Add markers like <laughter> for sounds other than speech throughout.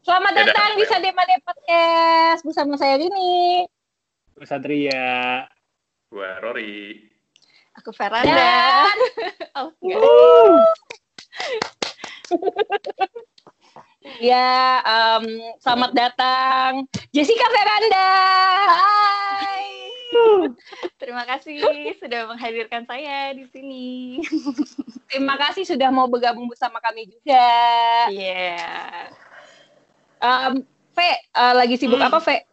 Selamat Yaudah. datang di Sademade Podcast bersama saya Rini. Satria. Gua Rory. Aku Veranda. Dan <laughs> Oh, enggak. <laughs> ya, em, selamat datang Jessica Veranda. Hai. Terima kasih sudah menghadirkan saya di sini. Terima kasih sudah mau bergabung bersama kami juga. Iya. Em, Ve, eh, lagi sibuk Hmm. apa, Ve?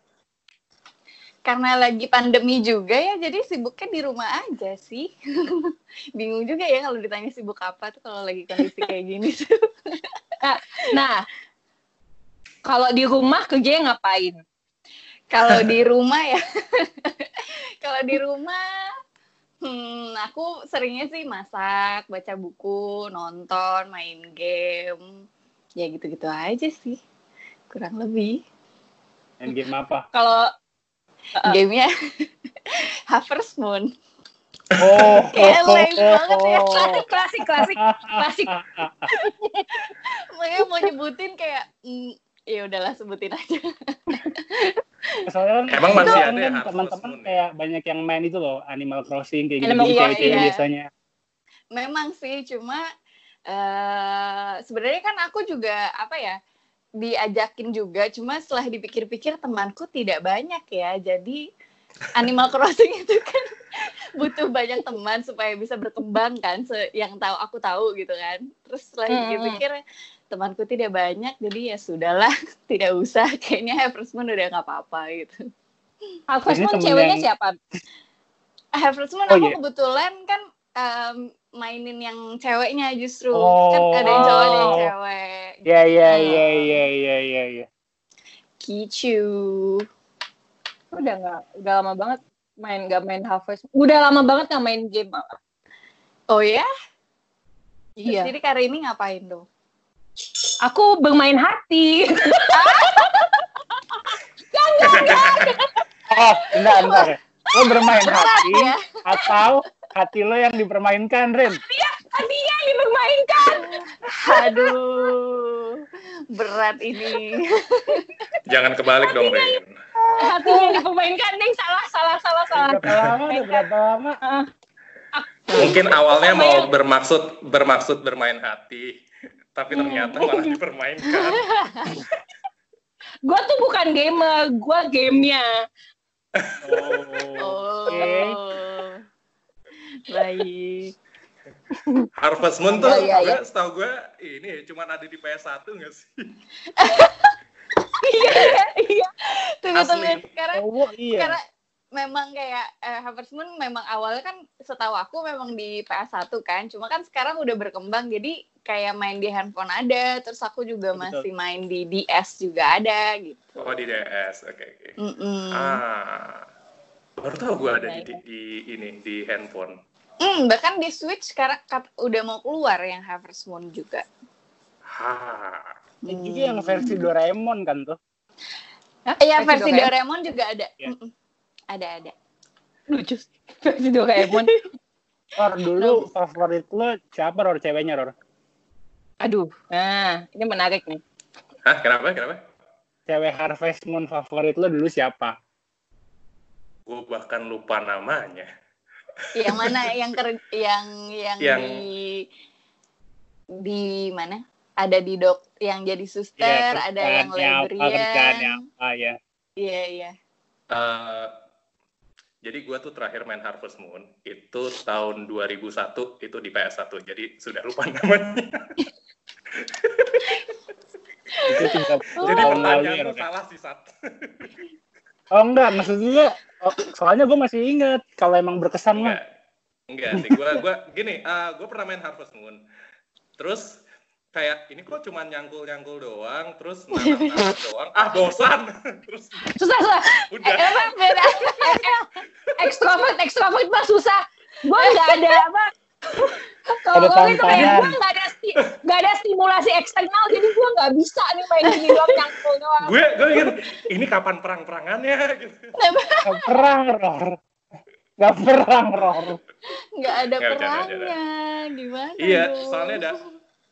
Karena lagi pandemi juga ya, jadi sibuknya di rumah aja sih. <laughs> Bingung juga ya kalau ditanya sibuk apa tuh kalau lagi kondisi kayak gini tuh. <laughs> Nah, kalau di rumah kerjanya ngapain? Kalau di rumah ya, <laughs> kalau di rumah, hmm, aku seringnya sih masak, baca buku, nonton, main game, ya gitu-gitu aja sih, kurang lebih. Main game apa? <laughs> Kalau Uh. Gamenya <laughs> Harvest Moon. Oh. <laughs> Kayak lame banget ya. klasik, klasik, klasik, klasik. Makanya mau nyebutin kayak, mm, ya udahlah sebutin aja. Soalnya kan Emang masih kan ada ya kan teman-teman ya? kayak banyak yang main itu loh Animal Crossing kayak gitu gitu cewek-cewek iya. biasanya. Memang sih, cuma eh sebenarnya kan aku juga apa ya diajakin juga, cuma setelah dipikir-pikir temanku tidak banyak ya, jadi Animal Crossing itu kan <laughs> butuh banyak teman supaya bisa berkembang kan, se- yang tahu aku tahu gitu kan. Terus setelah Hmm. dipikir-pikir temanku tidak banyak, jadi ya sudahlah, <laughs> tidak usah. Kayaknya Harvest Moon udah nggak apa-apa gitu. Harvest Ini Moon temen ceweknya yang- siapa? Harvest Moon Oh, aku iya. kebetulan kan em, mainin yang ceweknya justru Oh. kan ada yang cowok ada yang Oh. cewek Iya iya Hmm. iya iya iya iya iya. Kicu Udah nggak, udah lama banget main nggak main Harvest. Udah lama banget nggak main game malah. oh ya Iya. jadi kali ini ngapain dong Aku bermain hati. Oh, bentar bentar. Lo bermain hati ya atau hati lo yang dipermainkan, Ren? Hatinya yang dipermainkan. aduh berat ini Jangan kebalik dong, Ren. Hatinya yang dipermainkan. Neng salah, salah, salah, salah. Berapa lama? Udah berapa lama? Mungkin awalnya Sama mau yang- bermaksud bermaksud bermain hati, tapi Hmm. ternyata malah dipermainkan. Gue tuh bukan gamer, gue gamenya. Oh. oh Oke. Baik Harvest Moon tuh Oh, iya, iya. setahu gue ini cuma ada di PS1 nggak sih? Iya, iya. tunggu Asli. tunggu sekarang Oh, iya. karena memang kayak eh, Harvest Moon memang awalnya kan setahu aku memang di PS1 kan cuma kan sekarang udah berkembang jadi kayak main di handphone ada terus aku juga Betul. masih main di DS juga ada gitu Oh di DS, oke oke. Mm-mm. Ah, baru tahu gue ada di, di, di ini di handphone. Hmm, bahkan di Switch sekarang kat- udah mau keluar yang Harvest Moon juga Ha. Ini juga yang versi Doraemon kan tuh. Iya versi Doraemon. Doraemon juga ada. Mm-mm. ada ada Lucu. <laughs> Versi Doraemon. <laughs> Ror, dulu favorit lo siapa, Ror? Ceweknya, Ror? Aduh. Nah, ini menarik nih. Hah, kenapa? Kenapa? Cewek Harvest Moon favorit lo dulu siapa? Gue bahkan lupa namanya. yang mana yang ker yang yang, Yang- di di mana ada di dok yang jadi suster ada yang librarian apa, ya. iya iya Eh, jadi gue tuh terakhir main Harvest Moon itu tahun 2001 itu di PS1 jadi sudah lupa <laughs> namanya. Itu jadi tahun lalu ya, pertanyaan ya? salah sih Sat. <laughs> Oh enggak, maksud gue, oh, soalnya gue masih ingat kalau emang berkesan mah. Enggak, enggak sih. Gue gua gini, gue pernah main Harvest Moon. Terus kayak ini kok cuma nyangkul-nyangkul doang, terus nanam <laughs> doang. Ah bosan. terus Susah, susah. udah. Eh, apa, beda. <laughs> ekstrovert, ekstrovert mah susah. Gue nggak ada apa. Kalau gue itu kayak gue nggak ada nggak ada stimulasi eksternal, jadi gue nggak bisa nih main gini doang nyangkul doang. gue gue mikir ini kapan perang-perangannya gitu. Gak perang, Ror. Gak perang, Ror. nggak ada Nggak, bercanda, perangnya gimana Iya, dong? soalnya ada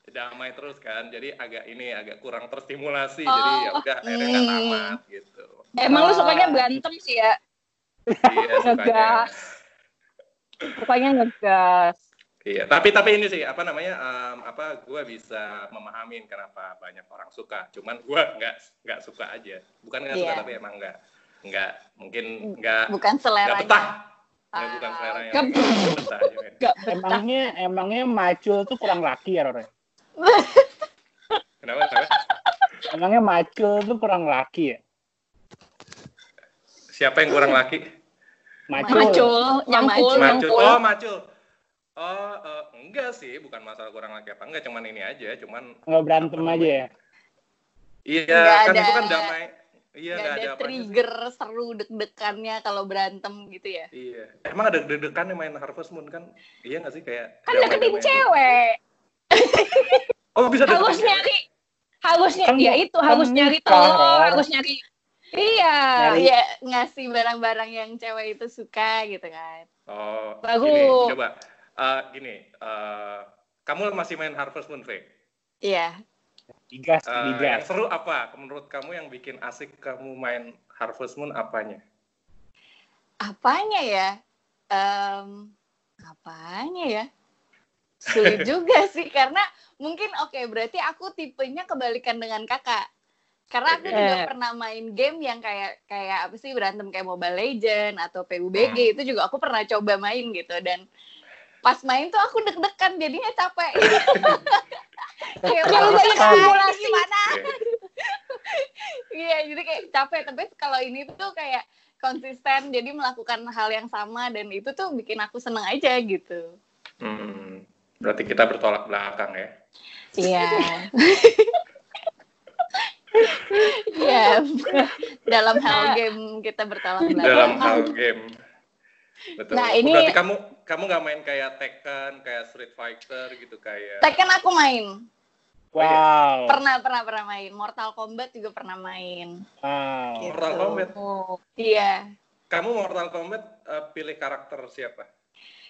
damai terus kan jadi agak ini agak kurang terstimulasi jadi ya Oh. udah akhirnya nggak Hmm. tamat gitu Emang lu Ah. sukanya berantem sih ya? iya sukanya Ngegas. Sukanya ngegas. Iya tapi tapi ini sih apa namanya em, apa gue bisa memahamin kenapa banyak orang suka cuman gue nggak nggak suka aja bukan nggak suka Iya. tapi emang nggak nggak mungkin nggak Bukan nggak selera. betah Ya, Ah, bukan selera yang Nggak- nggak betah Emangnya emangnya macul tuh kurang laki ya Rore? kenapa kenapa Emangnya macul tuh kurang laki ya? siapa yang kurang laki Macul. Macul, nyangkul, Macul. Macul. nyangkul. Oh, macul. Oh, eh, enggak sih, bukan masalah kurang laki apa enggak, cuman ini aja, cuman Nggak berantem aja ya? iya kan ada- itu kan damai. Iya, Gak enggak ada ada apa trigger seru deg-degannya kalau berantem gitu ya. Iya. Emang ada deg-degan yang main Harvest Moon kan? Iya nggak sih kayak Kan deketin cewek. <laughs> Oh, bisa Harus deketin nyari. Harus nyari. Kan- Ya itu, harus kan nyari nikah, telur. Harus nyari. Iya. Nyari- Iya, ngasih barang-barang yang cewek itu suka gitu kan. Oh, Bagus. gini, coba. Eh, gini, eh, kamu masih main Harvest Moon, Fe? Iya. Digas, Eh, yang digas. seru apa? Menurut kamu yang bikin asik kamu main Harvest Moon apanya? Apanya ya? Em, apanya ya? Sulit <laughs> juga sih karena mungkin oke berarti aku tipenya kebalikan dengan kakak. Karena aku juga Eh. pernah main game yang kayak kayak apa sih berantem kayak Mobile Legend atau PUBG itu juga aku pernah coba main gitu dan pas main tuh aku deg-degan jadinya capek. <laughs> kayak Terlalu "Wah, banyak gimana? stimulasi." gimana? Iya, jadi kayak capek. Tapi kalau ini tuh kayak konsisten, jadi melakukan hal yang sama dan itu tuh bikin aku seneng aja gitu. Hmm, berarti kita bertolak belakang ya. Iya. <laughs> Iya. Dalam hal game kita bertolak belakang. dalam hal game. Betul. Nah, Oh, ini- Berarti kamu kamu nggak main kayak Tekken, kayak Street Fighter gitu kayak. Tekken aku main. Wow. Pernah pernah pernah main. Mortal Kombat juga pernah main. Wow. Gitu. Mortal Kombat. Oh. Iya. Kamu Mortal Kombat eh, pilih karakter siapa?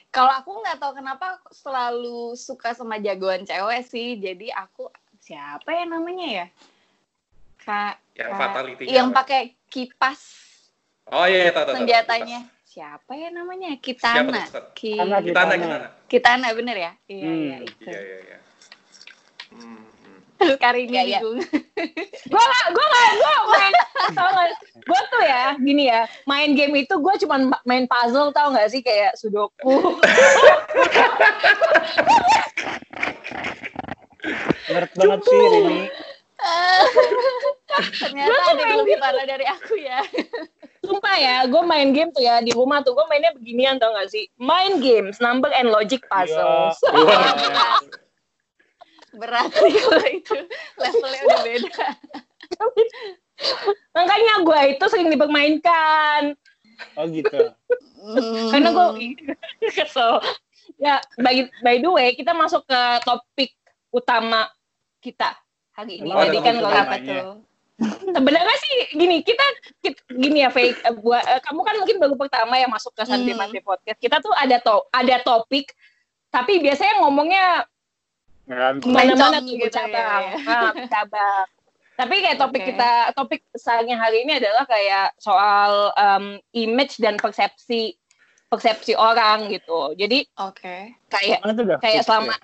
Kalau aku nggak tahu kenapa selalu suka sama jagoan cewek sih. Jadi aku siapa ya namanya ya? Kak Yang Kak- fatality. yang pakai kipas Oh iya, iya, tahu tahu. tahu. senjatanya. Siapa ya namanya? Kitana. Ki- Kitana, Kitana, Kitana. Bener ya? Iya, Hmm. iya itu. Iya, iya, iya. Hmm, hmm. Kali ini Iya, iya. bingung. <laughs> Gue gak, gue gak, gue main, tau gak, gue tuh ya, gini ya, main game itu gue cuma main puzzle tau gak sih, kayak sudoku. <laughs> Nerd banget sih Rini. Ternyata ada yang lebih parah dari aku ya. Sumpah ya, gue main game tuh ya, di rumah tuh, gue mainnya beginian tau gak sih, main games, number and logic puzzles. Iya. Wah. Berat sih kalau itu. Levelnya udah beda. Makanya gue itu sering dipermainkan. Oh gitu. Hmm. Karena gue kesel. Ya, by, by the way, kita masuk ke topik utama kita hari ini. Topik kan kalau apa tuh? sebenarnya sih gini, kita, kita gini ya, Faye, eh, buat eh, kamu kan mungkin baru pertama yang masuk ke Santai Hmm. Mante Podcast. Kita tuh ada to ada topik, tapi biasanya ngomongnya mana-mana tuh gitu cabang, ya, cabang. Tapi kayak topik Oke. kita, topik besarnya hari ini adalah kayak soal em, image dan persepsi persepsi orang gitu. Jadi Oke. kayak udah kayak fix selama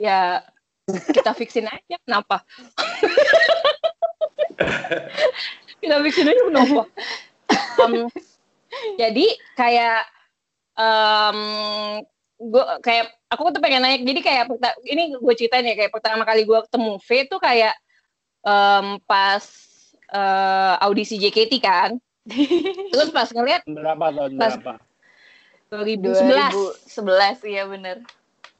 ya? Kita fixin aja kenapa? <laughs> kita fixin aja kenapa? Em, jadi kayak em gue kayak aku tuh pengen nanya jadi kayak ini gue ceritain ya kayak pertama kali gue ketemu V tuh kayak em, pas eh, audisi JKT kan <laughs> terus pas ngeliat Berapa tahun Pas- berapa? 2011 2011 iya bener.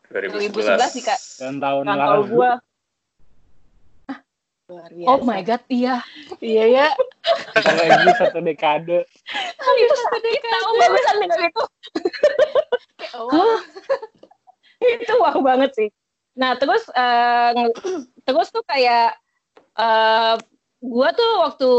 2011 sih, Kak. Dan tahun kantor lalu. gue Luar biasa. oh my god iya Iya ya. Lagi satu dekade. itu sakit tahu bagusan denger itu Kayak, oh, itu wah banget sih. Nah terus nge- terus tuh kayak eh gua tuh waktu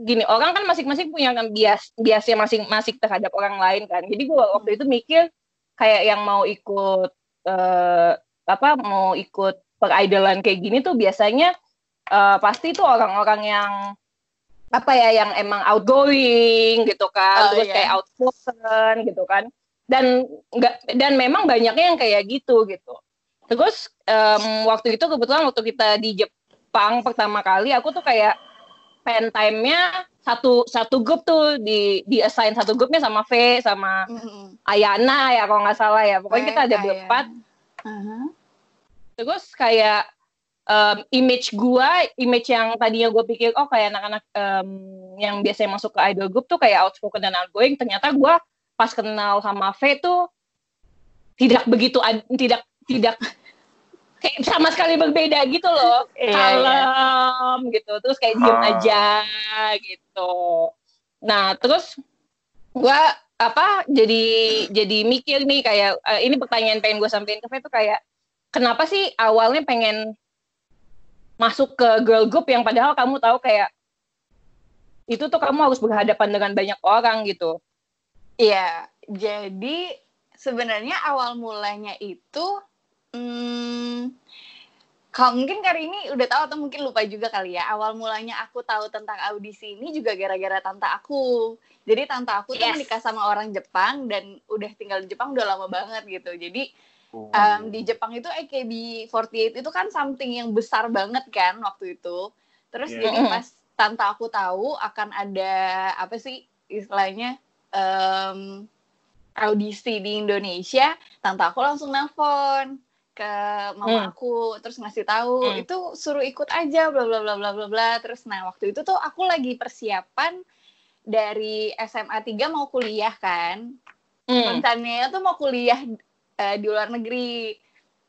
gini orang kan masing-masing punya kan bias biasnya masing-masing terhadap orang lain kan. Jadi gua waktu itu mikir kayak yang mau ikut eh apa mau ikut peridolan kayak gini tuh biasanya uh, pasti tuh orang-orang yang apa ya yang emang outgoing gitu kan, oh, terus iya. kayak outspoken gitu kan. Dan enggak dan memang banyaknya yang kayak gitu gitu. Terus um, waktu itu kebetulan waktu kita di Jepang pertama kali aku tuh kayak pen time-nya satu satu grup tuh di di assign satu grupnya sama V sama mm-hmm. Ayana ya kalau nggak salah ya pokoknya kita ada berempat uh-huh. terus kayak um, image gua image yang tadinya gue pikir oh kayak anak-anak um, yang biasanya masuk ke idol group tuh kayak outspoken dan outgoing ternyata gua pas kenal sama V tuh tidak begitu tidak tidak kayak sama sekali berbeda gitu loh iya, kalem iya. gitu terus kayak diem oh. aja gitu nah terus gue apa jadi jadi mikir nih kayak uh, ini pertanyaan pengen gue sampein ke itu kayak kenapa sih awalnya pengen masuk ke girl group yang padahal kamu tahu kayak itu tuh kamu harus berhadapan dengan banyak orang gitu iya jadi sebenarnya awal mulanya itu Hmm, kalau mungkin kali ini udah tahu atau mungkin lupa juga kali ya. Awal mulanya aku tahu tentang audisi ini juga gara-gara tante aku. Jadi tante aku tuh menikah sama orang Jepang dan udah tinggal di Jepang udah lama banget gitu. Jadi oh. um, di Jepang itu AKB48 itu kan something yang besar banget kan waktu itu. Terus yeah. jadi pas tante aku tahu akan ada apa sih istilahnya um, audisi di Indonesia, tante aku langsung nelfon ke mama hmm. aku terus ngasih tahu hmm. itu suruh ikut aja bla bla bla bla bla bla terus nah waktu itu tuh aku lagi persiapan dari SMA 3 mau kuliah kan hmm. rencananya tuh mau kuliah uh, di luar negeri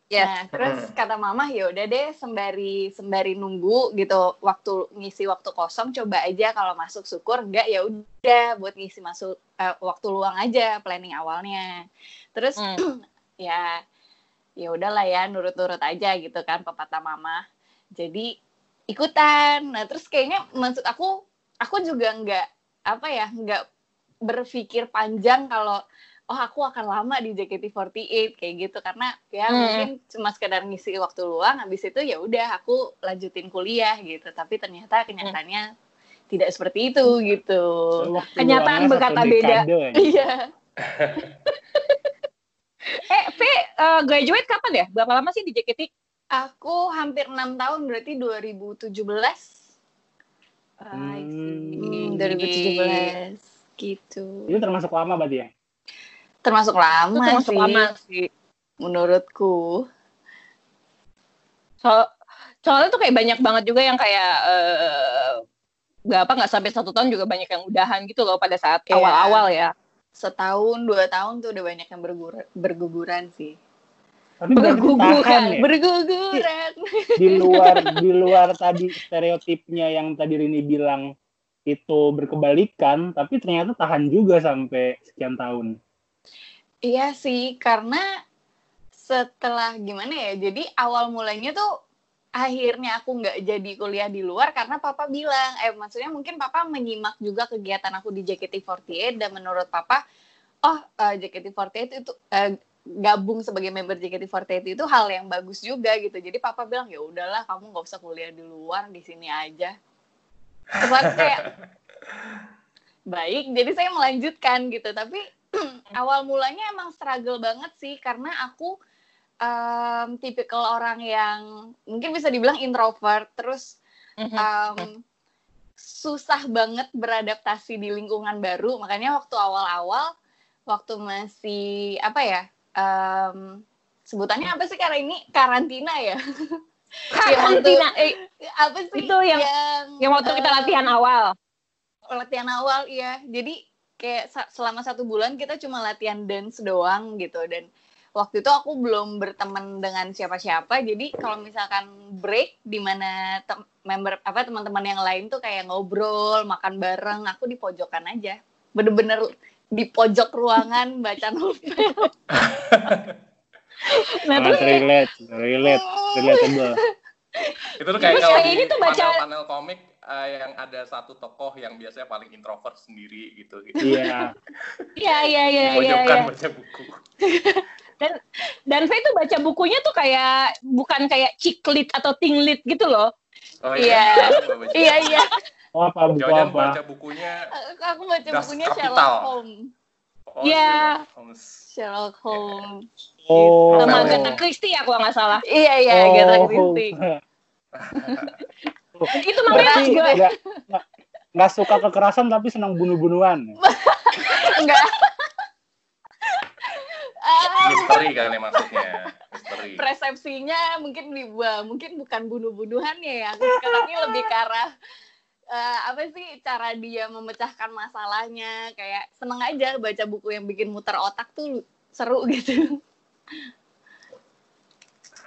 yes. nah terus hmm. kata mama ya udah deh sembari sembari nunggu gitu waktu ngisi waktu kosong coba aja kalau masuk syukur enggak ya udah buat ngisi masuk uh, waktu luang aja planning awalnya terus hmm. <clears throat> ya ya udahlah ya nurut-nurut aja gitu kan pepatah mama. Jadi ikutan. Nah terus kayaknya maksud aku aku juga nggak apa ya nggak berpikir panjang kalau oh aku akan lama di JKT48 kayak gitu. Karena ya hmm. mungkin cuma sekedar ngisi waktu luang habis itu ya udah aku lanjutin kuliah gitu. Tapi ternyata kenyataannya hmm. tidak seperti itu gitu. Kenyataan berkata beda. iya <laughs> <laughs> eh, V uh, graduate kapan ya? Berapa lama sih di JKT? Aku hampir enam tahun, berarti 2017. Hmm, 2017 gitu. Itu termasuk lama berarti ya? Termasuk lama itu termasuk sih. lama sih. Menurutku. So, soalnya tuh kayak banyak banget juga yang kayak uh, berapa nggak sampai satu tahun juga banyak yang udahan gitu loh pada saat iya. awal-awal yeah. ya setahun dua tahun tuh udah banyak yang berguguran, berguguran sih. Tapi berguguran, ya? berguguran. Di luar di luar tadi stereotipnya yang tadi Rini bilang itu berkebalikan, tapi ternyata tahan juga sampai sekian tahun. Iya sih, karena setelah gimana ya, jadi awal mulanya tuh akhirnya aku nggak jadi kuliah di luar karena papa bilang eh maksudnya mungkin papa menyimak juga kegiatan aku di JKT48 dan menurut papa oh uh, eh, JKT48 itu uh, gabung sebagai member JKT48 itu hal yang bagus juga gitu. Jadi papa bilang ya udahlah kamu nggak usah kuliah di luar di sini aja. Terus kayak baik jadi saya melanjutkan gitu. Tapi <clears throat> awal mulanya emang struggle banget sih karena aku um, tipikal orang yang mungkin bisa dibilang introvert, terus um, susah banget beradaptasi di lingkungan baru. Makanya waktu awal-awal, waktu masih apa ya, um, sebutannya apa sih karena ini karantina ya? Karantina, eh, apa sih itu yang yang, yang waktu uh, kita latihan awal? Latihan awal, iya. Jadi kayak selama satu bulan kita cuma latihan dance doang gitu dan waktu itu aku belum berteman dengan siapa-siapa jadi kalau misalkan break di mana member apa teman-teman yang lain tuh kayak ngobrol makan bareng aku di pojokan aja. Bener-bener di pojok ruangan baca novel. <laughs> Nah terus relate relate relatable. Itu tuh kayak kalau ini tuh baca panel, komik uh, yang ada satu tokoh yang biasanya paling introvert sendiri gitu. Gitu iya iya iya iya iya. baca buku <laughs> dan dan Faye tuh baca bukunya tuh kayak bukan kayak ciklit atau tinglit gitu loh Oh Iya. <laughs> Baca. Iya iya. Oh, apa buku Jangan apa? baca bukunya. Aku baca Das bukunya. Sherlock Holmes. Oh, Iya. Sherlock Holmes. Sherlock Holmes. Oh. sama Oh. Agatha Christie ya kalau nggak salah Iya iya Oh. Agatha Christie. <laughs> itu makanya Berarti gue nggak suka kekerasan tapi senang bunuh-bunuhan. <laughs> Enggak. Ah, Misteri kan ya maksudnya. Misteri. persepsinya mungkin dibuang mungkin bukan bunuh-bunuhannya ya. Tapi lebih ke arah eh, apa sih cara dia memecahkan masalahnya. Kayak seneng aja baca buku yang bikin muter otak tuh seru gitu.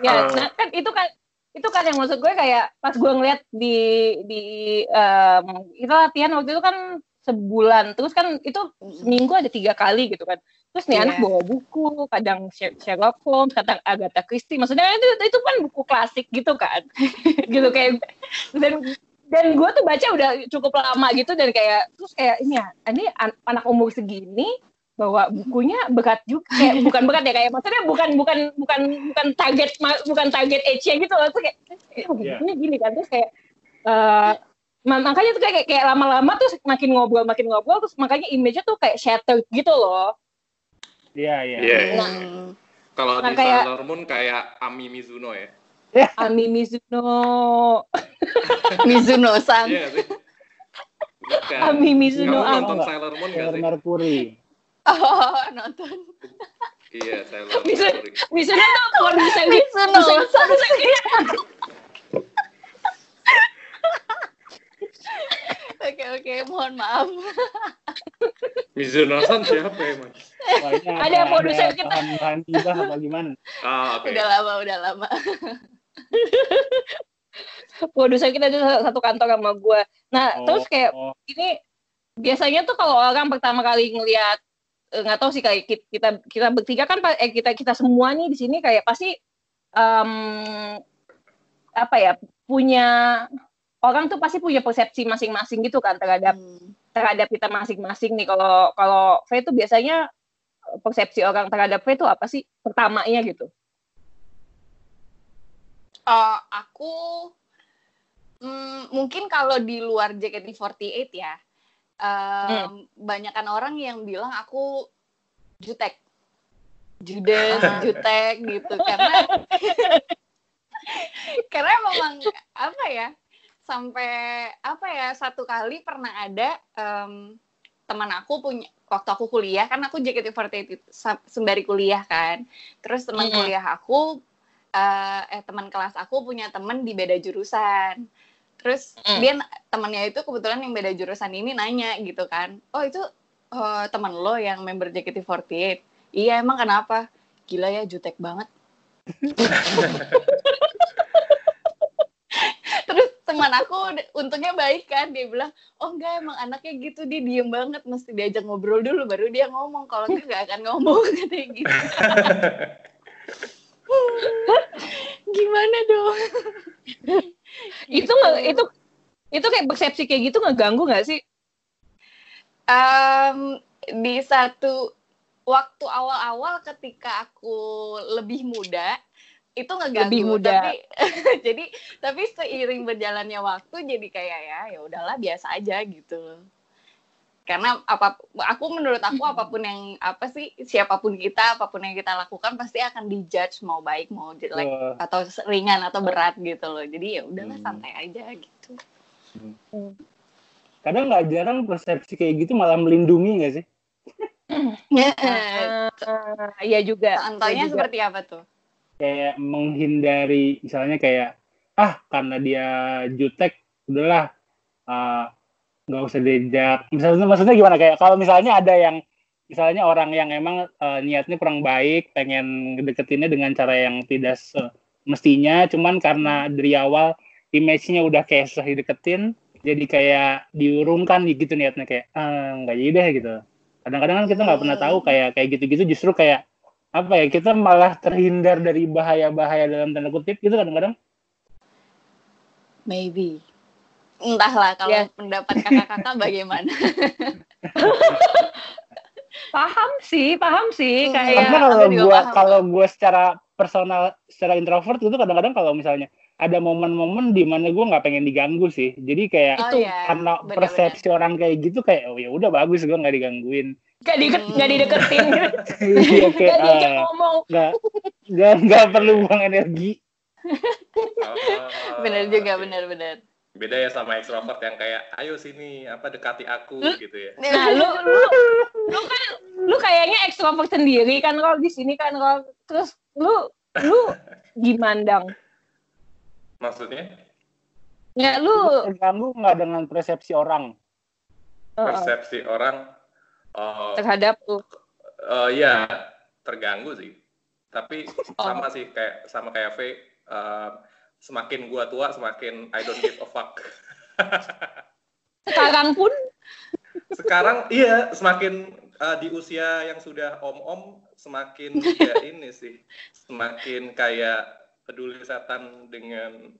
Ya Kalau- nah, kan itu kan itu kan yang maksud gue kayak pas gue ngeliat di di em, kita latihan waktu itu kan sebulan. Terus kan itu seminggu ada tiga kali gitu kan terus nih Iya. anak bawa buku kadang Sher- Sherlock Holmes kadang Agatha Christie. Maksudnya itu itu kan buku klasik gitu kan. <laughs> Gitu kayak dan dan gue tuh baca udah cukup lama gitu dan kayak terus kayak ini ya ini an- anak umur segini bawa bukunya berat juga kayak <laughs> bukan berat ya kayak maksudnya bukan bukan bukan bukan target bukan target age-nya gitu loh. Terus kayak oh, Iya. bukunya gini kan? Terus kayak ma- makanya tuh kayak kayak lama-lama tuh makin ngobrol makin ngobrol terus makanya image-nya tuh kayak shattered gitu loh Iya, iya. Iya. Hmm. Kalau Nah, di kayak- Sailor Moon kayak Ami Mizuno ya. <laughs> Ami Mizuno <laughs> Mizuno-san Iya nggak sih. Bukan. Ami Mizuno Kamu Ami. nonton Enggak. Sailor Moon nggak sih? Mercury. oh nonton Iya, Sailor Mizuno. Mercury. Mizuno tuh produser Mizuno produser <laughs> oke oke mohon maaf <laughs> Mizuno-san siapa emang? Wah, ini Ada produser kita. Bahan-bahan tiba apa gimana? Ah, oke. udah lama udah lama <laughs> produser kita itu satu kantor sama gue nah Oh, terus kayak oh. ini biasanya tuh kalau orang pertama kali ngelihat eh, nggak tahu sih kayak ki- kita kita bertiga kan eh, kita kita semua nih di sini kayak pasti em, apa ya punya orang tuh pasti punya persepsi masing-masing gitu kan terhadap Hmm. terhadap kita masing-masing nih. Kalau kalau Faye tuh biasanya eh, persepsi orang terhadap Faye tuh apa sih pertamanya gitu? Eh, aku mm, mungkin kalau di luar JKT48 ya, em, banyakan orang yang bilang aku jutek, judes, jutek gitu. Karena <laughs> karena memang apa ya sampai apa ya satu kali pernah ada em, teman aku punya waktu aku kuliah kan aku JKT48 itu sembari kuliah kan. Terus teman Mm-mm. kuliah aku eh, eh teman kelas aku punya teman di beda jurusan. Terus Mm. dia temannya itu kebetulan yang beda jurusan ini nanya gitu kan oh itu eh, teman lo yang member JKT48 iya emang kenapa? Gila ya jutek banget <laughs> terus teman aku untungnya baik kan. Dia bilang oh enggak emang anaknya gitu. Dia diem banget. Mesti diajak ngobrol dulu baru dia ngomong. Kalau enggak nggak akan ngomong. <laughs> Katanya gitu. <laughs> Gimana dong? <laughs> Itu nggak itu itu kayak persepsi kayak gitu ngeganggu nggak sih? Em, di satu waktu awal-awal ketika aku lebih muda itu ngeganggu Lebih muda. tapi <laughs> jadi tapi seiring berjalannya waktu jadi kayak ya ya udahlah biasa aja gitu loh karena apa aku menurut aku apa pun yang apa sih siapa pun kita apa pun yang kita lakukan pasti akan dijudge mau baik mau jelek Eh, atau ringan atau berat gitu loh jadi ya udahlah Hmm. santai aja gitu kadang nggak jarang persepsi kayak gitu malah melindungi nggak sih? <laughs> Ah, iya juga contohnya Iya juga. seperti apa tuh Kayak menghindari misalnya kayak ah karena dia jutek udahlah ah, nggak usah diajak. Misalnya maksudnya gimana kayak kalau misalnya ada yang misalnya orang yang emang eh, niatnya kurang baik, pengen deketinnya dengan cara yang tidak semestinya, cuman karena dari awal image-nya udah kayak susah dideketin, jadi kayak diurungkan gitu niatnya kayak ah nggak jadi deh gitu. Kadang-kadang kan kita nggak pernah tahu kayak kayak gitu-gitu justru kayak apa ya kita malah terhindar dari bahaya-bahaya dalam tanda kutip gitu kadang-kadang. Maybe. Entahlah kalau Ya. pendapat kakak-kakak bagaimana. <laughs> paham sih, paham sih Hmm. kayak Karena kalau aku juga gue kalau gue secara personal secara introvert itu kadang-kadang kalau misalnya ada momen-momen di mana gue nggak pengen diganggu sih. Jadi kayak Oh, Itu, iya. karena Benar-benar. persepsi orang kayak gitu kayak oh ya udah bagus gue nggak digangguin. Gak, di, Hmm. gak dideketin <laughs> gitu. Kayak Gak diajak ah, ngomong. nggak nggak nggak perlu buang energi. Oh, Bener juga, bener-bener. Beda ya sama ekstrovert yang kayak ayo sini apa dekati aku gitu ya. Nah, lu lu lu kan lu kayaknya ekstrovert sendiri kan kalau di sini kan kalau terus lu lu gimana dong? Maksudnya Ya lu Terganggu nggak dengan persepsi orang? uh, persepsi orang oh terhadap lu. eh, ya terganggu sih. Tapi <laughs> Oh. sama sih kayak sama kayak V eh, semakin gua tua semakin I don't give a fuck. <laughs> Sekarang pun Sekarang iya semakin eh, di usia yang sudah om-om semakin ya <laughs> ini sih semakin kayak peduli setan dengan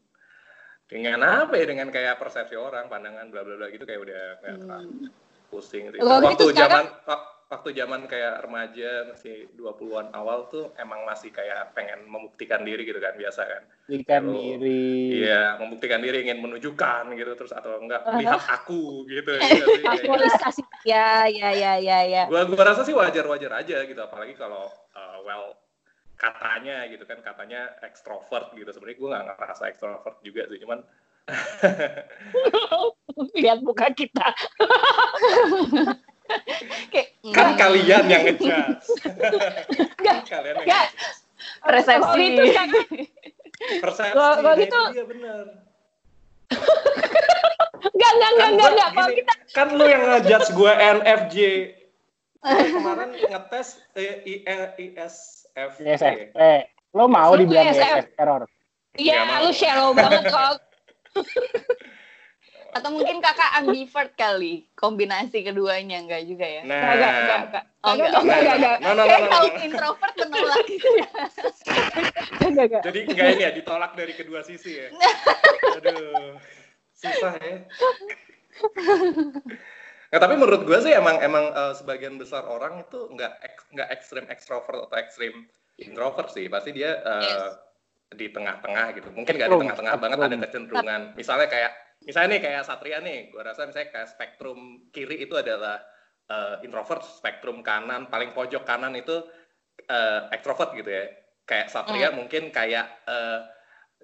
dengan apa ya dengan kayak persepsi orang pandangan bla bla bla gitu kayak udah nggak Hmm. Pusing sih. Kalau waktu gitu sekarang- zaman wak- waktu zaman kayak remaja masih 20-an awal tuh emang masih kayak pengen membuktikan diri gitu kan biasa kan. Kalau- diri. Iya, membuktikan diri ingin menunjukkan gitu terus atau enggak Uh-huh. lihat aku gitu. <laughs> gitu kayak- aktualisasi ya ya ya ya ya. gua gua rasa sih wajar-wajar aja gitu apalagi kalau uh, well katanya gitu kan katanya ekstrovert gitu sebenarnya gua nggak ngerasa ekstrovert juga sih cuman <laughs> Lihat muka kita. <laughs> Kayak, kan hmm, kalian yang ngejudge <laughs> Enggak, Kan kalian yang enggak. ngejudge. persepsi. Kalau itu kan persepsi Kalau- gitu- itu dia bener enggak enggak enggak kan, enggak enggak. Kalau kita kan lu yang ngejudge gue NFJ kemarin ngetes eh, I, ISFP ISFP. Lo mau dibilang ISF. Error? Iya, mau. lu shallow banget kalau Atau mungkin kakak ambivert kali, kombinasi keduanya enggak juga ya? nah enggak enggak enggak. Oh, Enggak enggak. enggak enggak enggak. no, no, no, Kayak no, no, kaum no. introvert menolak gitu ya. enggak enggak. Jadi enggak ini ya ditolak dari kedua sisi ya. Aduh, susah ya. Nah, tapi menurut gue sih emang emang eh, sebagian besar orang itu nggak ek- nggak ekstrim ekstrovert atau ekstrim introvert sih. Pasti dia eh, di tengah-tengah gitu. Mungkin nggak di tengah-tengah banget ada kecenderungan. Misalnya kayak misalnya nih kayak Satria nih, gue rasa misalnya kayak spektrum kiri itu adalah eh, introvert, spektrum kanan paling pojok kanan itu eh, ekstrovert gitu ya. Kayak Satria mungkin kayak eh,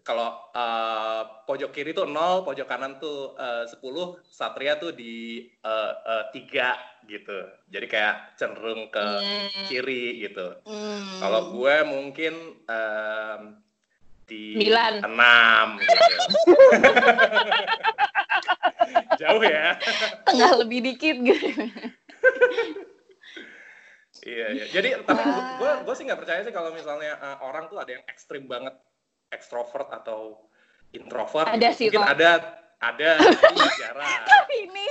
kalau eh, pojok kiri tuh 0, pojok kanan tuh 10, Satria tuh di eh, eh, 3 gitu. Jadi kayak cenderung ke Hmm. kiri gitu. Hmm. Kalau gue mungkin em, di Sembilan. 6 gitu. <laughs> Jauh ya. tengah lebih dikit gitu. Iya, iya. Jadi tapi gue gue sih nggak percaya sih kalau misalnya eh, orang tuh ada yang ekstrim banget ekstrovert atau introvert. Ada sih, Mungkin ada ada <laughs> tapi jarang. Ini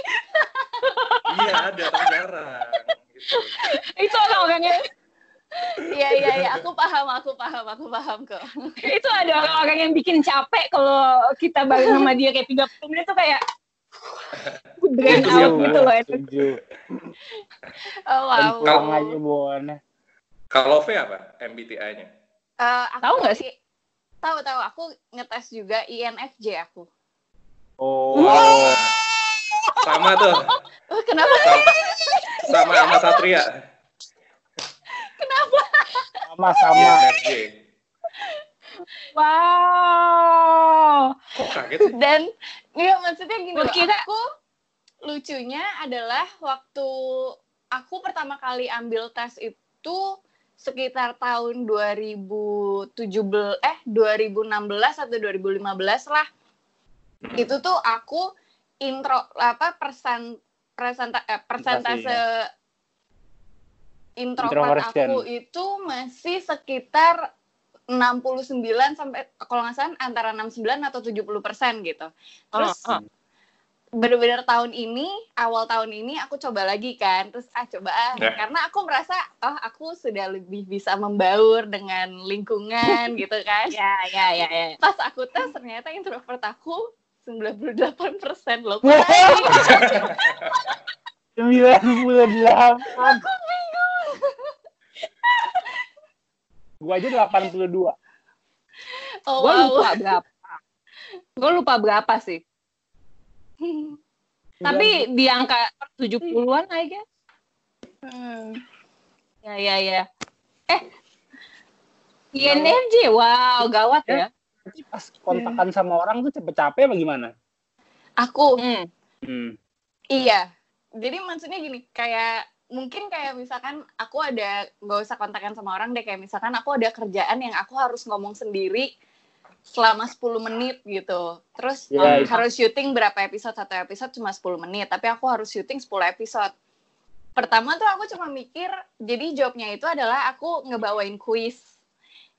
iya ada tapi jarang. Gitu. Itu orang-orangnya Iya iya iya, aku paham, aku paham, aku paham kok. itu ada orang-orang yang bikin capek kalau kita bareng sama dia kayak 30 menit tuh kayak drain Itu out sih, gitu loh. Setuju. Oh wow. pulang aja Bon. Kalau V apa MBTI-nya? Eh, aku Tahu nggak sih? Tahu tahu, aku ngetes juga INFJ aku. Oh. Sama tuh, Oh, <laughs> kenapa? sama sama Satria. Kenapa? Sama-sama. INFJ. Wow. Kok kaget sih? Dan nggak maksudnya gini kira- aku lucunya adalah waktu aku pertama kali ambil tes itu sekitar tahun 2017 eh 2016 atau 2015 lah. Hmm. Itu tuh aku intro apa persen presenta, eh, persentase introvert aku itu masih sekitar 69 sampai kalau nggak salah antara 69 atau 70 persen gitu. Terus Ah, ah. bener-bener tahun ini awal tahun ini aku coba lagi kan terus ah coba ah Ya. karena aku merasa oh aku sudah lebih bisa membaur dengan lingkungan gitu kan <laughs> Ya, ya, ya, ya. pas aku tes ternyata introvert aku 98 persen loh <laughs> Sembilan puluh Gua aja 82. Oh, Gue wow. lupa berapa. Gue lupa berapa sih. <laughs> Tapi di angka 70-an I guess. Hmm. Ya, ya, ya. Eh, INFJ, wow, gawat ya. Berarti pas kontakan sama orang tuh cepet capek apa gimana? Aku Hmm. Hmm. Iya. Jadi maksudnya gini, kayak mungkin kayak misalkan aku ada nggak usah kontakan sama orang deh kayak misalkan aku ada kerjaan yang aku harus ngomong sendiri selama 10 menit gitu. Terus Ya, um, itu. harus syuting berapa episode satu episode cuma 10 menit, tapi aku harus syuting 10 episode. Pertama tuh aku cuma mikir, jadi jawabnya itu adalah aku ngebawain kuis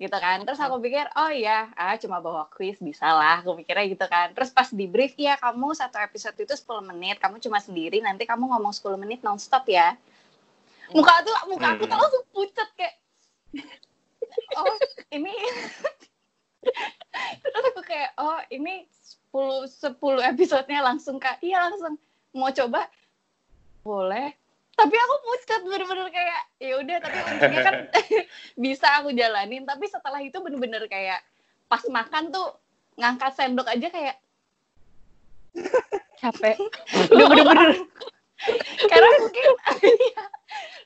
gitu kan. Terus aku pikir, oh iya, ah cuma bawa kuis bisa lah, aku mikirnya gitu kan. Terus pas di brief, iya kamu satu episode itu 10 menit, kamu cuma sendiri, nanti kamu ngomong 10 menit nonstop ya. Muka tuh, muka aku tuh Hmm. langsung pucat kayak, oh ini, terus aku kayak, oh ini 10, 10 episodenya langsung kak, iya langsung, mau coba? Boleh, tapi aku pucat bener-bener kayak ya udah tapi untungnya kan <laughs> bisa aku jalanin. Tapi setelah itu bener-bener kayak pas makan tuh ngangkat sendok aja kayak Capek. <laughs> udah bener-bener karena mungkin <laughs> iya,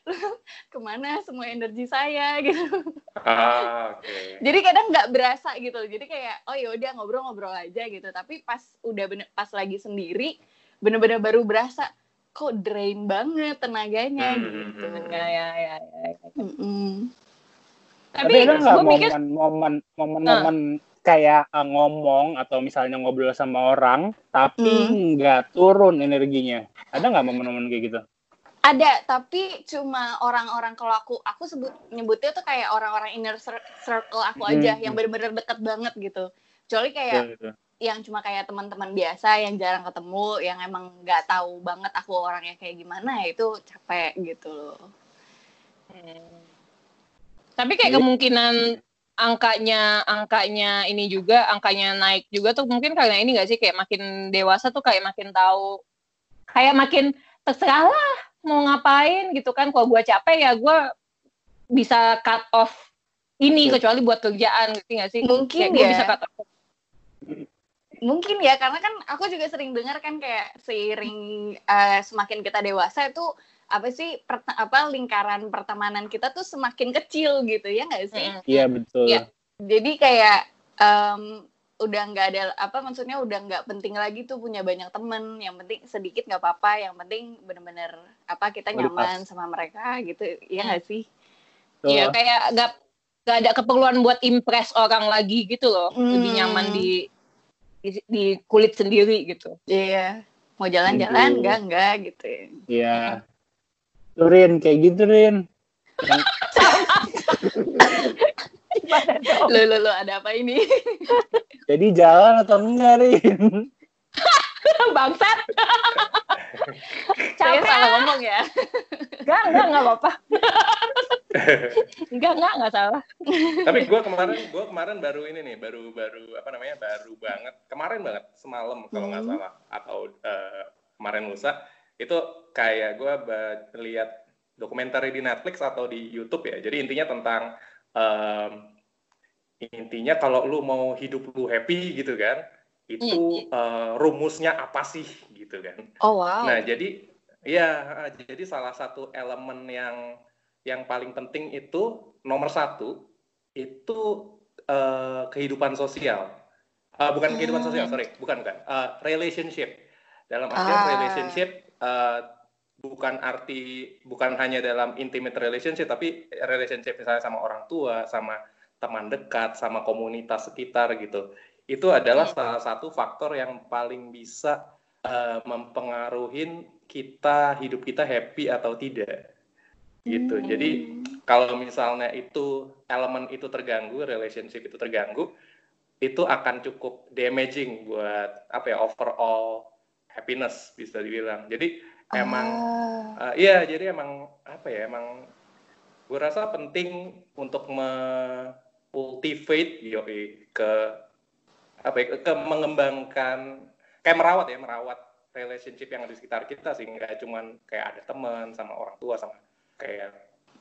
<laughs> ke mana semua energi saya gitu Ah, oke. jadi kadang nggak berasa gitu jadi kayak oh ya udah ngobrol-ngobrol aja gitu tapi pas udah bener pas lagi sendiri bener-bener baru berasa kok drain banget tenaganya Hmm, gitu hmm, Ya, ya, ya, ya. Mm-mm. Tapi, Tapi ada nggak gue mikir, momen-momen momen-momen kayak uh, ngomong atau misalnya ngobrol sama orang tapi Hmm. nggak turun energinya? Ada nggak momen-momen kayak gitu? Ada, tapi cuma orang-orang kalau aku aku sebut nyebutnya tuh kayak orang-orang inner cir- circle aku aja Hmm. yang bener-bener deket banget gitu. Kecuali kayak Gitu. yang cuma kayak teman-teman biasa yang jarang ketemu, yang emang nggak tahu banget aku orangnya kayak gimana, ya itu capek gitu loh. tapi kayak kemungkinan angkanya angkanya ini juga angkanya naik juga tuh mungkin karena ini gak sih kayak makin dewasa tuh kayak makin tahu kayak makin terserah lah mau ngapain gitu kan kalau gue capek ya gue bisa cut off ini kecuali buat kerjaan gitu gak sih Mungkin kayak gue ya. bisa cut off Mungkin ya karena kan aku juga sering dengar kan kayak seiring eh, semakin kita dewasa itu apa sih pert- apa lingkaran pertemanan kita tuh semakin kecil gitu ya nggak sih? Iya betul. Iya. jadi kayak em, udah nggak ada apa maksudnya udah nggak penting lagi tuh punya banyak temen yang penting sedikit nggak apa-apa yang penting bener-bener apa kita nyaman sama mereka gitu ya nggak sih Betul. Iya kayak gak, gak ada keperluan buat impress orang lagi gitu loh lebih Hmm. nyaman di, di di kulit sendiri gitu iya mau jalan-jalan Setuju. enggak enggak gitu ya. Iya. Tuh, Rin, kayak gitu Rin. <laughs> lo lo lo ada apa ini? <laughs> Jadi jalan atau enggak Rin? <laughs> bangsat. Saya capek. salah ngomong ya. Enggak enggak enggak apa-apa. <laughs> Enggak enggak enggak salah. Tapi gue kemarin, gue kemarin baru ini nih, baru baru apa namanya, baru banget, kemarin banget, semalam kalau nggak Hmm. salah, atau eh, kemarin lusa, itu kayak gue lihat dokumenter di Netflix atau di YouTube ya. Jadi intinya tentang em, intinya kalau lu mau hidup lu happy gitu kan, itu eh, rumusnya apa sih gitu kan? oh wow Nah, jadi ya jadi salah satu elemen yang yang paling penting itu nomor satu itu eh, kehidupan sosial. Eh, bukan kehidupan Hmm. sosial, sorry, bukan bukan. Eh, relationship. Dalam artian Ah. relationship eh, bukan arti bukan hanya dalam intimate relationship, tapi relationship misalnya sama orang tua, sama teman dekat, sama komunitas sekitar gitu. Itu adalah Hmm. salah satu faktor yang paling bisa eh, mempengaruhi kita hidup kita happy atau tidak gitu Hmm. jadi kalau misalnya itu elemen itu terganggu relationship itu terganggu itu akan cukup damaging buat apa ya overall happiness bisa dibilang jadi emang. Uh, iya, jadi emang apa ya, emang gue rasa penting untuk cultivate yoi ke apa ya, ke mengembangkan kayak merawat ya, merawat relationship yang ada di sekitar kita sih nggak cuman kayak ada teman sama orang tua sama kayak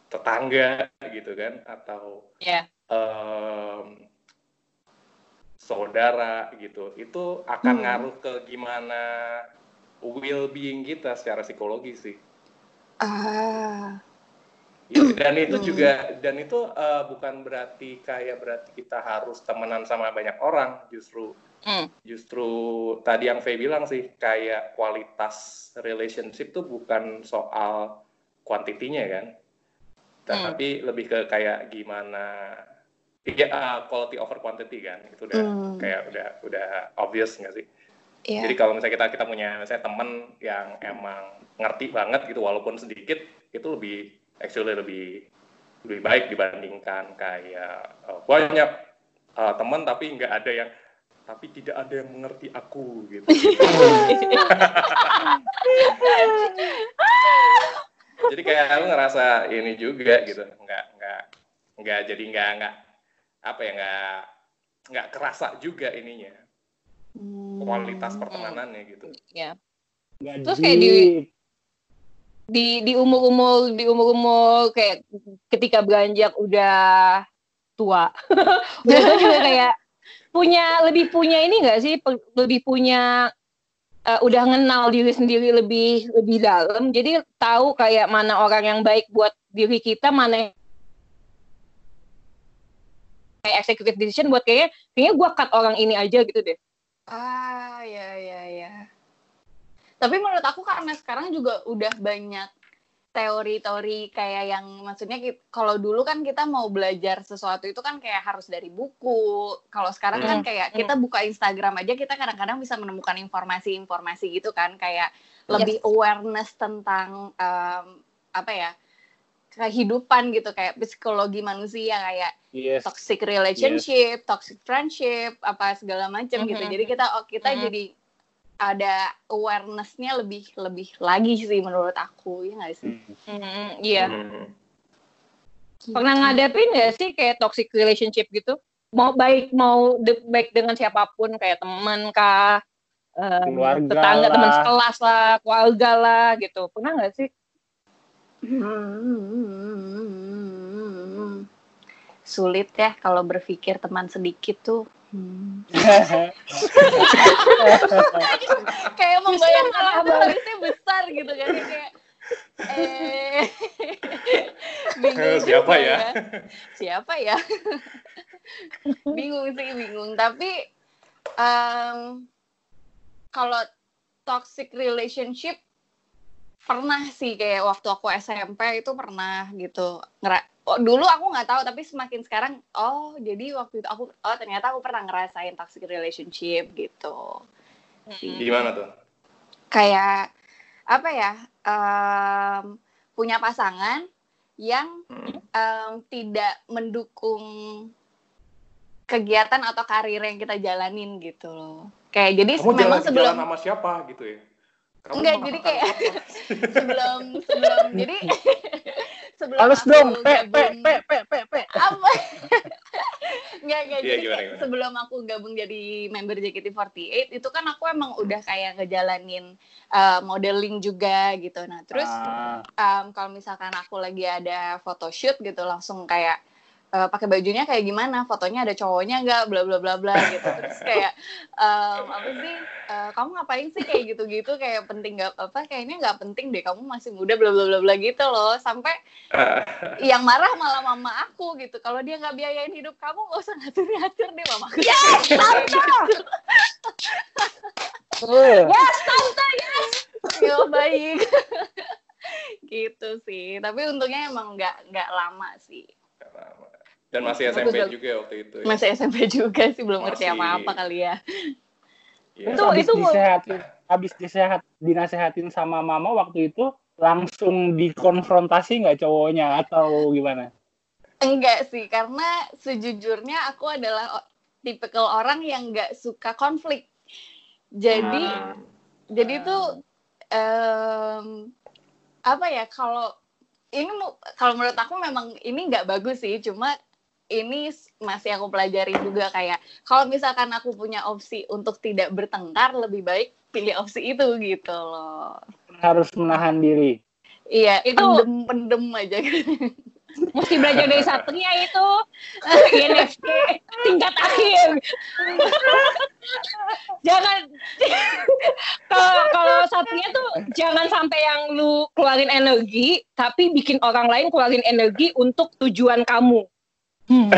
tetangga gitu kan atau ya em, saudara gitu itu akan Hmm. ngaruh ke gimana well being kita secara psikologi sih Ah. Iya, dan itu Hmm. juga dan itu eh, bukan berarti kayak berarti kita harus temenan sama banyak orang justru Hmm. justru tadi yang Faye bilang sih kayak kualitas relationship tuh bukan soal kuantitinya kan tapi lebih ke kayak gimana ya uh, quality over quantity kan itu udah Hmm. kayak udah udah obvious nggak sih Iya. jadi kalau misalnya kita kita punya misalnya temen yang emang ngerti banget gitu walaupun sedikit itu lebih actually lebih lebih baik dibandingkan kayak uh, banyak uh, teman tapi nggak ada yang tapi tidak ada yang mengerti aku gitu. <laughs> jadi kayak aku ngerasa ini juga gitu nggak nggak nggak jadi nggak nggak apa ya nggak nggak kerasa juga ininya Hmm. kualitas pertemanannya gitu. Ya. Terus kayak di-. Di di umur-umur di umur-umur kayak ketika beranjak udah tua. <laughs> udah juga kayak punya lebih punya ini enggak sih lebih punya eh, udah kenal diri sendiri lebih lebih dalam. Jadi tahu kayak mana orang yang baik buat diri kita, mana yang kayak executive decision buat kayaknya kayaknya gua cut orang ini aja gitu deh. Ah, ya ya ya. Tapi menurut aku karena sekarang juga udah banyak teori-teori kayak yang maksudnya kalau dulu kan kita mau belajar sesuatu itu kan kayak harus dari buku. Kalau sekarang kan Hmm, kayak kita buka Instagram aja kita kadang-kadang bisa menemukan informasi-informasi gitu kan kayak lebih awareness tentang em, apa ya? kehidupan gitu kayak psikologi manusia kayak Yes. toxic relationship, toxic friendship, apa segala macam gitu. Mhm. Jadi kita oh, kita Mhm. jadi ada awareness-nya lebih lebih lagi sih menurut aku ya nggak sih? Hmm. Hmm, iya. Hmm. Pernah ngadepin nggak sih kayak toxic relationship gitu? Mau baik mau de- baik dengan siapa pun kayak teman kah, Keluarga tetangga, teman sekelas lah, keluarga lah gitu. Pernah nggak sih? Hmm. Sulit ya kalau berpikir teman sedikit tuh. Hmm. Kayak membayangkan harusnya besar gitu kan ya, kayak eh <laughs> bingung Siapa juga ya? Siapa ya? bingung sih bingung tapi em, kalau toxic relationship pernah sih kayak waktu aku SMP itu pernah gitu ngera oh, dulu aku nggak tahu tapi semakin sekarang oh jadi waktu itu aku oh ternyata aku pernah ngerasain toxic relationship gitu Gimana tuh? kayak apa ya em, punya pasangan yang Hmm. em, tidak mendukung kegiatan atau karir yang kita jalanin gitu loh kayak jadi Kamu memang jalan sebelum jalan sama siapa gitu ya? Kamu Enggak, jadi kayak- <laughs> sebelum sebelum jadi <laughs> sebelum Halus dong, pe pe gabung- pe pe pe pe. apa <laughs> nggak nggak Iya, jadi gimana, gimana? sebelum aku gabung jadi member JKT48 itu kan aku emang udah kayak ngejalanin uh, modeling juga gitu nah terus Ah, um, kalau misalkan aku lagi ada photoshoot gitu langsung kayak uh, pakai bajunya kayak gimana? Fotonya ada cowoknya nggak? Bla bla bla bla gitu. Terus kayak um, apa sih? Uh, kamu ngapain sih kayak gitu gitu kayak penting nggak apa kayaknya nggak penting deh. Kamu masih muda bla bla bla bla gitu loh. Sampai <laughs> yang marah malah mama aku gitu. Kalau dia nggak biayain hidup kamu nggak usah ngatur ngatur deh mama aku. Yes eh, yes tante yes! Ya baik. <laughs> Gitu sih. Tapi untungnya emang nggak nggak lama sih Dan masih SMP Bagus, juga waktu itu. ya. masih SMP juga sih belum ngerti Masih- apa-apa kali ya Iya. Itu- habis itu- disehatin, habis disehat, dinasehatin sama mama waktu itu langsung dikonfrontasi nggak cowoknya atau gimana? enggak sih karena sejujurnya aku adalah tipikal orang yang nggak suka konflik jadi Hmm. jadi tuh em, apa ya kalau ini kalau menurut aku memang ini nggak bagus sih cuma ini masih aku pelajari juga kayak kalau misalkan aku punya opsi untuk tidak bertengkar lebih baik pilih opsi itu gitu loh. Harus menahan diri. iya Itu- pendem pendem aja. Gitu mesti belajar dari Satria itu. <laughs> INFJ tingkat akhir. Jangan. Kalau kalau Satria tuh jangan sampai yang lu keluarin energi tapi bikin orang lain keluarin energi untuk tujuan kamu hmm. <laughs>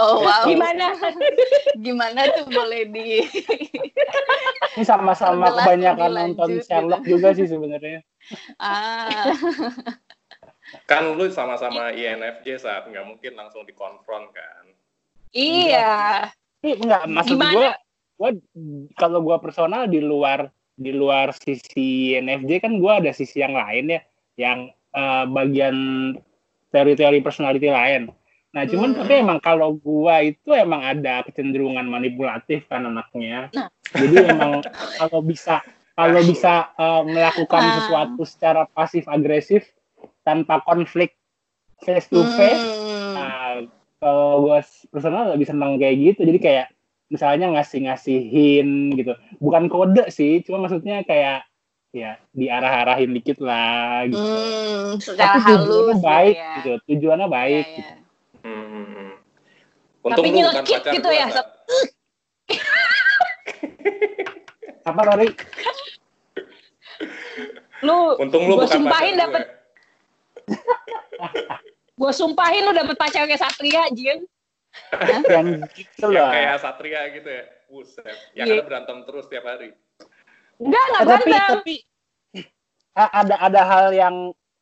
oh wow. Gimana? Gimana tuh boleh di <laughs> ini sama-sama kebanyakan nonton Sherlock gitu. juga sih sebenarnya. Ah. <laughs> Kan lu sama-sama INFJ saat nggak mungkin langsung dikonfront kan? Iya. Enggak maksud gue gue kalau gue personal di luar di luar sisi INFJ kan gue ada sisi yang lain ya. Yang uh, bagian teori-teori personality lain nah cuman hmm. tapi emang kalau gue itu emang ada kecenderungan manipulatif kan anaknya nah. jadi emang kalau bisa kalau bisa uh, melakukan ah. sesuatu secara pasif agresif tanpa konflik face to face hmm. nah, kalau gue personal lebih senang kayak gitu jadi kayak misalnya ngasih ngasihin gitu bukan kode sih cuma maksudnya kayak ya diarah-arahin dikit lah gitu hmm, secara Tapi halus gitu baik ya. gitu tujuannya baik ya, ya. gitu hmm. hmm, hmm. Untung Tapi nyelekit gitu ya apa Rory? lu Untung lu gua sumpahin dapat <laughs> Gue sumpahin lu dapet pacar kayak Satria, Jin. yang gitu loh. kayak Satria gitu ya. Buset. Yang yeah. berantem terus tiap hari. Enggak, enggak berantem. Tapi, tapi ada ada hal yang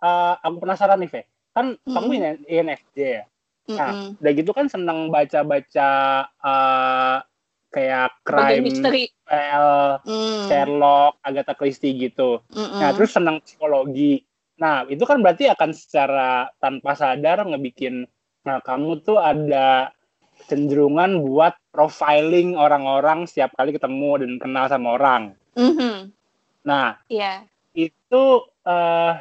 uh, aku penasaran nih, Fe. Kan mm. kamu ini INFJ ya. Nah, mm -hmm. udah gitu kan seneng baca-baca uh, kayak crime, misteri, mm. Sherlock, Agatha Christie gitu. Mm -hmm. Nah, terus seneng psikologi. Nah, itu kan berarti akan secara tanpa sadar ngebikin nah kamu tuh ada cenderungan buat profiling orang-orang setiap kali ketemu dan kenal sama orang. Mm-hmm. Nah, yeah. itu uh,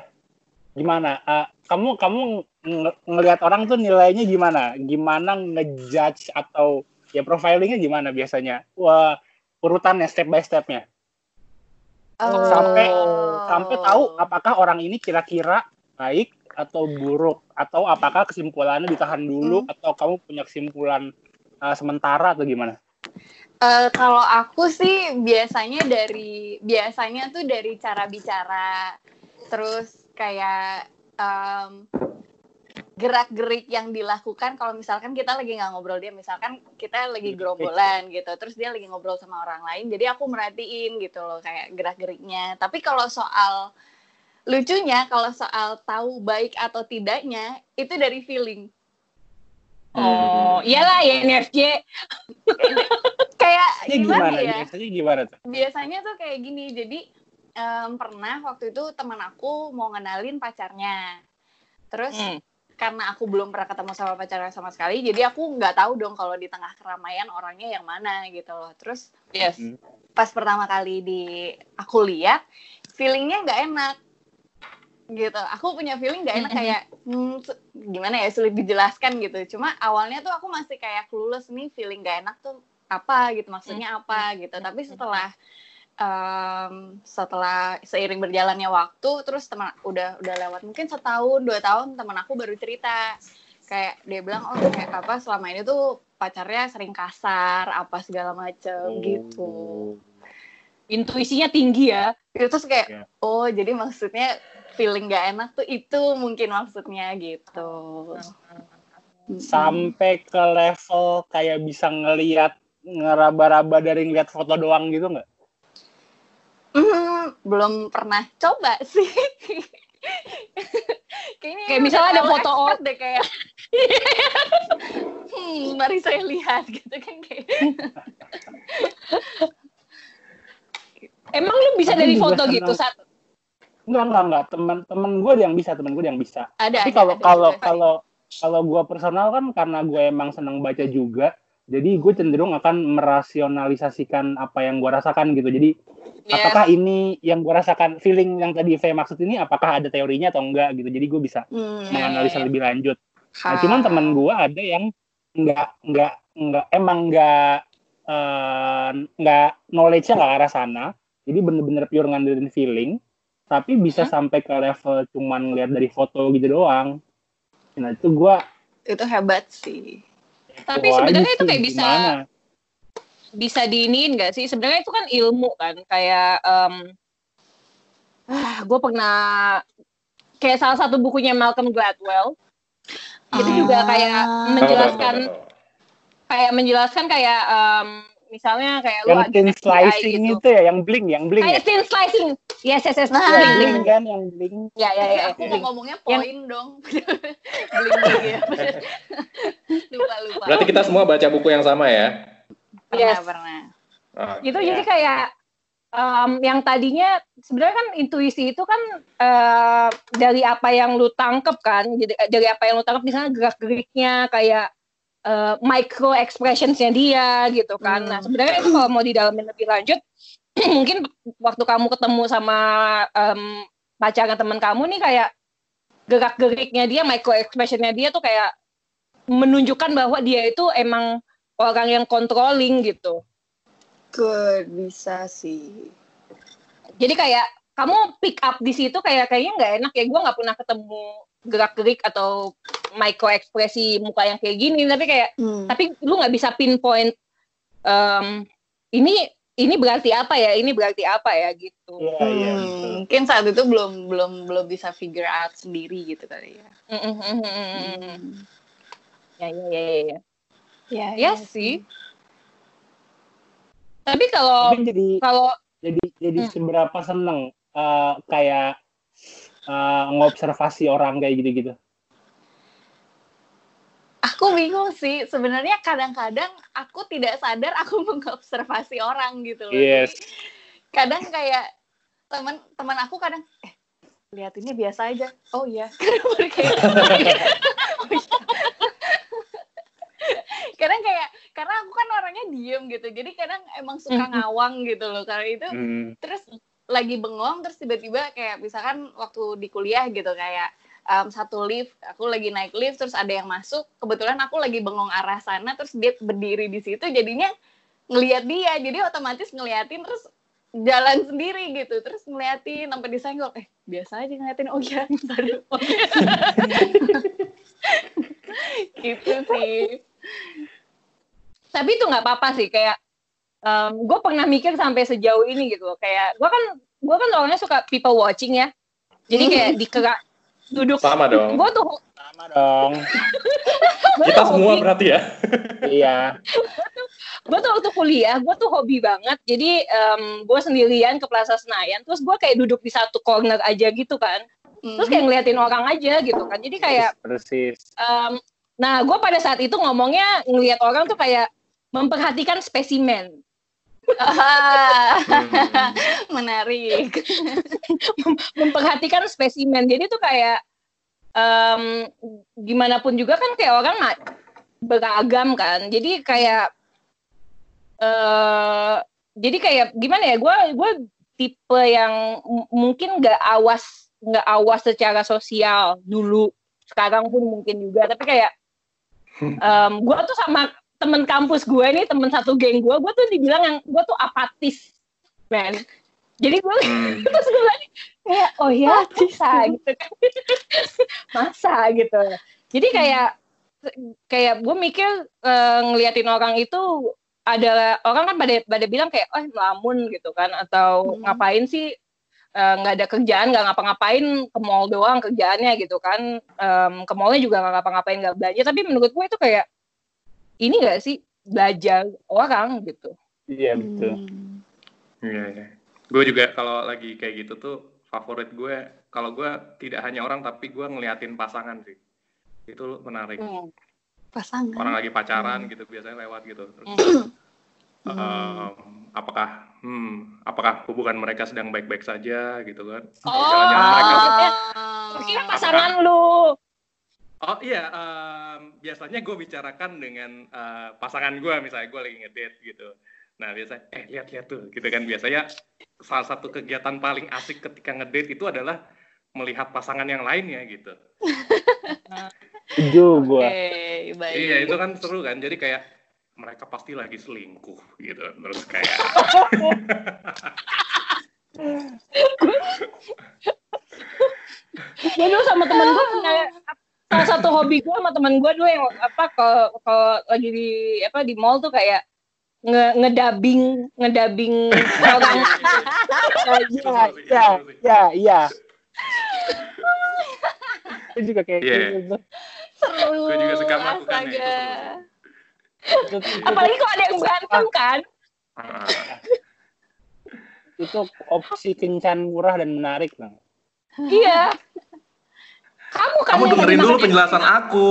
gimana? Uh, kamu kamu ng- ngelihat orang tuh nilainya gimana? Gimana ngejudge atau ya profilingnya gimana biasanya? Wah, urutannya step by stepnya. Oh. Sampai sampai tahu apakah orang ini kira-kira baik atau buruk atau apakah kesimpulannya ditahan dulu hmm. atau kamu punya kesimpulan uh, sementara atau gimana? Uh, kalau aku sih biasanya dari biasanya tuh dari cara bicara. Terus kayak um, gerak-gerik yang dilakukan kalau misalkan kita lagi nggak ngobrol dia misalkan kita lagi gerombolan gitu terus dia lagi ngobrol sama orang lain jadi aku merhatiin gitu loh kayak gerak-geriknya. Tapi kalau soal lucunya kalau soal tahu baik atau tidaknya itu dari feeling Oh, iyalah ya NFJ. <laughs> kayak gimana, gimana ya? Biasanya gimana tuh? Biasanya tuh kayak gini. Jadi um, pernah waktu itu teman aku mau ngenalin pacarnya. Terus hmm karena aku belum pernah ketemu sama pacarnya sama sekali jadi aku nggak tahu dong kalau di tengah keramaian orangnya yang mana gitu loh terus yes. pas pertama kali di aku lihat feelingnya nggak enak gitu. Aku punya feeling nggak enak kayak hmm, gimana ya sulit dijelaskan gitu. Cuma awalnya tuh aku masih kayak clueless nih feeling nggak enak tuh apa gitu maksudnya apa gitu. Tapi setelah um, setelah seiring berjalannya waktu terus teman udah udah lewat mungkin setahun dua tahun teman aku baru cerita. Kayak dia bilang oh kayak apa selama ini tuh pacarnya sering kasar apa segala macem oh. gitu. Intuisinya tinggi ya. Itu terus kayak yeah. oh jadi maksudnya feeling gak enak tuh itu mungkin maksudnya gitu sampai ke level kayak bisa ngelihat ngeraba-raba dari ngeliat foto doang gitu nggak Hmm, belum pernah coba sih. <laughs> Kayaknya kayak misalnya ada foto orang deh kayak. <laughs> hmm, mari saya lihat gitu kan kayak. <laughs> Emang lu bisa dari foto gitu saat Enggak, enggak, enggak. Teman-teman gue yang bisa, teman gue yang bisa. Ada. Tapi kalau kalau kalau kalau gue personal kan karena gue emang senang baca juga, jadi gue cenderung akan merasionalisasikan apa yang gue rasakan gitu jadi yeah. apakah ini yang gue rasakan feeling yang tadi V maksud ini apakah ada teorinya atau enggak gitu jadi gue bisa mm, menganalisa yeah, yeah. lebih lanjut nah, cuman teman gue ada yang enggak enggak enggak emang enggak uh, enggak knowledge-nya enggak arah sana jadi bener-bener pure ngandelin feeling tapi bisa Hmm? sampai ke level cuman ngeliat dari foto gitu doang. Nah itu gue Itu hebat sih. Tapi sebenarnya itu kayak bisa- bisa diiniin nggak sih? Sebenarnya itu kan ilmu kan, kayak em, ah, gue pernah kayak salah satu bukunya Malcolm Gladwell itu juga kayak Ah. menjelaskan tahu, tahu. kayak menjelaskan kayak em, misalnya kayak lu yang lagi thin slicing gitu. itu ya, yang bling, yang bling ya. Kayak thin slicing. Yes, yes, yes. Nah. Bling, Yang bling. bling kan, yang bling. Ya, ya, ya. aku mau bling. ngomongnya Yang- poin dong. <laughs> Bling-bling ya. <laughs> lupa lupa. Berarti kita semua baca buku yang sama ya? pernah Yes. pernah. Ah, Gitu ya. jadi kayak em, yang tadinya sebenarnya kan intuisi itu kan eh, dari apa yang lu tangkep kan, jadi dari apa yang lu tangkep misalnya gerak-geriknya kayak eh, micro expressionsnya dia gitu kan. Hmm. Nah sebenarnya itu kalau mau didalamin lebih lanjut, <clears throat> mungkin waktu kamu ketemu sama em, pacarnya teman kamu nih kayak gerak-geriknya dia, micro expressionnya dia tuh kayak menunjukkan bahwa dia itu emang orang yang controlling gitu. Good, bisa sih. jadi kayak kamu pick up di situ kayak kayaknya nggak enak ya gue nggak pernah ketemu gerak gerik atau micro ekspresi muka yang kayak gini tapi kayak Hmm. tapi lu nggak bisa pinpoint em, ini ini berarti apa ya ini berarti apa ya gitu Iya, iya. Hmm, betul. mungkin saat itu belum belum belum bisa figure out sendiri gitu kali ya. Mm, mm, mm, mm, mm. Hmm. ya ya ya ya, ya. Ya, Ya sih. tapi kalau jadi kalau jadi jadi Hmm. seberapa seneng eh, kayak eh, ngobservasi orang kayak gitu-gitu. Aku bingung sih. Sebenarnya kadang-kadang aku tidak sadar aku <laughs> mengobservasi orang gitu loh. Yes. Jadi, kadang kayak teman teman aku kadang eh lihat ini biasa aja. Oh iya. <laughs> Kayak oh <laughs> iya. Oh iya. kadang kayak karena aku kan orangnya diem gitu. Jadi kadang emang suka Mhm. ngawang gitu loh. Karena itu Hmm. terus lagi bengong terus tiba-tiba kayak misalkan waktu di kuliah gitu kayak um, satu lift aku lagi naik lift terus ada yang masuk kebetulan aku lagi bengong arah sana terus dia berdiri di situ jadinya ngelihat dia jadi otomatis ngeliatin terus jalan sendiri gitu terus ngeliatin sampai disenggol eh biasa aja ngeliatin oh iya <laughs> baru. <laughs> Gitu sih. Tapi itu nggak apa-apa sih kayak gue pernah mikir sampai sejauh ini gitu kayak gue kan gue kan orangnya suka people watching ya jadi kayak <laughs> dikerak duduk Sama dong. gue tuh Sama dong. <laughs> Kita tuh semua hobi, berarti ya. iya. gue tuh waktu kuliah gue tuh hobi banget jadi gue sendirian ke Plaza Senayan terus gue kayak duduk di satu corner aja gitu kan terus kayak ngeliatin orang aja gitu kan jadi kayak persis. em, nah gue pada saat itu ngomongnya ngelihat orang tuh kayak memperhatikan spesimen Ah, <laughs> Hmm. menarik <laughs> memperhatikan spesimen. Jadi tuh kayak em, gimana pun juga kan kayak orang beragam kan. Jadi kayak eh jadi kayak gimana ya? Gue gue tipe yang mungkin nggak awas nggak awas secara sosial dulu. Sekarang pun mungkin juga. Tapi kayak em gue tuh sama temen kampus gue nih temen satu geng gue, gue tuh dibilang yang gue tuh apatis, man. Jadi gue Hmm. <laughs> terus gue bilang kayak oh ya masa? gitu kan. <laughs> Masa gitu. Jadi kayak kayak gue mikir eh, ngeliatin orang itu ada orang kan pada pada bilang kayak oh melamun gitu kan. Atau Hmm. ngapain sih eh, nggak ada kerjaan nggak ngapa-ngapain ke mall doang kerjaannya gitu kan. Em, ke mallnya juga nggak ngapa-ngapain nggak belanja. Tapi menurut gue itu kayak ini gak sih belajar orang gitu Iya betul. Hmm. Iya, iya. Gue juga kalau lagi kayak gitu tuh favorit gue kalau gue tidak hanya orang tapi gue ngeliatin pasangan sih. Itu menarik. Hmm. pasangan Orang lagi pacaran gitu biasanya lewat gitu. Terus, Hmm. em, apakah hmm, apakah hubungan mereka sedang baik-baik saja gitu kan? Oh, Jangan-jangan mereka Ah. kira pasangan lu Oh iya, em, biasanya gue bicarakan dengan eh, pasangan gue, misalnya gue lagi ngedate gitu. Nah biasanya, eh lihat-lihat tuh, gitu kan. Biasanya salah satu kegiatan paling asik ketika ngedate itu adalah melihat pasangan yang lainnya gitu. Setuju gue. Baik. Iya itu kan seru kan. Jadi kayak mereka pasti lagi selingkuh gitu. Terus kayak <laughs> Gue dulu sama temen gue punya salah satu hobi gue dulu yang apa kalau kalau lagi di apa di mall tuh kayak nge ngedabing ngedabing <laughs> orang Iya, iya, iya, iya. Itu juga kayak Iya. gitu. Seru. Gue juga suka itu itu, apalagi kalau ada yang berantem kan Ah, itu opsi kencan murah dan menarik bang. iya kamu kan Kamu dengerin dulu penjelasan aku.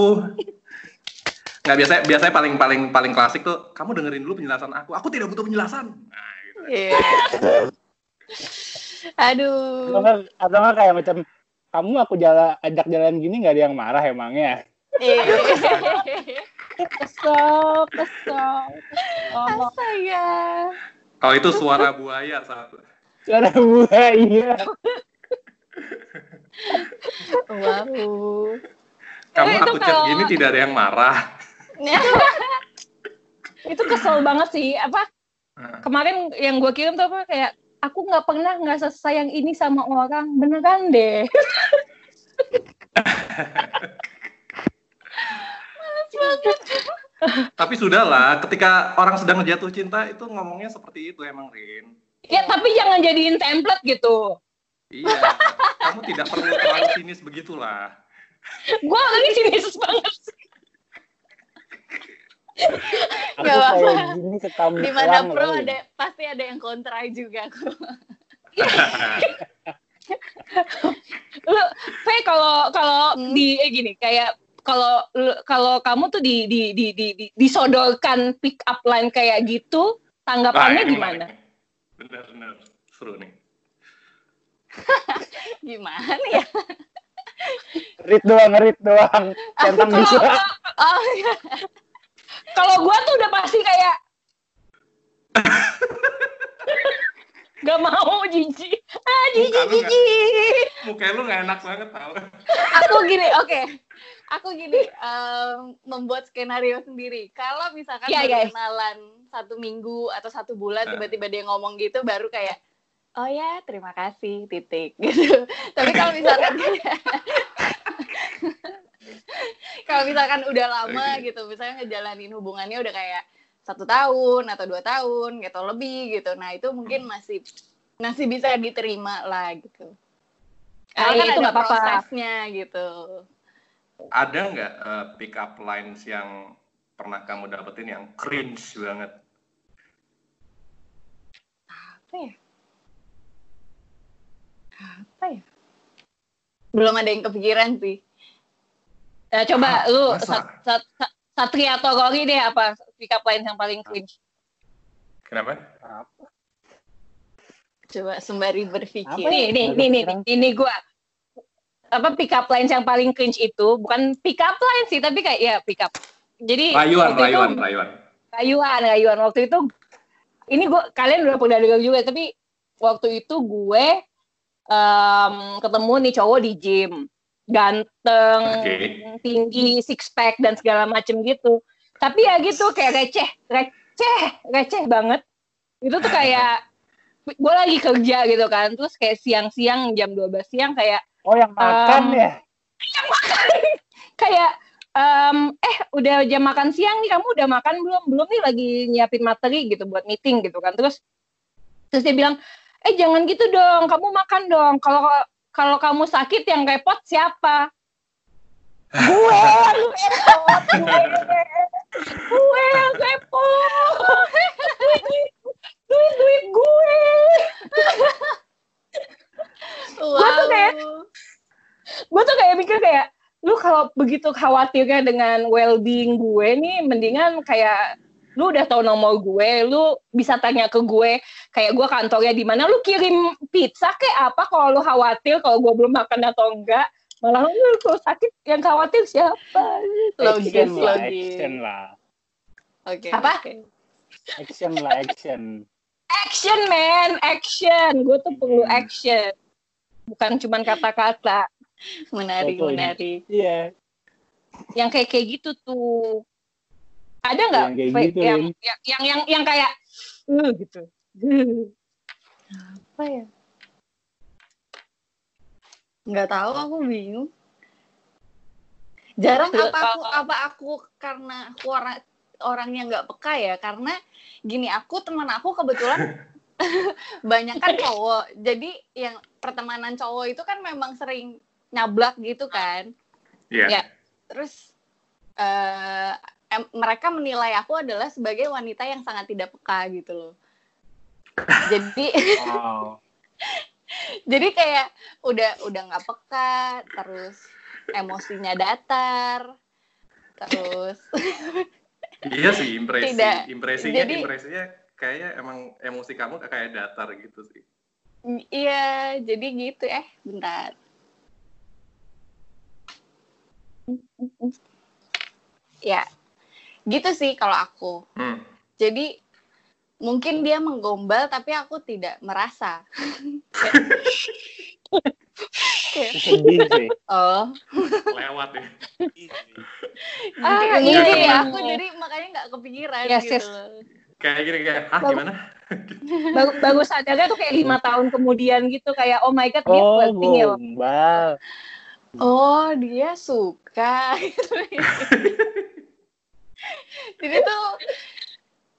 Nggak biasa biasanya paling paling paling klasik tuh kamu dengerin dulu penjelasan aku. Aku tidak butuh penjelasan. Nah, gitu. <laughs> Atau Aduh. nggak atau nggak kayak macam kamu aku jalan ajak jalan gini nggak ada yang marah emangnya? Iya. kesel <laughs> kesel kesel. Astaga. Kalau itu suara buaya satu. Suara buaya. <laughs> <laughs> Wow. Kamu Itu aku chat kalau- gini tidak ada yang marah. <laughs> itu kesel banget sih apa kemarin yang gue kirim tuh apa kayak aku nggak pernah nggak sesayang ini sama orang beneran deh <laughs> Tapi sudahlah, ketika orang sedang jatuh cinta itu ngomongnya seperti itu emang Rin. ya tapi jangan jadiin template gitu Iya, kamu tidak perlu terlalu sinis begitulah. gue lagi sinis banget. Aku Nggak apa-apa. kayak gini Di mana pro loh. ada pasti ada yang kontra juga kok. <laughs> lu Fe kalau kalau Hmm. di eh, gini kayak kalau lu- kalau kamu tuh di di di di, di disodorkan pick up line kayak gitu tanggapannya ini gimana menarik. Bener-bener seru nih. Gimana ya? Rit doang, rit doang. Centang kalau bisa. Oh iya. kalau gua tuh udah pasti kayak Gak mau jijik. Ah nggak- jijik. Muka lu nggak enak banget tau. Aku gini, oke. Aku gini, em, membuat skenario sendiri. Kalau misalkan baru iya. kenalan satu minggu atau satu bulan, Ah. tiba-tiba dia ngomong gitu, baru kayak, oh ya, terima kasih, titik. <laughs> Gitu. Tapi kalau misalkan <laughs> <laughs> kalau misalkan udah lama gitu, misalnya ngejalanin hubungannya udah kayak satu tahun atau dua tahun gitu lebih gitu. Nah itu mungkin masih masih bisa diterima lah gitu. Ah, Karena kan itu ada nggak apa-apa. prosesnya gitu. Ada nggak eh, pick up lines yang pernah kamu dapetin yang cringe banget? apa ya? Apa ya? Belum ada yang kepikiran sih. Ya, coba Ah, lu sat, sat, sat, Satria atau Rory deh apa pick up line yang paling cringe. Kenapa? Coba sembari berpikir. Apa Nih, ya? nih, nih, nih, nih, ini gua apa pick up lines yang paling cringe itu bukan pick up line sih tapi kayak ya pick up. Jadi Rayuan, waktu itu- rayuan, rayuan. rayuan rayuan waktu itu ini gue kalian udah pernah dengar juga tapi waktu itu gue em, ketemu nih cowok di gym. Ganteng Oke. tinggi six pack dan segala macem gitu. Tapi ya gitu kayak receh receh receh banget. Itu tuh kayak gue lagi kerja gitu kan. Terus kayak siang-siang jam 12 siang kayak Oh yang makan Um, ya? <laughs> kayak em, eh udah jam makan siang nih kamu udah makan belum? Belum nih lagi nyiapin materi gitu buat meeting gitu kan. Terus terus dia bilang eh jangan gitu dong. Kamu makan dong. Kalau kalau kamu sakit yang repot siapa? Gue yang repot gue. Gue yang repot. Duit duit gue Wow. Gua tuh kayak- gue tuh kayak mikir kayak lu kalau begitu khawatirnya dengan well being gue nih mendingan kayak lu udah tahu nomor gue lu bisa tanya ke gue kayak gue kantornya di mana lu kirim pizza kayak apa kalau lu khawatir kalau gue belum makan atau enggak malah lu kalau sakit yang khawatir siapa Logis, Action lah, action lah. Oke. Apa? Action lah, action. action man action gue tuh perlu action bukan cuman kata-kata Menarik, menarik. Iya. yang kayak kayak gitu tuh ada nggak Yang gitu, yang, yang yang yang yang kayak uh, gitu Uh. <laughs> Apa ya? Nggak tahu, aku bingung. Jarang apa aku apa aku karena aku orang orangnya nggak peka ya karena gini aku teman aku kebetulan <laughs> <laughs> banyak kan cowok jadi yang pertemanan cowok itu kan memang sering nyablak gitu kan Iya. Ya. terus eh em- mereka menilai aku adalah sebagai wanita yang sangat tidak peka gitu loh jadi Wow. <laughs> jadi kayak udah udah nggak peka terus emosinya datar terus <laughs> Iya sih impresi, Tidak. impresinya, Jadi- impresinya kayaknya emang emosi kamu kayak datar gitu sih. iya jadi gitu eh bentar ya gitu sih kalau aku Hmm. jadi mungkin dia menggombal tapi aku tidak merasa Kayak, Sedih sih. oh Lewat ya. Ah, Jadi- iya, jadi iya. aku jadi makanya nggak kepikiran Yes, gitu yes. Kayak gini kayak, Bagus. gimana? baru, baru sadarnya tuh kayak lima tahun kemudian gitu kayak oh my god dia Oh, flirting ya gombal. Oh, dia suka. <laughs> <laughs> <laughs> Jadi tuh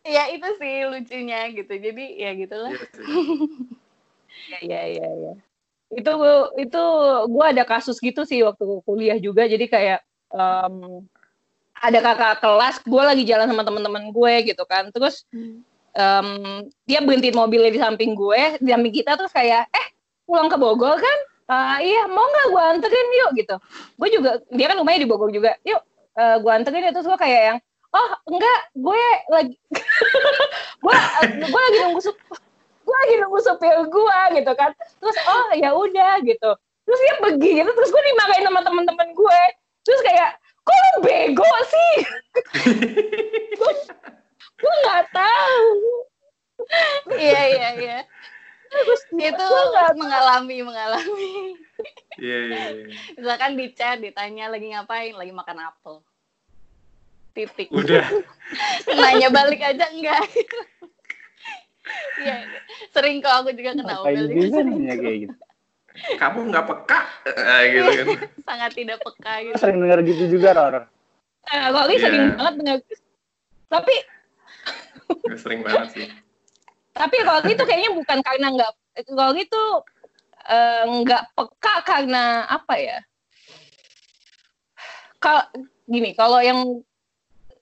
ya itu sih lucunya gitu. Jadi ya gitulah. Iya. Iya <laughs> iya iya. iya. Itu itu gue ada kasus gitu sih waktu kuliah juga. Jadi kayak em, ada kakak kelas, gue lagi jalan sama teman-teman gue gitu kan. Terus em, dia berhentiin mobilnya di samping gue, di samping kita terus kayak eh pulang ke Bogor kan? "Ah, iya mau nggak gue anterin yuk gitu. Gue juga dia kan rumahnya di Bogor juga. Yuk eh, gue anterin ya terus gue kayak yang oh enggak gue lagi <laughs> gue gue lagi nunggu sup gue lagi nunggu supir gue gitu kan terus oh ya udah gitu terus dia pergi gitu terus gue dimarahin sama teman-teman gue terus kayak kok lu bego sih <laughs> gue gue nggak tahu Iya iya iya. terus Itu mengalami mengalami. Iya, iya, iya. Misalkan di chat ditanya lagi ngapain, lagi makan apel. Titik. Udah. <laughs> Nanya balik aja enggak. Iya, sering kok aku juga kena Ngapain obel juga nanya kayak gitu. Kamu nggak peka, Eh, gitu kan. sangat tidak peka gitu. sering denger gitu juga, Ror. eh, kalau ini Iya. sering banget bener tapi Sering banget sih. tapi kalau itu kayaknya bukan karena nggak kalau itu eh, nggak peka karena apa ya kalau gini kalau yang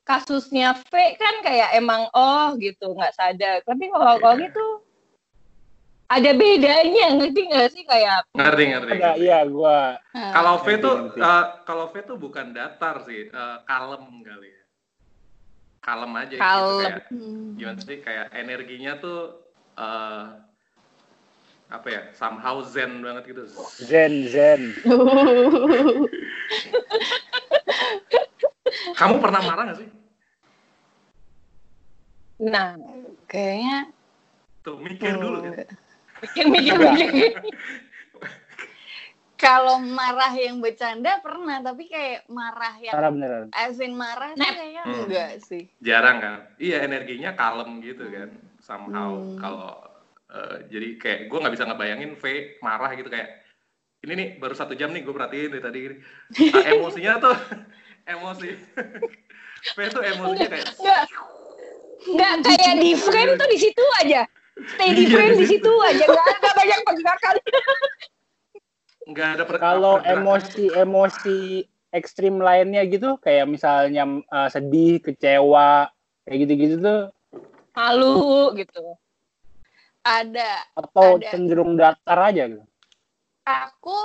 kasusnya V kan kayak emang oh gitu nggak sadar tapi kalau kalau Iya. gitu ada bedanya ngerti nggak sih kayak Ngerti, ngerti. Ada, iya, gua Nah, Kalau V tuh, eh, kalau V tuh bukan datar sih, eh, kalem kali ya. Kalem aja gitu. Kalem. Kayak, hmm. gimana sih, kayak energinya tuh, eh, apa ya, somehow zen banget gitu. zen, zen. <laughs> Kamu pernah marah gak sih? nah Kayaknya Tuh, mikir dulu kan. mikir mikir mikir kalau marah yang bercanda pernah, tapi kayak marah yang Parah beneran. as in marah tuh Nah. kayaknya Hmm. enggak sih. Jarang kan? Iya, energinya kalem gitu kan. Somehow, Hmm. kalau, eh, jadi kayak gue nggak bisa ngebayangin V marah gitu kayak, ini nih baru satu jam nih gue perhatiin dari tadi gini. <laughs> Ah, emosinya tuh, emosi. <laughs> V tuh emosinya kayak, nggak nggak kayak di frame tuh di situ aja stay di Iya, frame di di situ. aja nggak ada banyak pergerakan nggak ada per- Kalau pergerakan. emosi-emosi ekstrim lainnya gitu, kayak misalnya eh, sedih, kecewa, kayak gitu-gitu tuh, malu gitu Ada atau Ada. cenderung datar aja gitu. aku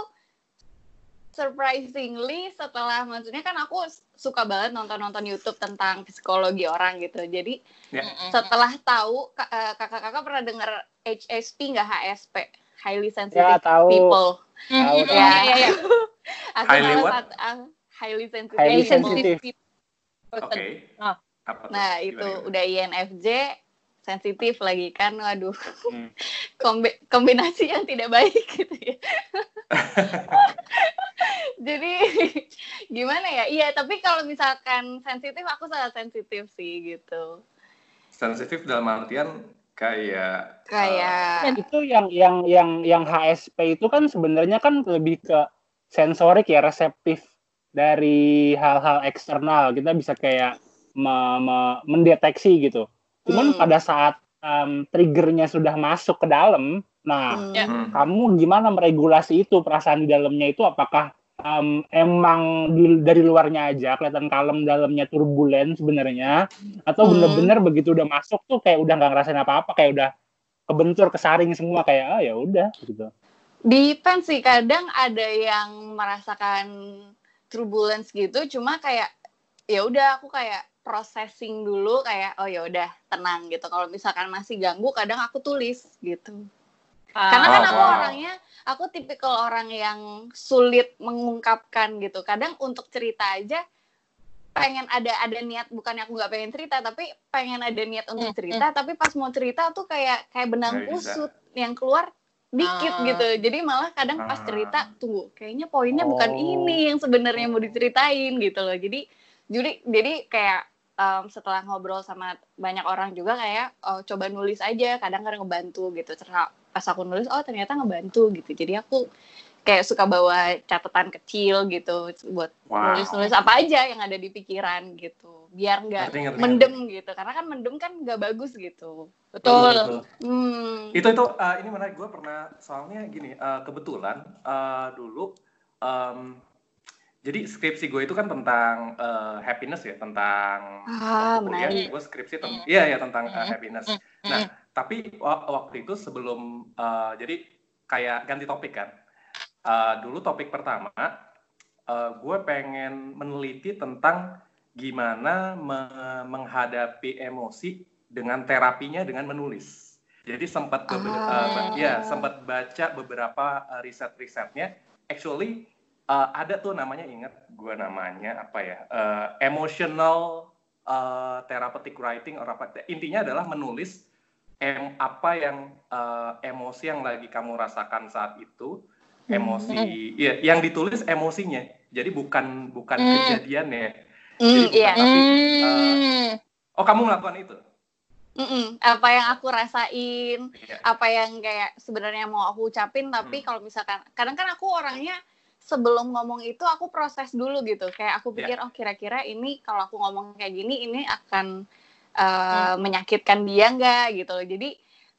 surprisingly setelah maksudnya kan aku suka banget nonton-nonton YouTube tentang psikologi orang gitu. Jadi Ya. setelah tahu eh, kakak-kakak pernah dengar HSP nggak HSP? Highly Ya, sensitive tahu. people. Tahu, Mm, tahu. ya ya ya Aku Highly what? ah, highly sensitive. Highly sensitive. Oke. Ah. Apa tuh? Nah itu gimana? udah INFJ sensitif lagi kan, waduh Hmm. <laughs> kombi- kombinasi yang tidak baik gitu ya. <laughs> Jadi gimana ya? Iya tapi kalau misalkan sensitif aku sangat sensitif sih gitu. Sensitif dalam artian kayak Kayak itu yang yang yang yang HSP itu kan sebenarnya kan lebih ke sensorik ya reseptif dari hal-hal eksternal kita bisa kayak me- me- mendeteksi gitu cuman Hmm. pada saat um, triggernya sudah masuk ke dalam nah hmm, Ya. Hmm. kamu gimana meregulasi itu perasaan di dalamnya itu apakah um, emang di- dari luarnya aja kelihatan kalem dalamnya turbulen sebenarnya atau Hmm. bener-bener begitu udah masuk tuh kayak udah nggak ngerasain apa-apa kayak udah kebentur kesaring semua kayak ah ya udah gitu Depends sih, kadang ada yang merasakan turbulence gitu, cuma kayak ya udah aku kayak processing dulu kayak oh ya udah tenang gitu. Kalau misalkan masih ganggu, kadang aku tulis gitu. Karena kan aku wow. orangnya, aku tipikal orang yang sulit mengungkapkan gitu. Kadang untuk cerita aja pengen ada ada niat bukannya aku nggak pengen cerita tapi pengen ada niat untuk Hmm, cerita tapi pas mau cerita tuh kayak kayak benang kusut yang keluar dikit Ah. gitu jadi malah kadang pas Ah. cerita tunggu kayaknya poinnya bukan Oh. ini yang sebenarnya mau diceritain gitu loh jadi jadi jadi kayak em, setelah ngobrol sama banyak orang juga kayak oh, coba nulis aja kadang-kadang ngebantu gitu. Terus pas aku nulis oh ternyata ngebantu gitu. Jadi aku kayak suka bawa catatan kecil gitu buat Wow. nulis-nulis apa aja yang ada di pikiran gitu. Biar nggak Ngerti, ngerti, mendem gitu. Karena kan mendem kan nggak bagus gitu. Betul. hmm. itu itu uh, ini menarik. Gue pernah soalnya gini uh, kebetulan uh, dulu um, jadi skripsi gue itu kan tentang uh, happiness ya tentang ah kuliah, menarik. Gue skripsi tentang iya ya tentang uh, happiness. Hmm. nah tapi wa- waktu itu sebelum uh, jadi kayak ganti topik kan. Uh, dulu topik pertama uh, gue pengen meneliti tentang gimana me- menghadapi emosi dengan terapinya dengan menulis. Jadi sempat Ah. uh, ya sempat baca beberapa uh, riset-risetnya. Actually uh, ada tuh namanya ingat gue namanya apa ya uh, emotional uh, therapeutic writing or apa intinya adalah menulis em apa yang uh, emosi yang lagi kamu rasakan saat itu emosi ya yang ditulis emosinya jadi bukan bukan Hmm. kejadiannya hmm, Jadi iya bukan- Tapi, Hmm. oh kamu melakukan itu Mm-mm. apa yang aku rasain Iya. apa yang kayak sebenarnya mau aku ucapin tapi Hmm. kalau misalkan kadang kan aku orangnya sebelum ngomong itu aku proses dulu gitu. Kayak aku Ya. pikir oh kira-kira ini kalau aku ngomong kayak gini ini akan uh, menyakitkan dia nggak? Gitu loh. Jadi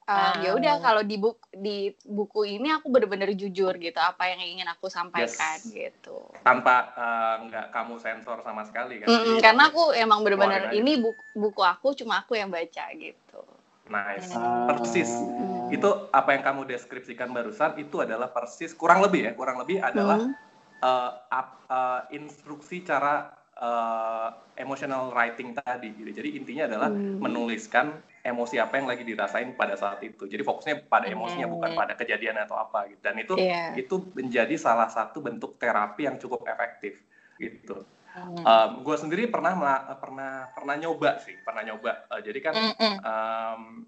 um, Ah. ya udah kalau di buku di buku ini aku bener-bener jujur gitu apa yang ingin aku sampaikan Yes. gitu. Tanpa uh, nggak kamu sensor sama sekali kan. Mm-mm, Jadi, karena aku emang bener-bener ini buku, buku aku cuma aku yang baca gitu nice persis Hmm. itu apa yang kamu deskripsikan barusan itu adalah persis kurang lebih ya kurang lebih adalah Hmm. uh, ap- uh, instruksi cara uh, emotional writing tadi gitu. Jadi intinya adalah Hmm. menuliskan emosi apa yang lagi dirasain pada saat itu. Jadi fokusnya pada emosinya Hmm. bukan pada kejadian atau apa gitu. Dan itu Iya. itu menjadi salah satu bentuk terapi yang cukup efektif gitu. Hmm. gue sendiri pernah pernah pernah nyoba sih, pernah nyoba. Uh, jadi kan Hmm.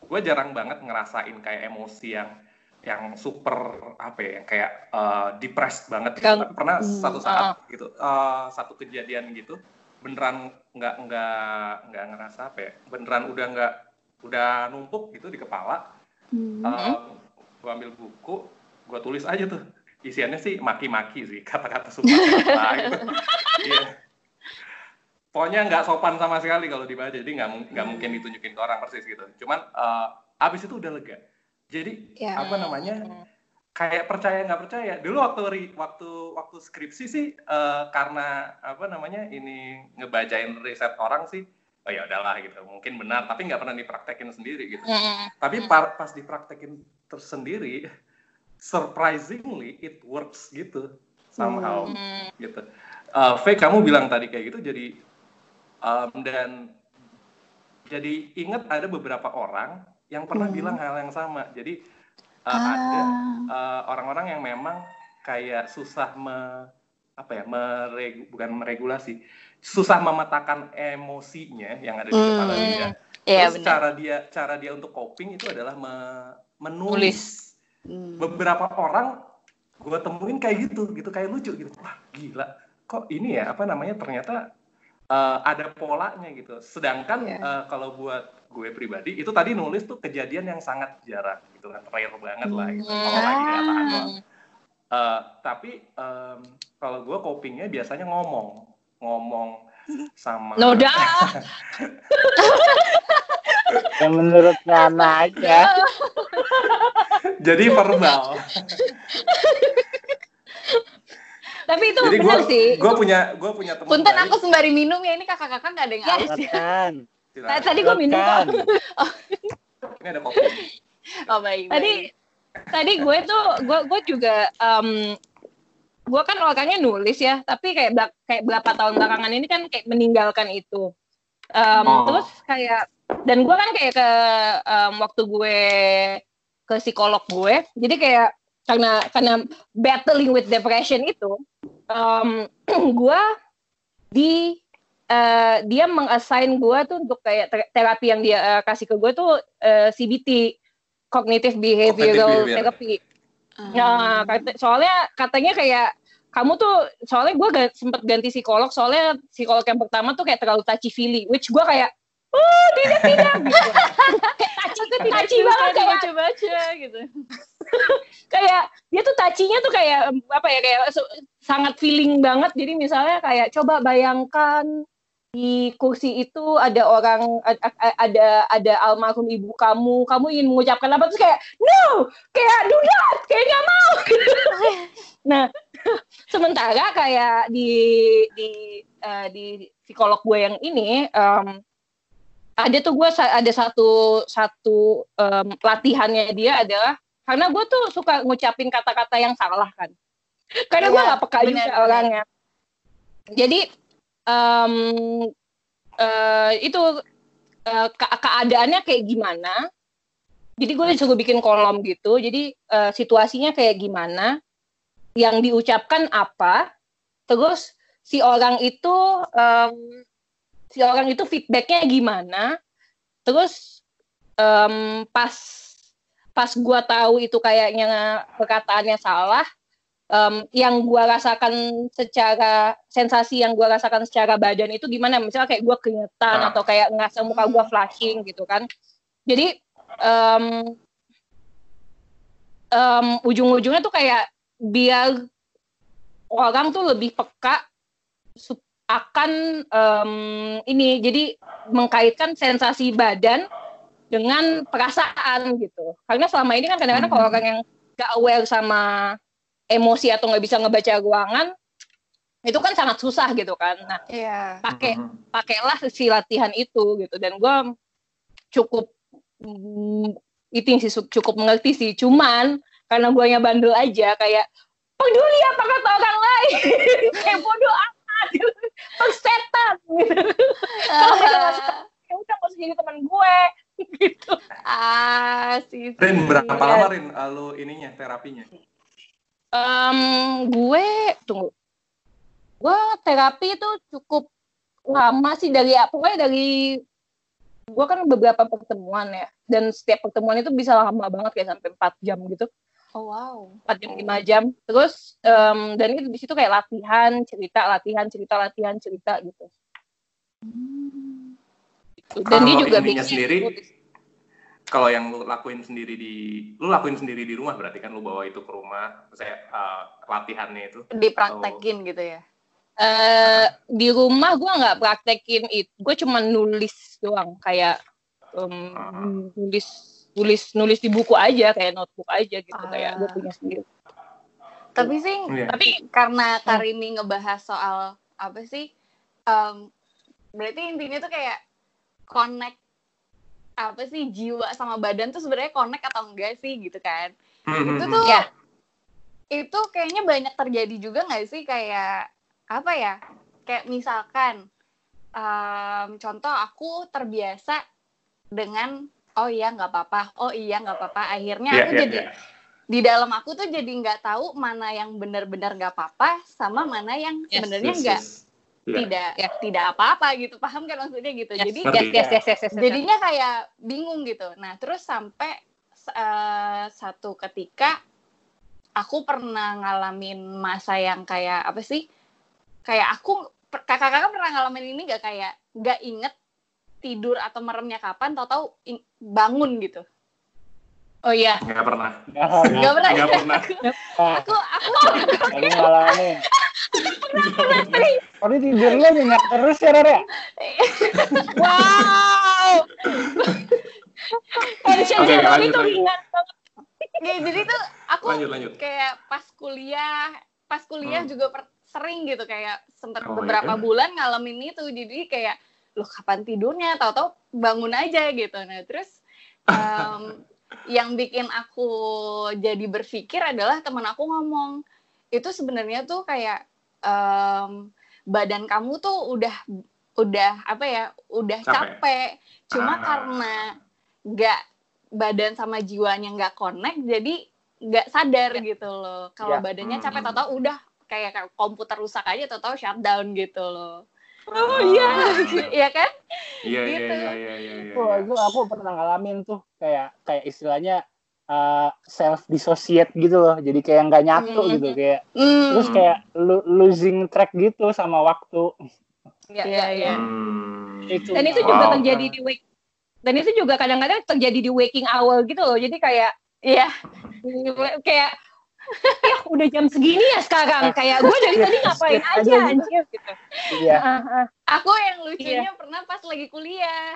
gue jarang banget ngerasain kayak emosi yang yang super apa ya, yang kayak uh, depressed banget. Gitu. Pernah Hmm, satu saat gitu, uh, satu kejadian gitu, beneran nggak nggak nggak ngerasa apa ya, beneran udah nggak udah numpuk gitu di kepala. Hmm. gue ambil buku, gue tulis aja tuh. Isiannya sih maki-maki sih, <laughs> kata-kata sumpah kata gitu. Iya. Pokoknya nggak sopan sama sekali kalau dibaca, jadi nggak nggak mungkin ditunjukin ke orang persis gitu. Cuman eh, abis itu udah lega. Jadi Ya. apa namanya? Kayak percaya nggak percaya. Dulu waktu ri- waktu waktu skripsi sih eh, karena apa namanya ini ngebacain riset orang sih, oh ya udahlah gitu. Mungkin benar, tapi nggak pernah dipraktekin sendiri gitu. Hmm. Tapi par- pas dipraktekin tersendiri, surprisingly it works gitu somehow Hmm. gitu. Uh, Faye, kamu bilang tadi kayak gitu jadi um, dan jadi ingat ada beberapa orang yang pernah Hmm. bilang hal yang sama. Jadi uh, Ah. ada uh, orang-orang yang memang kayak susah me apa ya mereg, bukan meregulasi susah memetakan emosinya yang ada di Hmm. kepala dia Iya Terus benar. cara dia cara dia untuk coping itu adalah me- menulis. Hmm. Beberapa orang gue temuin kayak gitu, gitu kayak lucu gitu. Wah gila, kok ini ya apa namanya ternyata uh, ada polanya gitu. Sedangkan Iya. uh, kalau buat gue pribadi itu tadi nulis tuh kejadian yang sangat jarang gitu kan, rare banget lah gitu. Kalau lagi kenyataan doang. Uh, tapi um, kalau gue copingnya biasanya ngomong, ngomong sama Noda. <laughs> Yang menurut Nana aja. <laughs> jadi verbal. Tapi itu Jadi benar sih. gue punya gue punya teman Punten baik. aku sembari minum ya ini kakak-kakak nggak ada yang aus ya. Silakan. Silakan. Tadi gue minum kok. Silakan. <laughs> Ini ada kopi. Oh baik. Tadi tadi gue tuh gue gue juga em, gue kan orangnya nulis ya, tapi kayak belak- kayak berapa tahun belakangan ini kan kayak meninggalkan itu. Em, Oh. Terus kayak dan gue kan kayak ke em, waktu gue ke psikolog gue, jadi kayak karena karena battling with depression itu, em, <clears throat> gue di eh, dia mengassign gue tuh untuk kayak ter- terapi yang dia eh, kasih ke gue tuh eh, CBT cognitive behavioral behavior. therapy. Hmm. Nah, kata- soalnya katanya kayak kamu tuh soalnya gue ga, sempet ganti psikolog soalnya psikolog yang pertama tuh kayak terlalu touchy feely which gue kayak oh tidak tidak <laughs> gitu. kayak touchy touchy banget kayak baca-baca gitu. <laughs> kayak dia tuh touchy-nya tuh kayak apa ya kayak sangat feeling banget. Jadi misalnya kayak coba bayangkan di kursi itu ada orang a- a- ada ada almarhum ibu kamu. Kamu ingin mengucapkan apa? Terus kayak no! Kayak do not! Kayak nggak mau! <laughs> Nah sementara kayak di di eh, di psikolog gue yang ini em, ada tuh gue sa- ada satu satu em, latihannya dia adalah karena gue tuh suka ngucapin kata-kata yang salah kan. Karena gue Iya, nggak peka juga benar. orangnya. Jadi em, eh, itu eh, ke- keadaannya kayak gimana? Jadi gue disuruh bikin kolom gitu. Jadi eh, situasinya kayak gimana? Yang diucapkan apa? Terus si orang itu em, si orang itu feedbacknya gimana. Terus em, pas pas gua tahu itu kayaknya perkataannya salah em, yang gua rasakan secara sensasi yang gua rasakan secara badan itu gimana? Misalnya kayak gua keringetan Ah. atau kayak ngerasa muka gua flashing gitu kan. Jadi em, em, ujung-ujungnya tuh kayak biar orang tuh lebih peka sup- akan em, ini jadi mengkaitkan sensasi badan dengan perasaan gitu karena selama ini kan kadang-kadang kalau Hmm. orang yang gak aware sama emosi atau nggak bisa ngebaca ruangan itu kan sangat susah gitu kan nah Iya. pakai Mhm. pakailah si latihan itu gitu dan gue cukup mm, itu sih su- cukup mengerti sih cuman karena guanya bandel aja kayak peduli apa kata orang lain <laughs> kayak bodoh persetan gitu Kalau mereka nggak ya udah gak usah jadi teman gue gitu ah, sih. Rin berapa Iya. lama Rin lu ininya terapinya? Em, gue tunggu gue terapi itu cukup lama sih dari pokoknya dari gue kan beberapa pertemuan ya dan setiap pertemuan itu bisa lama banget kayak sampai 4 jam gitu Oh wow. 4 jam 5 jam terus em, dan itu di situ kayak latihan cerita latihan cerita latihan cerita gitu dan Kalau dia juga bikin sendiri, Kalau yang lu lakuin sendiri di, lu lakuin sendiri di rumah berarti kan lu bawa itu ke rumah, saya uh, latihannya itu. Dipraktekin gitu ya. eh di rumah gue nggak praktekin itu gue cuma nulis doang kayak em, Ah. nulis nulis nulis di buku aja kayak notebook aja gitu Ah. kayak gue punya sendiri Tapi sih Iya. tapi karena Karimi ngebahas soal apa sih? em, berarti intinya tuh kayak connect apa sih jiwa sama badan tuh sebenarnya connect atau enggak sih gitu kan? Hmm, Itu tuh Ya. itu kayaknya banyak terjadi juga nggak sih kayak apa ya? Kayak misalkan em, contoh aku terbiasa dengan oh iya nggak apa-apa, oh iya nggak apa-apa. Akhirnya Iya, aku iya, jadi iya. di dalam aku tuh jadi nggak tahu mana yang benar-benar nggak apa-apa sama mana yang Yes, sebenarnya nggak yes. Iya. tidak Ya. tidak apa-apa gitu paham kan maksudnya gitu yes, jadi yes, yes, yes, yes, yes, yes. jadinya kayak bingung gitu nah terus sampai eh, satu ketika aku pernah ngalamin masa yang kayak apa sih kayak aku kakak-kakak pernah ngalamin ini nggak kayak nggak inget tidur atau meremnya kapan tahu-tahu bangun gitu Oh iya. Nggak pernah. nggak pernah Nggak pernah. aku aku Aku ngalamin. Oh, ini tidur lu nyenyak terus ya, Rara? Wow. Oke, Roni lanjut, tuh lanjut. ringan banget. ya, jadi tuh aku Lanjut, lanjut. kayak pas kuliah pas kuliah Hmm. juga per- sering gitu kayak sempat Oh, beberapa iya? bulan ngalamin itu jadi kayak loh kapan tidurnya tahu-tahu bangun aja gitu nah terus em, <laughs> yang bikin aku jadi berpikir adalah teman aku ngomong itu sebenarnya tuh kayak em, badan kamu tuh udah udah apa ya udah Capek. capek, cuma Ah. karena nggak badan sama jiwanya nggak connect jadi nggak sadar gitu loh kalau Ya. badannya Hmm. capek tau-tau udah kayak komputer rusak aja tau-tau shutdown gitu loh Oh iya. <laughs> Iya kan Iya, iya, Gitu. iya, iya, iya. iya. Itu, itu aku pernah ngalamin tuh kayak kayak istilahnya uh, self dissociate gitu loh. Jadi kayak nggak nyatu Hmm. gitu kayak Hmm. terus kayak lo- losing track gitu sama waktu. Iya, Iya, iya, iya. Hmm. Itu. Dan itu juga Wow. terjadi di wake dan itu juga kadang-kadang terjadi di waking hour gitu loh. Jadi kayak Iya. <laughs> kayak ya udah jam segini ya sekarang kayak gue dari tadi <laughs> ngapain Skip aja aja gitu. anjir gitu. Iya. Ah, ah. Aku yang lucunya pernah pas lagi kuliah.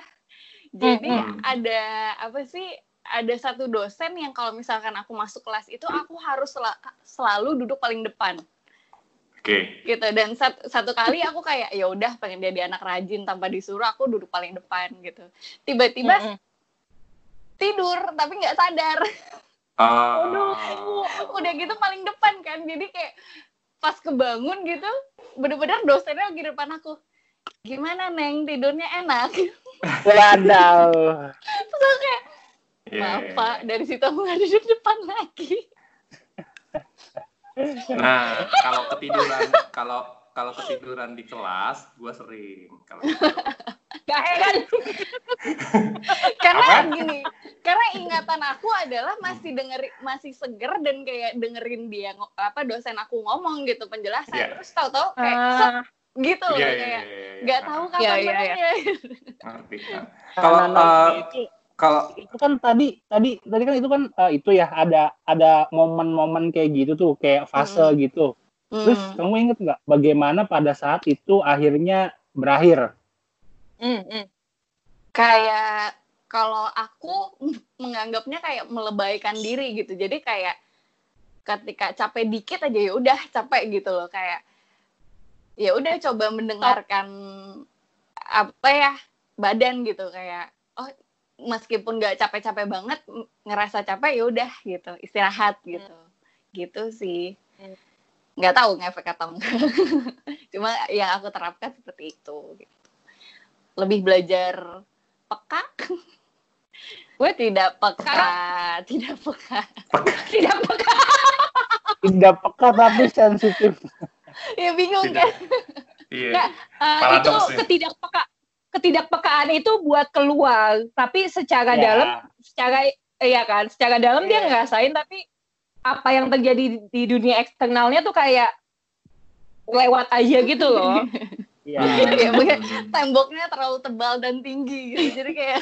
Jadi Hmm. ada apa sih? Ada satu dosen yang kalau misalkan aku masuk kelas itu aku harus sela- selalu duduk paling depan Oke. gitu dan sat- satu kali aku kayak ya udah pengen jadi anak rajin tanpa disuruh aku duduk paling depan gitu tiba-tiba Mm-mm. tidur tapi nggak sadar <laughs> Ah. udah gitu paling depan kan jadi kayak pas kebangun gitu bener-bener dosennya lagi depan aku gimana neng? Tidurnya enak. Wadaw. terus aku kayak Iya, maaf iya, pak dari situ aku nggak duduk depan lagi. Nah, kalau ketiduran, kalau kalau ketiduran di kelas, gue sering. Kalau <laughs> Gak heran. <laughs> karena Apa? gini karena ingatan aku adalah masih denger masih seger dan kayak dengerin dia apa dosen aku ngomong gitu penjelasan Iya. terus tahu-tahu kayak set, Ah, gitu loh Iya, iya, kayak iya, iya. nggak tahu Nah, kapan Iya, iya, iya. menangnya Ngerti. <laughs> Nah, Kalau Kalau, itu Kalau itu kan tadi tadi tadi kan itu kan uh, itu ya ada ada momen-momen kayak gitu tuh kayak fase Hmm. gitu. Terus Hmm. kamu inget nggak bagaimana pada saat itu akhirnya berakhir? mm, mm. kayak kalau aku menganggapnya kayak melebaikan diri gitu jadi kayak ketika capek dikit aja ya udah capek gitu loh kayak ya udah coba mendengarkan apa ya badan gitu kayak oh meskipun nggak capek-capek banget ngerasa capek ya udah gitu istirahat gitu gitu sih Hmm. Nggak tahu ngefek atau enggak <laughs> cuma yang aku terapkan seperti itu gitu. lebih belajar peka <laughs> gue tidak peka tidak peka <laughs> Tidak peka. Tidak peka tapi sensitif. ya bingung Tidak. kan iya. Nggak, Eh, itu ya. ketidakpeka ketidakpekaan itu buat keluar, tapi secara Ya. dalam, secara iya kan, secara dalam dia Iya. ngerasain tapi apa yang terjadi di, dunia eksternalnya tuh kayak lewat aja gitu loh. <laughs> Iya. Mungkin temboknya terlalu tebal dan tinggi gitu jadi kayak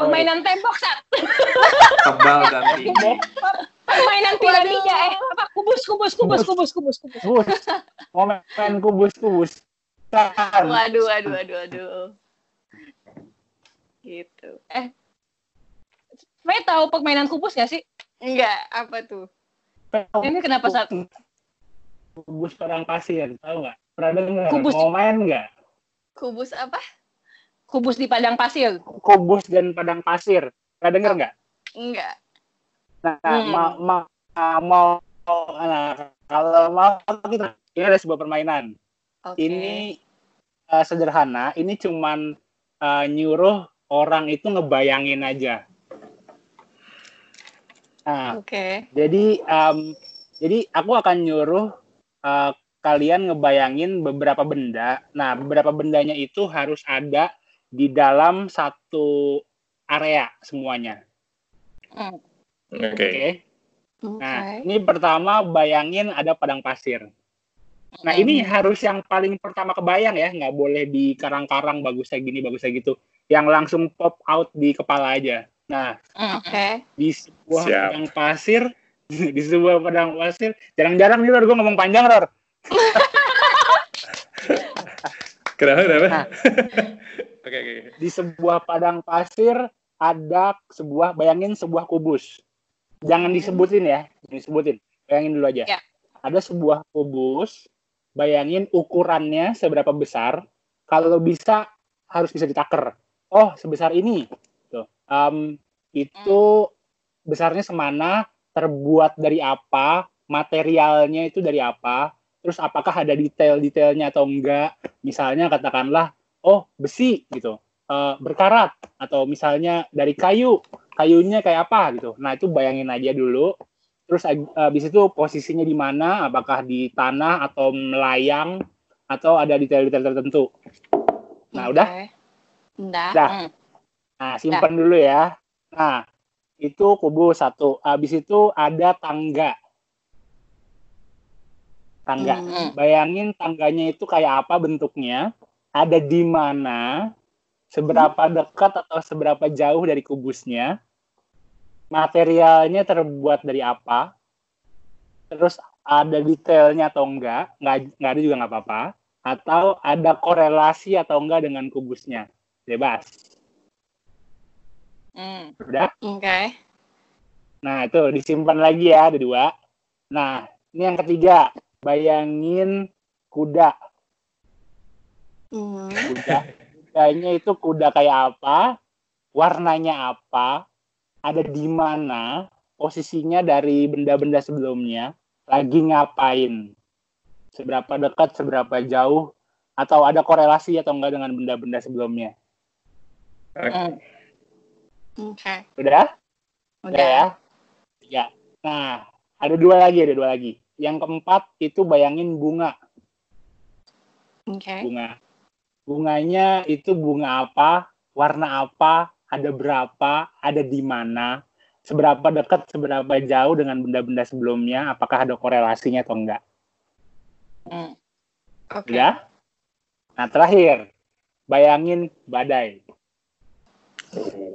Permainan tembok saat Tebal dan tinggi. permainan piramida eh apa kubus kubus kubus kubus kubus kubus. Kubus. Momen kubus kubus. Waduh waduh waduh waduh gitu eh Saya tahu permainan kubus gak sih? enggak apa tuh Ini kenapa saat kubus padang pasir, tahu nggak? Pernah dengar? Kubus. Mau main nggak? kubus apa kubus di padang pasir? Kubus dan padang pasir. Pernah dengar nggak? enggak Nah, Hmm. ma- ma- ah, mau, nah, kalau mau kita ini ada sebuah permainan. oke Ini eh, sederhana. Ini cuman eh, nyuruh orang itu ngebayangin aja. Nah, oke Jadi em, jadi aku akan nyuruh eh, kalian ngebayangin beberapa benda. Nah, beberapa bendanya itu harus ada di dalam satu area semuanya. Hmm. Oke. Oke. oke Nah, ini pertama bayangin ada padang pasir. Nah ini harus yang paling pertama kebayang ya, nggak boleh di karang-karang bagusnya gini, bagusnya gitu. Yang langsung pop out di kepala aja. Nah, Oke. di sebuah Siap. padang pasir, <laughs> di sebuah padang pasir, jarang-jarang nih Ror, gue ngomong panjang Ror. <laughs> Kenapa? Kenapa? Nah. <laughs> Oke, oke. oke. Di sebuah padang pasir ada sebuah, bayangin sebuah kubus. Jangan disebutin ya, disebutin. Bayangin dulu aja. Ya. Ada sebuah kubus, bayangin ukurannya seberapa besar. Kalau bisa harus bisa ditaker. Oh, sebesar ini. Em, itu besarnya semana, terbuat dari apa, materialnya itu dari apa, terus apakah ada detail-detailnya atau enggak. Misalnya katakanlah, oh besi gitu, Eh, berkarat, atau misalnya dari kayu, kayunya kayak apa gitu. Nah itu bayangin aja dulu. Terus habis itu posisinya di mana, apakah di tanah atau melayang, atau ada detail-detail tertentu. Nah udah, Oke. Udah. Udah. Hmm. Nah, simpan dulu ya. Nah, itu kubus satu. Habis itu ada tangga. Tangga. Hmm. Bayangin tangganya itu kayak apa bentuknya, ada di mana, seberapa dekat atau seberapa jauh dari kubusnya, materialnya terbuat dari apa, terus ada detailnya atau enggak, nggak, nggak ada juga nggak apa-apa, atau ada korelasi atau enggak dengan kubusnya. Bebas. Hmm. Udah? Oke. Nah, itu disimpan lagi ya, ada dua. Nah, ini yang ketiga. Bayangin kuda. Hmm. Kuda. Kudanya itu kuda kayak apa? Warnanya apa? Ada di mana? Posisinya dari benda-benda sebelumnya? Lagi ngapain? Seberapa dekat, seberapa jauh? Atau ada korelasi atau enggak dengan benda-benda sebelumnya? Hmm. Oke. Udah? Udah. ya. Ya. Nah, ada dua lagi, ada dua lagi. Yang keempat itu bayangin bunga, Oke. bunga. Bunganya itu bunga apa, warna apa, ada berapa, ada di mana, seberapa dekat, seberapa jauh dengan benda-benda sebelumnya, apakah ada korelasinya atau enggak. Hmm. Oke. Ya? Nah, terakhir, bayangin badai.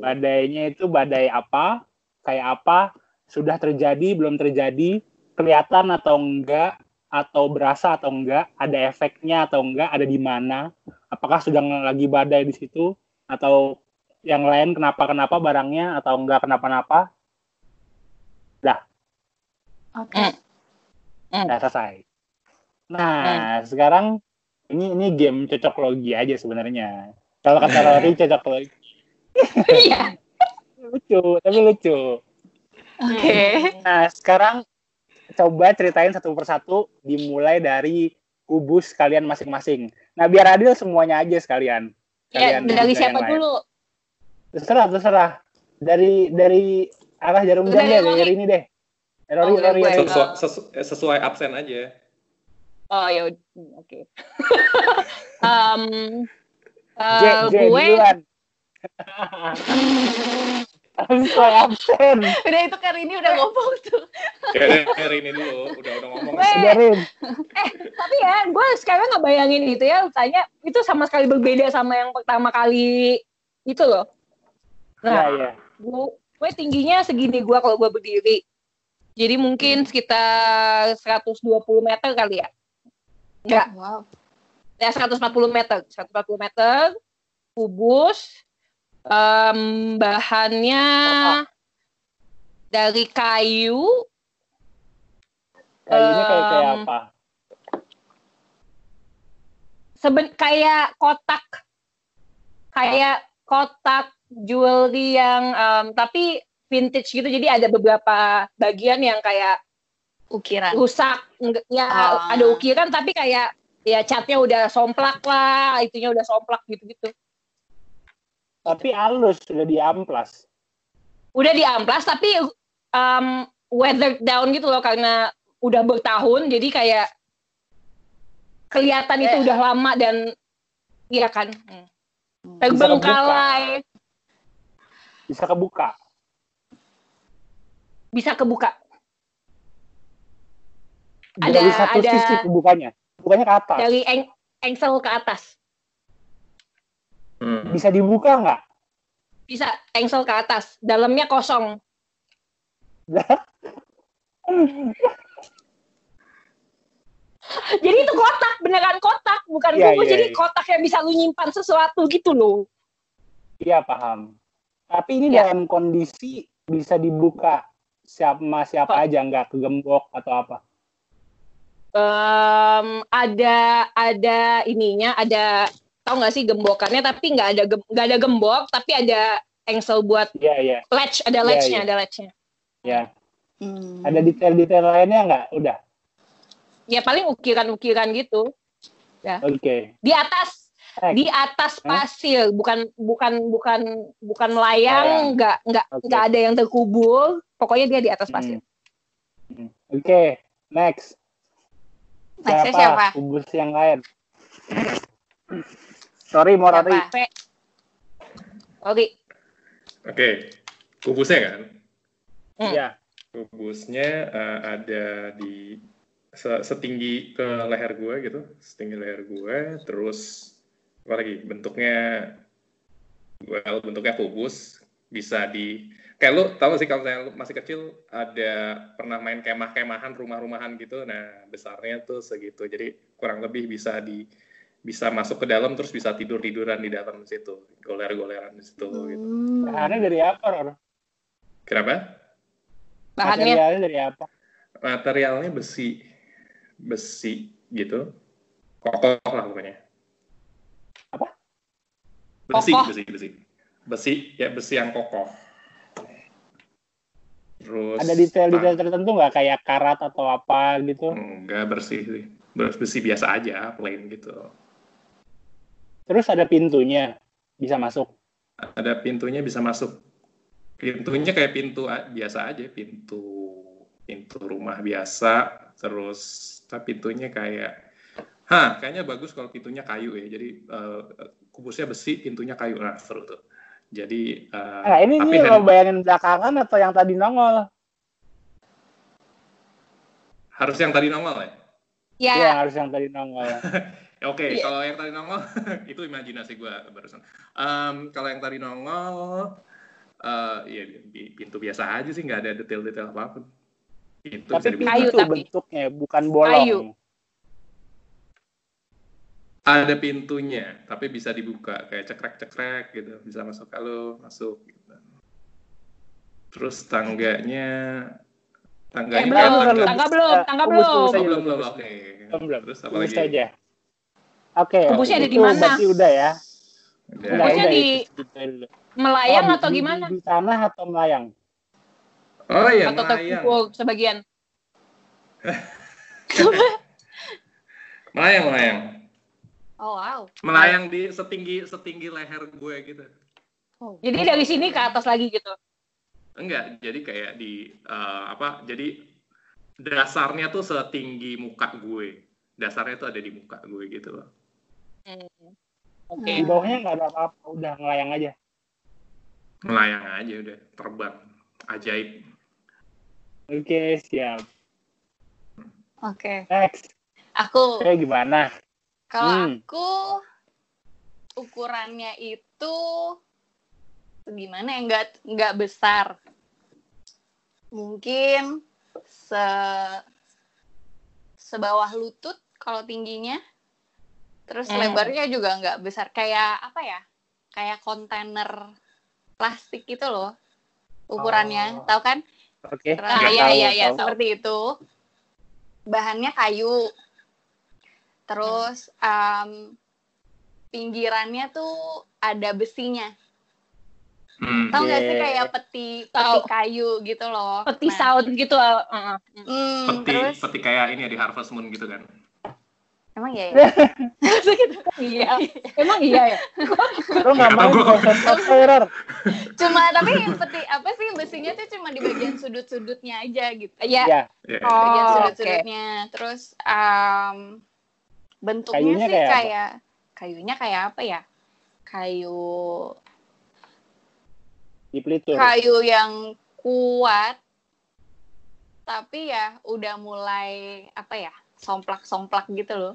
Badainya itu badai apa, kayak apa, sudah terjadi, belum terjadi, kelihatan atau enggak, atau berasa atau enggak, ada efeknya atau enggak, ada di mana, apakah sedang lagi badai di situ, atau yang lain kenapa-kenapa barangnya, atau enggak kenapa-napa, Oke. Hmm. Hmm. udah selesai. Nah, sekarang ini ini game cocok logi aja sebenarnya. Kalau kata Rory <laughs> cocok logi. Iya. lucu, tapi lucu. Oke. Nah, sekarang coba ceritain satu persatu dimulai dari kubus kalian masing-masing. Nah, biar adil semuanya aja sekalian. Ya, Kalian dari siapa dulu? Terserah, terserah. Dari dari arah jarum jam deh, Rory. dari ini deh. Rory, Oh, gue. Rory. Sesu- sesu- sesuai absen aja. Oh ya, oke. Em, <laughs> J, eh, J gue duluan. Sesuai absen. Udah itu Karini udah ngomong tuh. Ya, dari ini dulu. Udah udah ngomong. Gue- Biarin. tapi ya gue sekarang nggak bayangin itu ya tanya itu sama sekali berbeda sama yang pertama kali itu loh nah ya. gue gue tingginya segini gue kalau gue berdiri jadi mungkin sekitar 120 meter kali ya enggak Wow. ya 140 meter 140 meter kubus em, bahannya dari kayu Kayunya kayak kayak apa? seben kayak kotak kayak kotak jewelry yang em, tapi vintage gitu jadi ada beberapa bagian yang kayak Ukiran. rusak ya Ah. ada ukiran tapi kayak ya catnya udah somplak lah itunya udah somplak gitu gitu Tapi halus sudah diamplas. udah diamplas tapi em, weathered down gitu loh karena udah bertahun jadi kayak kelihatan itu Eh. udah lama dan iya kan hmm. Hmm. terbengkalai Bisa kebuka. bisa kebuka Dari Ada- satu ada- sisi kebukanya. Bukannya ke atas. Dari eng engsel ke atas. Hmm. Bisa dibuka nggak? Bisa engsel ke atas. Dalamnya kosong. <laughs> Jadi itu kotak, beneran kotak, bukan kubus. iya, jadi iya. kotak yang bisa lu nyimpan sesuatu gitu loh. Iya paham. Tapi ini Ya. dalam kondisi bisa dibuka siapa siapa aja nggak kegembok atau apa. Em, ada ada ininya, ada tahu nggak sih gembokannya, tapi nggak ada gem- nggak ada gembok, tapi ada engsel buat Iya iya latch, ada Iya, latchnya, iya. ada latchnya. ya. Hmm. Ada detail-detail lainnya nggak? Udah. Ya paling ukiran-ukiran gitu. Oke. Di atas Next. di atas Hah? pasir bukan bukan bukan bukan melayang Melayang. nggak nggak nggak ada yang terkubur pokoknya dia di atas pasir Hmm. Oke. Next. Nextnya siapa? Kubus yang lain. Sorry. Siapa? Pe- oke Oke, kubusnya kan? Hmm. Iya. Kubusnya eh, ada di se- setinggi ke leher gue gitu, setinggi leher gue, terus apa lagi? Bentuknya, well, bentuknya kubus, bisa di kayak lu tahu sih kalau saya masih kecil ada pernah main kemah-kemahan rumah-rumahan gitu nah besarnya tuh segitu jadi kurang lebih bisa di bisa masuk ke dalam terus bisa tidur tiduran di dalam situ goler-goleran di situ gitu Hmm. Bahannya dari apa, Ror? kenapa bahannya Materialnya dari apa? materialnya besi besi gitu kokoh lah pokoknya Apa? besi Kokoh. besi besi besi ya besi yang kokoh terus Ada detail-detail tertentu nggak kayak karat atau apa gitu? enggak bersih sih besi biasa aja plain gitu Terus ada pintunya bisa masuk. ada pintunya bisa masuk pintunya kayak pintu biasa aja pintu pintu rumah biasa terus tapi pintunya kayak Hah, kayaknya bagus kalau pintunya kayu ya. Jadi eh, kubusnya besi, pintunya kayu. Nah, seru tuh. Jadi eh, Nah, ini tapi nih lo hand- bayangin belakangan atau yang tadi nongol? harus yang tadi nongol ya? ya Iya, harus yang tadi nongol. Ya, <laughs> Oke, Iya. kalau yang tadi nongol <laughs> itu imajinasi gue barusan. Em, kalau yang tadi nongol, eh ya di pintu biasa aja sih, nggak ada detail-detail apa pun. Itu bisa tapi dibuka. Kayu pintu tapi. bentuknya bukan bolong. Kayu. Ada pintunya, tapi bisa dibuka kayak cekrek-cekrek gitu, bisa masuk kalau masuk. Gitu. Terus tangganya, eh, tangganya belum kayak Bentar, tangga. tangga belum Eh, tangga kubus, belum Oh, belum belum, oke. Belum, belum. Terus apa lagi? aja. Oke. Kubusnya ada di mana? Berarti udah ya. Udah. Udah, Kubusnya udah, di itu melayang Oh, atau di- gimana Di, di tanah atau melayang? Oh iya, atau melayang. terkubur sebagian <laughs> Melayang, melayang. Oh wow. Melayang di setinggi setinggi leher gue gitu. jadi dari sini ke atas lagi gitu Enggak, jadi kayak di eh, apa? Jadi dasarnya tuh setinggi muka gue. Dasarnya tuh ada di muka gue gitu loh. Hmm. Di oke bawahnya nggak ada apa-apa, udah melayang aja. Melayang aja udah, terbang. Ajaib. Oke, siap. Oke. Next. Aku Oke, gimana? kalau Hmm. aku ukurannya itu gimana ya nggak nggak besar. Mungkin se sebawah lutut kalau tingginya. Terus Hmm. lebarnya juga nggak besar kayak apa ya? Kayak kontainer plastik gitu loh ukurannya. Oh. Tahu kan? Oke. Terus- Ah, iya, iya, iya, seperti itu. Bahannya kayu. Terus um, pinggirannya tuh ada besinya. Hmm. Tahu nggak sih kayak peti peti kayu gitu loh. peti Nah, saut gitu uh, uh, uh. hmm, Peti, terus peti kayak ini ya di Harvest Moon gitu kan. Emang ya. <laughs> ya? iya emang iya ya Lo nggak Nggak mau konsep error. cuma tapi peti apa sih besinya tuh cuma di bagian sudut-sudutnya aja gitu. ya Ya, Ya. Oh. bagian sudut-sudutnya. Terus um, bentuknya Kayunya sih kayak kayak kayunya kayak apa ya? Kayu di pelitur. kayu yang kuat tapi ya udah mulai apa ya somplak-somplak gitu loh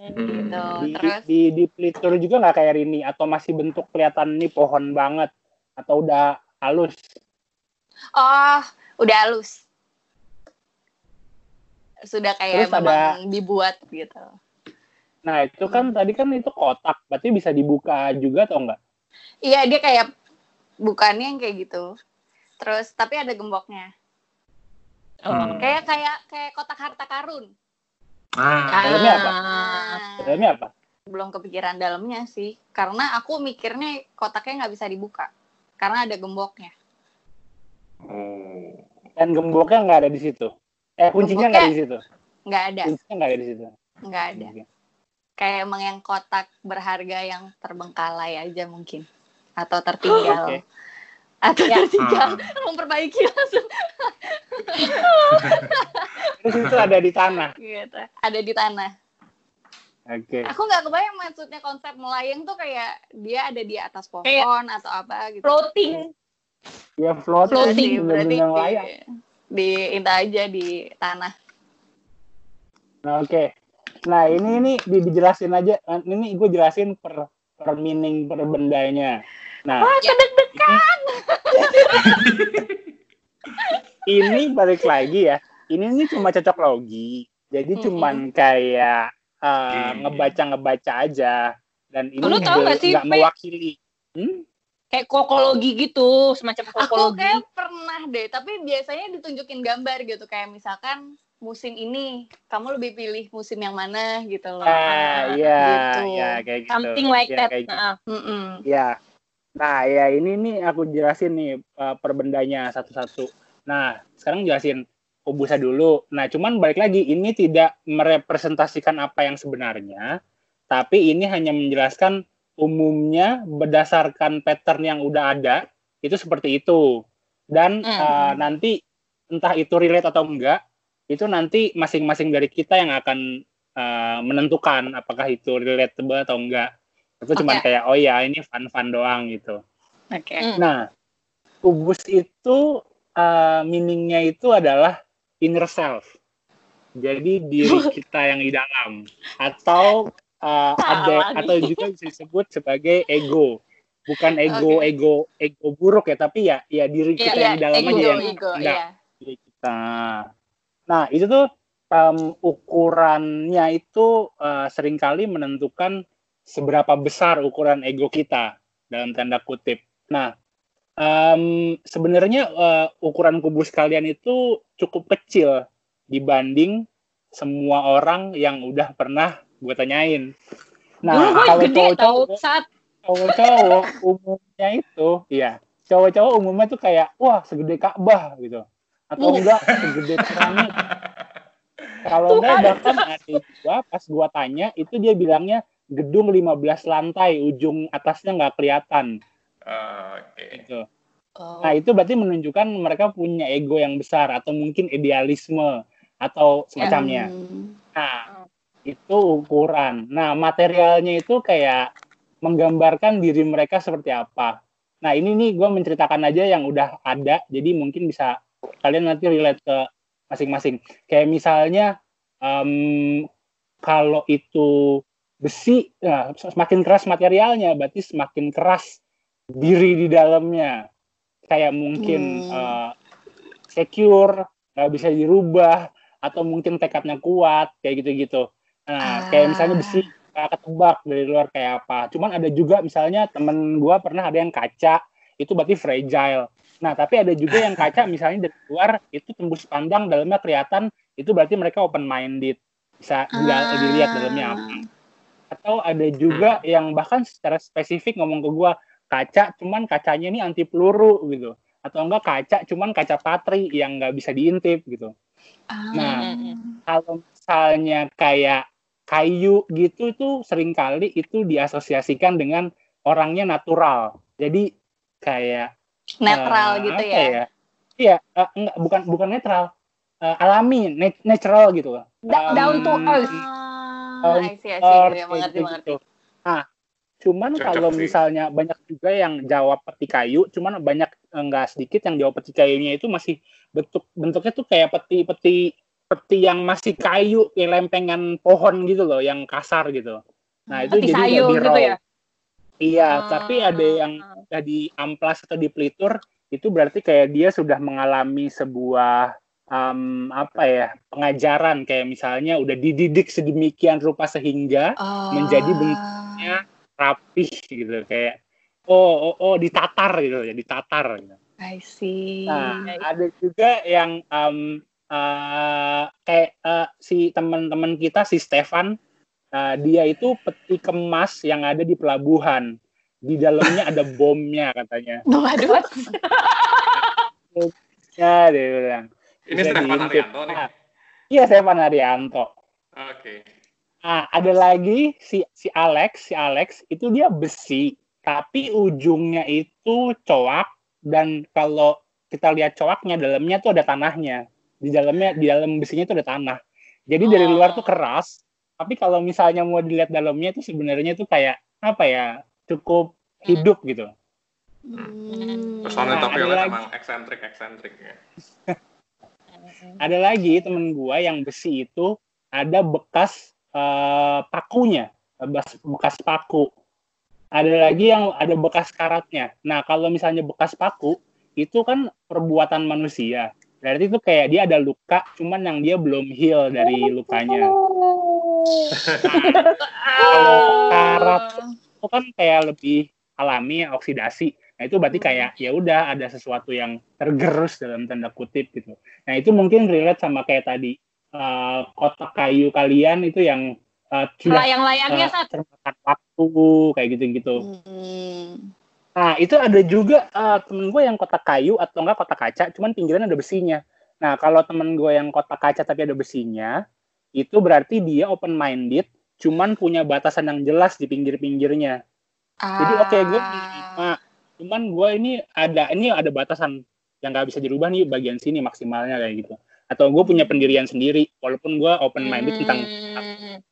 gitu. Di, Terus di, di pelitur juga nggak kayak Rini atau masih bentuk kelihatan ini pohon banget atau udah halus? oh, udah halus. Sudah kayak Terus ada- memang dibuat gitu. Nah itu kan tadi kan itu kotak, berarti bisa dibuka juga atau enggak? Iya, dia kayak bukannya yang kayak gitu. Terus tapi ada gemboknya. Hmm. Kayak kayak kayak kotak harta karun. Ah, Dalamnya apa? Nah, Dalamnya apa? belum kepikiran dalamnya sih. Karena aku mikirnya kotaknya nggak bisa dibuka. Karena ada gemboknya. oh. Dan gemboknya nggak ada di situ. Eh kuncinya nggak ada di situ. Nggak ada, Kuncinya nggak ada di situ. nggak ada. Oke. Kayak emang yang kotak berharga yang terbengkalai aja mungkin. Atau tertinggal. Oke. Atau Ya. tertinggal. Memperbaiki langsung. <laughs> Terus itu ada di tanah. Gitu. Ada di tanah. Oke. Aku nggak kebayang maksudnya konsep melayang tuh kayak dia ada di atas pohon Kayak atau apa gitu. Floating. Ya floating, Floating, Berarti- di, di inta aja di tanah. Nah, Oke. Nah ini ini di, dijelasin aja. Ini gue jelasin per per meaning per bendanya. Nah Wah, kedek-dekan. <laughs> ini balik lagi ya. Ini ini cuma cocok logi. Jadi Mm-mm. cuman kayak eh, Hmm. ngebaca-ngebaca aja. Dan ini Lu tahu nggak sih, Pe? mewakili. Hmm? Kayak kokologi gitu, semacam Aku kokologi. kayak pernah deh, tapi biasanya ditunjukin gambar gitu kayak misalkan musim ini kamu lebih pilih musim yang mana gitu loh. Ah, iya, gitu. ya kayak gitu. Something like Ya, that. kayak gitu. Ya. Nah, ya ini nih aku jelasin nih uh, perbendanya satu-satu. Nah, sekarang jelasin kubusnya dulu. Nah, cuman balik lagi ini tidak merepresentasikan apa yang sebenarnya, tapi ini hanya menjelaskan umumnya berdasarkan pattern yang udah ada itu seperti itu. Dan Hmm. uh, nanti entah itu relate atau enggak, itu nanti masing-masing dari kita yang akan uh, menentukan apakah itu relatable atau enggak. Itu cuma Oke. kayak oh ya ini fun-fun doang gitu. Oke. Hmm. Nah, kubus itu uh, meaningnya itu adalah inner self. Jadi diri <laughs> kita yang di dalam atau uh, ada atau juga bisa disebut sebagai ego. Bukan ego Oke. ego ego buruk ya, tapi ya ya diri Iya, kita Iya, yang di dalam ego, aja yang ego, enggak iya. diri kita. Nah, itu tuh um, ukurannya itu uh, sering kali menentukan seberapa besar ukuran ego kita dalam tanda kutip. Nah, um, sebenarnya uh, ukuran kubus kalian itu cukup kecil dibanding semua orang yang udah pernah gue tanyain. Nah, gue kalau gede tau cowok-cowok saat cowok-cowok umumnya itu, iya, cowok-cowok umumnya tuh kayak wah segede Ka'bah gitu, atau Uh. enggak segede piramid. Kalau enggak bahkan ada gua pas gua tanya itu dia bilangnya gedung 15 lantai, ujung atasnya nggak kelihatan Oke. gitu. Oh. Nah, itu berarti menunjukkan mereka punya ego yang besar atau mungkin idealisme atau semacamnya. Hmm. Nah, itu ukuran. Nah, materialnya itu kayak menggambarkan diri mereka seperti apa. Nah, ini nih gue menceritakan aja yang udah ada, jadi mungkin bisa kalian nanti relate ke masing-masing. Kayak misalnya, em, kalau itu besi, nah, semakin keras materialnya, berarti semakin keras diri di dalamnya. Kayak mungkin Hmm. eh, secure, nggak bisa dirubah, atau mungkin tekadnya kuat kayak gitu-gitu. Nah, kayak misalnya besi kayak ketebak dari luar kayak apa. Cuman ada juga misalnya temen gua pernah ada yang kaca itu berarti fragile. Nah, tapi ada juga yang kaca <laughs> misalnya dari luar itu tembus pandang dalamnya kelihatan itu berarti mereka open minded bisa Ah. dilihat dalamnya apa. Atau ada juga yang bahkan secara spesifik ngomong ke gua kaca cuman kacanya ini anti peluru gitu. Atau enggak kaca cuman kaca patri yang nggak bisa diintip gitu. Ah. Nah, kalau misalnya kayak kayu gitu itu sering kali itu diasosiasikan dengan orangnya natural. Jadi kayak netral eh, gitu apa ya. Iya, eh, enggak bukan bukan netral. Eh, alami, nat- natural gitu. Da- Um, down to earth. Ah, I see, I see. earth, Ya, mengerti, gitu-gitu. mengerti. Nah, cuman Cocok kalau sih. misalnya banyak juga yang jawab peti kayu, cuman banyak enggak sedikit yang jawab peti kayunya itu masih bentuk bentuknya tuh kayak peti-peti peti yang masih kayu kayak lempengan pohon gitu loh yang kasar gitu nah itu Peti jadi sayur lebih gitu raw. ya? iya Ah. tapi ada yang udah di amplas atau di pelitur itu berarti kayak dia sudah mengalami sebuah em, apa ya pengajaran kayak misalnya udah dididik sedemikian rupa sehingga Menjadi bentuknya rapih gitu kayak oh oh, oh ditatar gitu ya ditatar gitu. I see. Nah, ada juga yang em, eh, kayak eh, si teman-teman kita si Stefan eh, dia itu peti kemas yang ada di pelabuhan. Di dalamnya ada <laughs> bomnya katanya. Waduh. Ya, dia bilang. Ini Bisa Stefan. Arianto nih. Ah, Iya, Stefan Arianto. Oke. Ah, ada lagi si si Alex, si Alex itu dia besi, tapi ujungnya itu coak dan kalau kita lihat coaknya dalamnya tuh ada tanahnya. Di dalamnya di dalam besinya tuh ada tanah. Jadi dari luar tuh keras, tapi kalau misalnya mau dilihat dalamnya itu sebenarnya tuh kayak apa ya? cukup hidup gitu. Hmm. Personal Nah, tapi ada lihat lagi. emang eksentrik eksentrik ya. <laughs> Ada lagi temen gua yang besi itu ada bekas eh, pakunya, bekas, bekas paku. Ada lagi yang ada bekas karatnya. Nah, kalau misalnya bekas paku, itu kan perbuatan manusia. Berarti itu kayak dia ada luka, cuman yang dia belum heal dari lukanya. Kalau karat itu kan kayak lebih alami, oksidasi. Nah, itu berarti kayak ya udah ada sesuatu yang tergerus dalam tanda kutip gitu. Nah, itu mungkin relate sama kayak tadi eh, kotak kayu kalian itu yang eh, sudah Layang-layangnya eh, saat termakan waktu kayak gitu-gitu. Hmm. Nah, itu ada juga eh, temen gue yang kotak kayu atau enggak kotak kaca, cuman pinggiran ada besinya. Nah, kalau temen gue yang kotak kaca tapi ada besinya, itu berarti dia open minded, cuman punya batasan yang jelas di pinggir-pinggirnya. Jadi oke gue Ah. menerima, cuman gue ini ada ini ada batasan yang nggak bisa dirubah nih bagian sini maksimalnya kayak gitu. Atau gue punya pendirian sendiri, walaupun gue open minded tentang Hmm.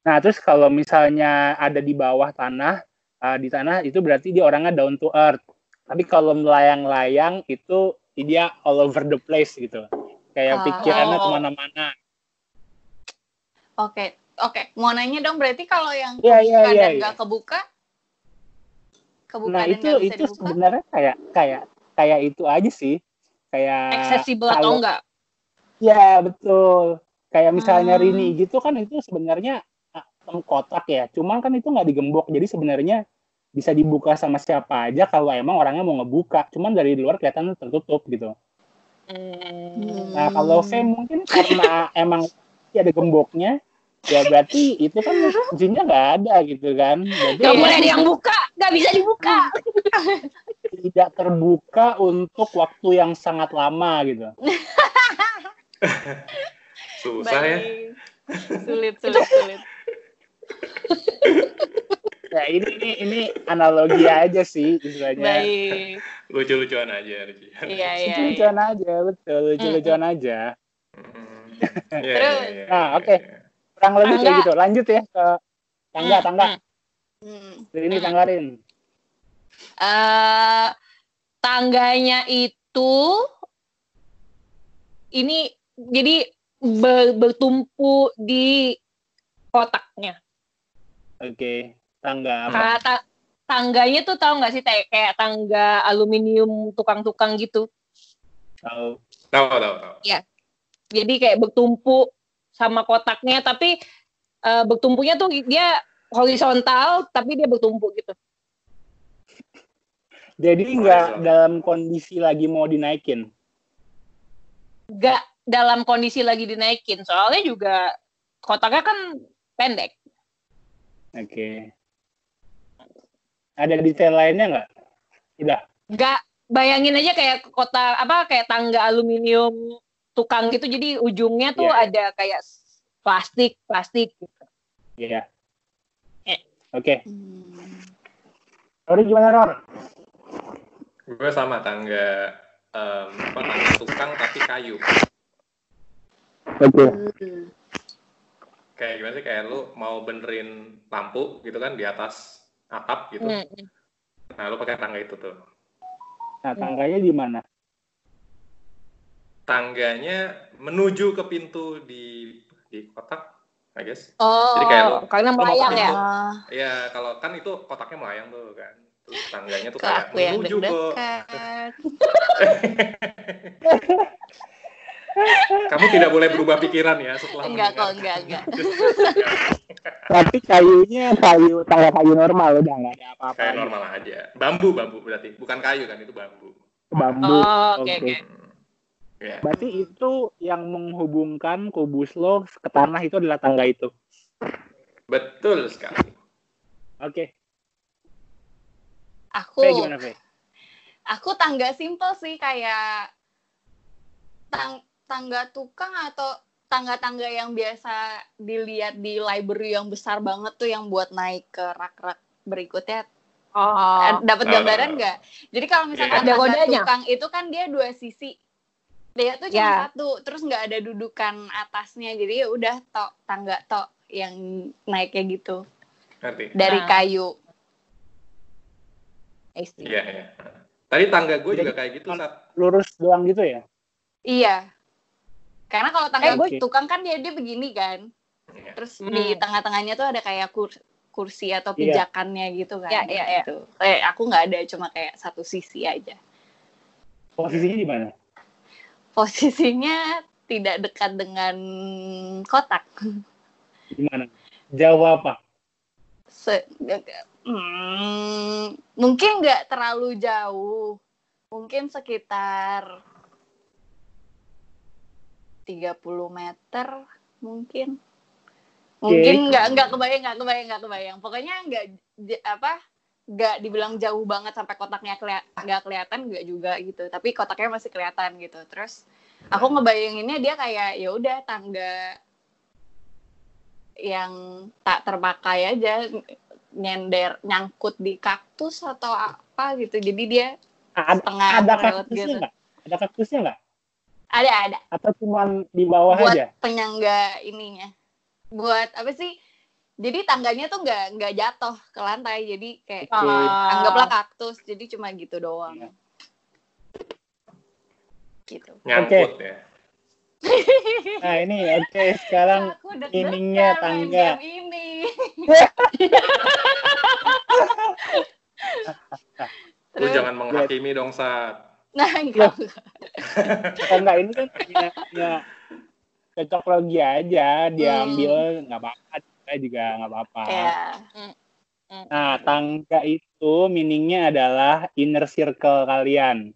Nah, terus kalau misalnya ada di bawah tanah, uh, di tanah itu berarti dia orangnya down to earth. Tapi kalau melayang-layang itu dia all over the place gitu. Kayak Ah. pikirannya Oh. ke mana-mana. Oke, oke. Mau nanya dong, berarti kalau yang Iya, iya, kebuka iya, dan iya. nggak kebuka, kebuka Nah, dan itu bisa itu dibuka? sebenarnya kayak kayak kayak itu aja sih. Kayak accessible atau enggak? Ya, betul. Kayak misalnya Hmm. Rini gitu kan itu sebenarnya ah, kotak ya. Cuman kan itu nggak digembok. Jadi sebenarnya bisa dibuka sama siapa aja kalau emang orangnya mau ngebuka. Cuman dari luar kelihatan tertutup gitu. Hmm. Nah, kalau V mungkin karena emang ada gemboknya, ya berarti itu kan kuncinya nggak ada gitu kan. Jadi Gak ya boleh ada yang buka, gak bisa dibuka. tidak terbuka untuk waktu yang sangat lama gitu. <laughs> Susah ya. Sulit, sulit, sulit. <laughs> Ya ini ini ini analogi aja sih istilahnya. Baik. Lucu-lucuan aja. lucuan. Iya, iya. iya. Lucu-lucuan aja, betul, lucu-lucuan aja. Hmm. Iya, Terus? iya, iya, Nah, iya, oke. iya. Kurang lebih kayak gitu. Lanjut ya ke tangga, Hmm, tangga. Hmm. Ini tanggarin. Eh, tangganya itu ini jadi be- bertumpu di kotaknya. Oke, tangga apa? Ka- ta- tangganya tuh tahu nggak sih kayak kayak tangga aluminium tukang-tukang gitu. Tahu. Tahu, tahu, tahu. Jadi kayak bertumpu sama kotaknya tapi eh, bertumpunya tuh dia horizontal tapi dia bertumpu gitu. Jadi nggak dalam kondisi lagi mau dinaikin. Gak dalam kondisi lagi dinaikin soalnya juga kotaknya kan pendek. Oke. Ada detail lainnya nggak? Udah. Gak bayangin aja kayak kotak apa kayak tangga aluminium tukang gitu jadi ujungnya tuh Iya, iya. ada kayak plastik plastik gitu. Iya. Eh. Oke. Hmm. Rory gimana Ror? Gue sama tangga em, apa tangga tukang tapi kayu. Oke. Hmm. Kayak gimana sih kayak lu mau benerin lampu gitu kan di atas atap gitu. Hmm. Nah, lu pakai tangga itu tuh. Nah, tangganya di mana? tangganya menuju ke pintu di di kotak, I guess. Oh, Jadi kayak lu- karena melayang ya. Ah, Ya kalau kan itu kotaknya melayang tuh kan. Terus tangganya tuh ke kayak aku yang menuju ke. <laughs> <laughs> Kamu tidak boleh berubah pikiran ya setelah Enggak kok, enggak, <laughs> enggak. Tapi kayunya kayu tangga kayu normal udah nggak ada apa-apa. Kayak normal aja. Bambu bambu berarti, bukan kayu kan itu bambu. Bambu. Oh, oke oke. Ya. Berarti itu yang menghubungkan kubus lo ke tanah itu adalah tangga itu. Betul sekali. Oke. Aku Fe gimana Fe? aku tangga simple sih kayak tang tangga tukang atau tangga-tangga yang biasa dilihat di library yang besar banget tuh yang buat naik ke rak-rak berikutnya Oh. Eh, dapat Oh. gambaran nggak? Jadi kalau misalkan Ada tangga tukang itu kan dia dua sisi. Dia tuh cuma Ya. satu, terus nggak ada dudukan atasnya. Jadi ya udah tok tangga tok yang naiknya gitu Ngerti? dari Ah. kayu. Iya, iya. Tadi tangga gue juga kayak gitu, Sat. Lurus doang gitu ya? Iya. Karena kalau tangga Eh, tukang kan dia dia begini kan. Iya. Terus Hmm. di tengah-tengahnya tuh ada kayak kur- kursi atau Iya. pijakannya gitu kan. Iya, iya, iya. Gitu. Eh, aku nggak ada cuma kayak satu sisi aja. Posisinya di mana? Posisinya tidak dekat dengan kotak. Di mana? Jauh apa? Se- Hmm, mungkin nggak terlalu jauh. Mungkin sekitar 30 meter mungkin. Mungkin nggak nggak kebayang nggak kebayang nggak kebayang. Pokoknya nggak apa nggak dibilang jauh banget sampai kotaknya nggak kelihatan nggak juga gitu. Tapi kotaknya masih kelihatan gitu. Terus aku ngebayanginnya dia kayak ya udah tangga yang tak terpakai aja nyender nyangkut di kaktus atau apa gitu jadi dia Ada, setengah ada kaktusnya gitu nggak? Ada kaktusnya nggak? Ada ada Atau cuma di bawah buat aja? penyangga ininya buat apa sih jadi tangganya tuh nggak nggak jatuh ke lantai jadi kayak Oke. Ah. anggaplah kaktus jadi cuma gitu doang Iya. gitu Nyangkut ya. <laughs> Nah ini oke sekarang Aku deg-degan ininya tangga. ini <laughs> Lu jangan menghakimi dong, Sat. Nah enggak tangga ini kan punya, punya cocok logi aja diambil nggak apa-apa saya juga nggak apa-apa. ya Nah tangga itu meaningnya adalah inner circle kalian,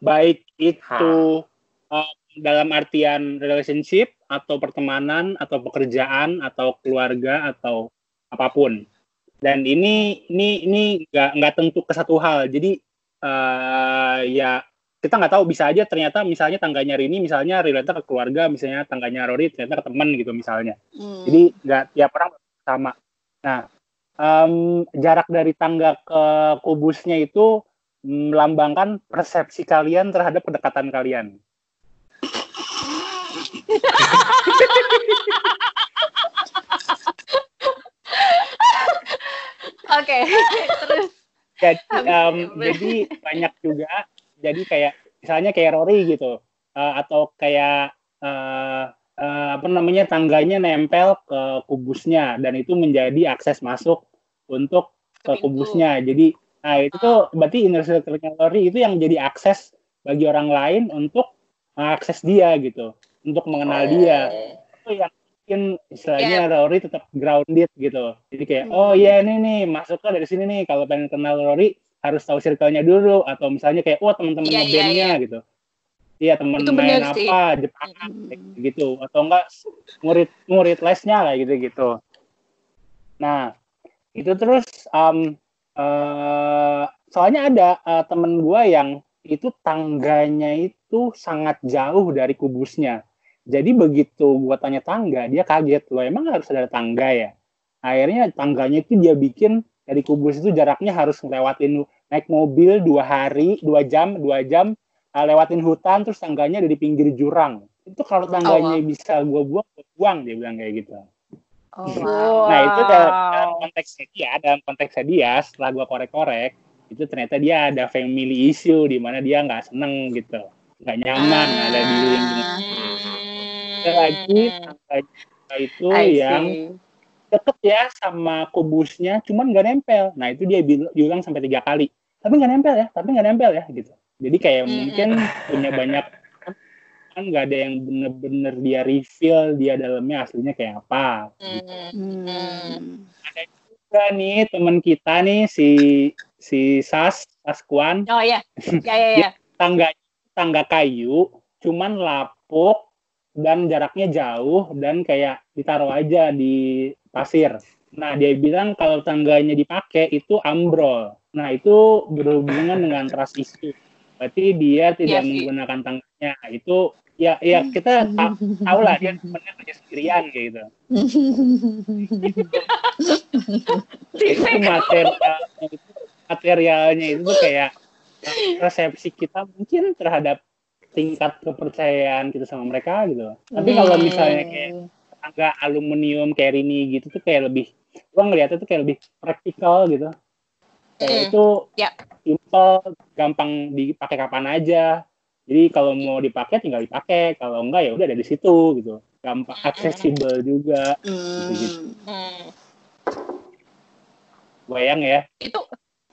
baik itu uh, dalam artian relationship atau pertemanan atau pekerjaan atau keluarga atau apa pun. Dan ini ini ini nggak nggak tentu ke satu hal. Jadi eh, ya kita nggak tahu bisa aja ternyata misalnya tangganya Rini misalnya related ke keluarga, misalnya tangganya Rory ternyata ke teman gitu misalnya. Hmm. Jadi nggak tiap orang sama. Nah, em, jarak dari tangga ke kubusnya itu melambangkan persepsi kalian terhadap kedekatan kalian. <laughs> oke terus Jadi, em, ya, jadi banyak juga. Jadi kayak misalnya kayak Rory gitu, eh, atau kayak eh, eh, apa namanya tangganya nempel ke kubusnya dan itu menjadi akses masuk untuk ke Ke pintu. kubusnya. Jadi, nah itu tuh berarti inner circle-nya Rory itu yang jadi akses bagi orang lain untuk akses dia gitu, untuk mengenal dia. Itu yang bikin istilahnya Rory tetap grounded gitu. Jadi kayak, Hmm. oh iya ini nih masuknya dari sini nih. Kalau pengen kenal Rory harus tahu circle-nya dulu atau misalnya kayak, wah teman-teman Iya, iya, ngebandnya gitu. Iya teman main sih. apa Jepang Hmm. gitu atau enggak murid murid lesnya lah gitu gitu. Nah itu terus um, eh, soalnya ada eh, temen gua yang itu tangganya itu sangat jauh dari kubusnya. Jadi begitu gua tanya tangga, dia kaget loh emang harus ada tangga ya. Akhirnya tangganya itu dia bikin dari kubus itu jaraknya harus ngelewatin naik mobil dua hari, dua jam, dua jam uh, lewatin hutan terus tangganya ada di pinggir jurang. Itu kalau tangganya Oh, wow. bisa gua buang, gua buang dia bilang kayak gitu. oh wow Nah itu dalam, dalam konteksnya dia, dalam konteksnya dia setelah gua korek-korek itu ternyata dia ada family issue di mana dia nggak seneng gitu. nggak nyaman Ah. ada di Ada lagi tangga itu I see. yang deket ya sama kubusnya, cuman nggak nempel. Nah itu dia diulang sampai tiga kali. Tapi nggak nempel ya, tapi nggak nempel ya gitu. Jadi kayak Hmm. mungkin punya banyak <laughs> kan nggak ada yang bener-bener dia reveal dia dalamnya aslinya kayak apa. Hmm. Juga nih teman kita nih si si Sas Saskuan Oh <laughs> ya, ya ya ya. tangga tangga kayu cuman lapuk dan jaraknya jauh dan kayak ditaruh aja di pasir. Nah, dia bilang kalau tangganya dipakai itu ambrol. Nah, itu berhubungan dengan trust issue. Berarti dia tidak sih. menggunakan tangganya. Itu ya ya kita ta- tahu lah dia sebenarnya kerja sendirian kayak gitu. itu materialnya itu materialnya itu tuh kayak resepsi kita mungkin terhadap tingkat kepercayaan kita sama mereka gitu. Tapi kalau Hmm. misalnya kayak tangga aluminium kayak ini gitu tuh kayak lebih gua ngeliatnya tuh kayak lebih praktikal gitu. Kayak Hmm. itu Ya. simple, gampang dipakai kapan aja. Jadi kalau mau dipakai tinggal dipakai, kalau enggak ya udah ada di situ gitu. Gampang aksesibel juga. Hmm. Hmm. Bayang ya. Itu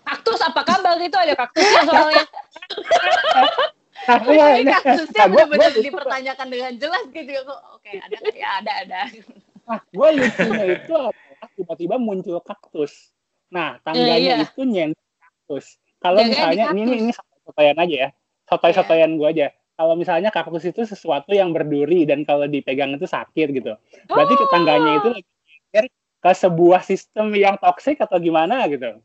kaktus apa kabar itu ada kaktusnya soalnya. <laughs> Nah, iya, ini nah, kasusnya nah, benar-benar dipertanyakan dengan jelas gitu ya kok. Oke, ada ya ada ada. Nah, gue lucunya itu adalah tiba-tiba muncul kaktus. Nah, tangganya iya. itu nyender kaktus. Kalau misalnya ini ini ini sotoyan aja ya, sotoy-sotoyan gue aja. Kalau misalnya kaktus itu sesuatu yang berduri dan kalau dipegang itu sakit gitu. Berarti Oh. tangganya itu lagi ke sebuah sistem yang toksik atau gimana gitu.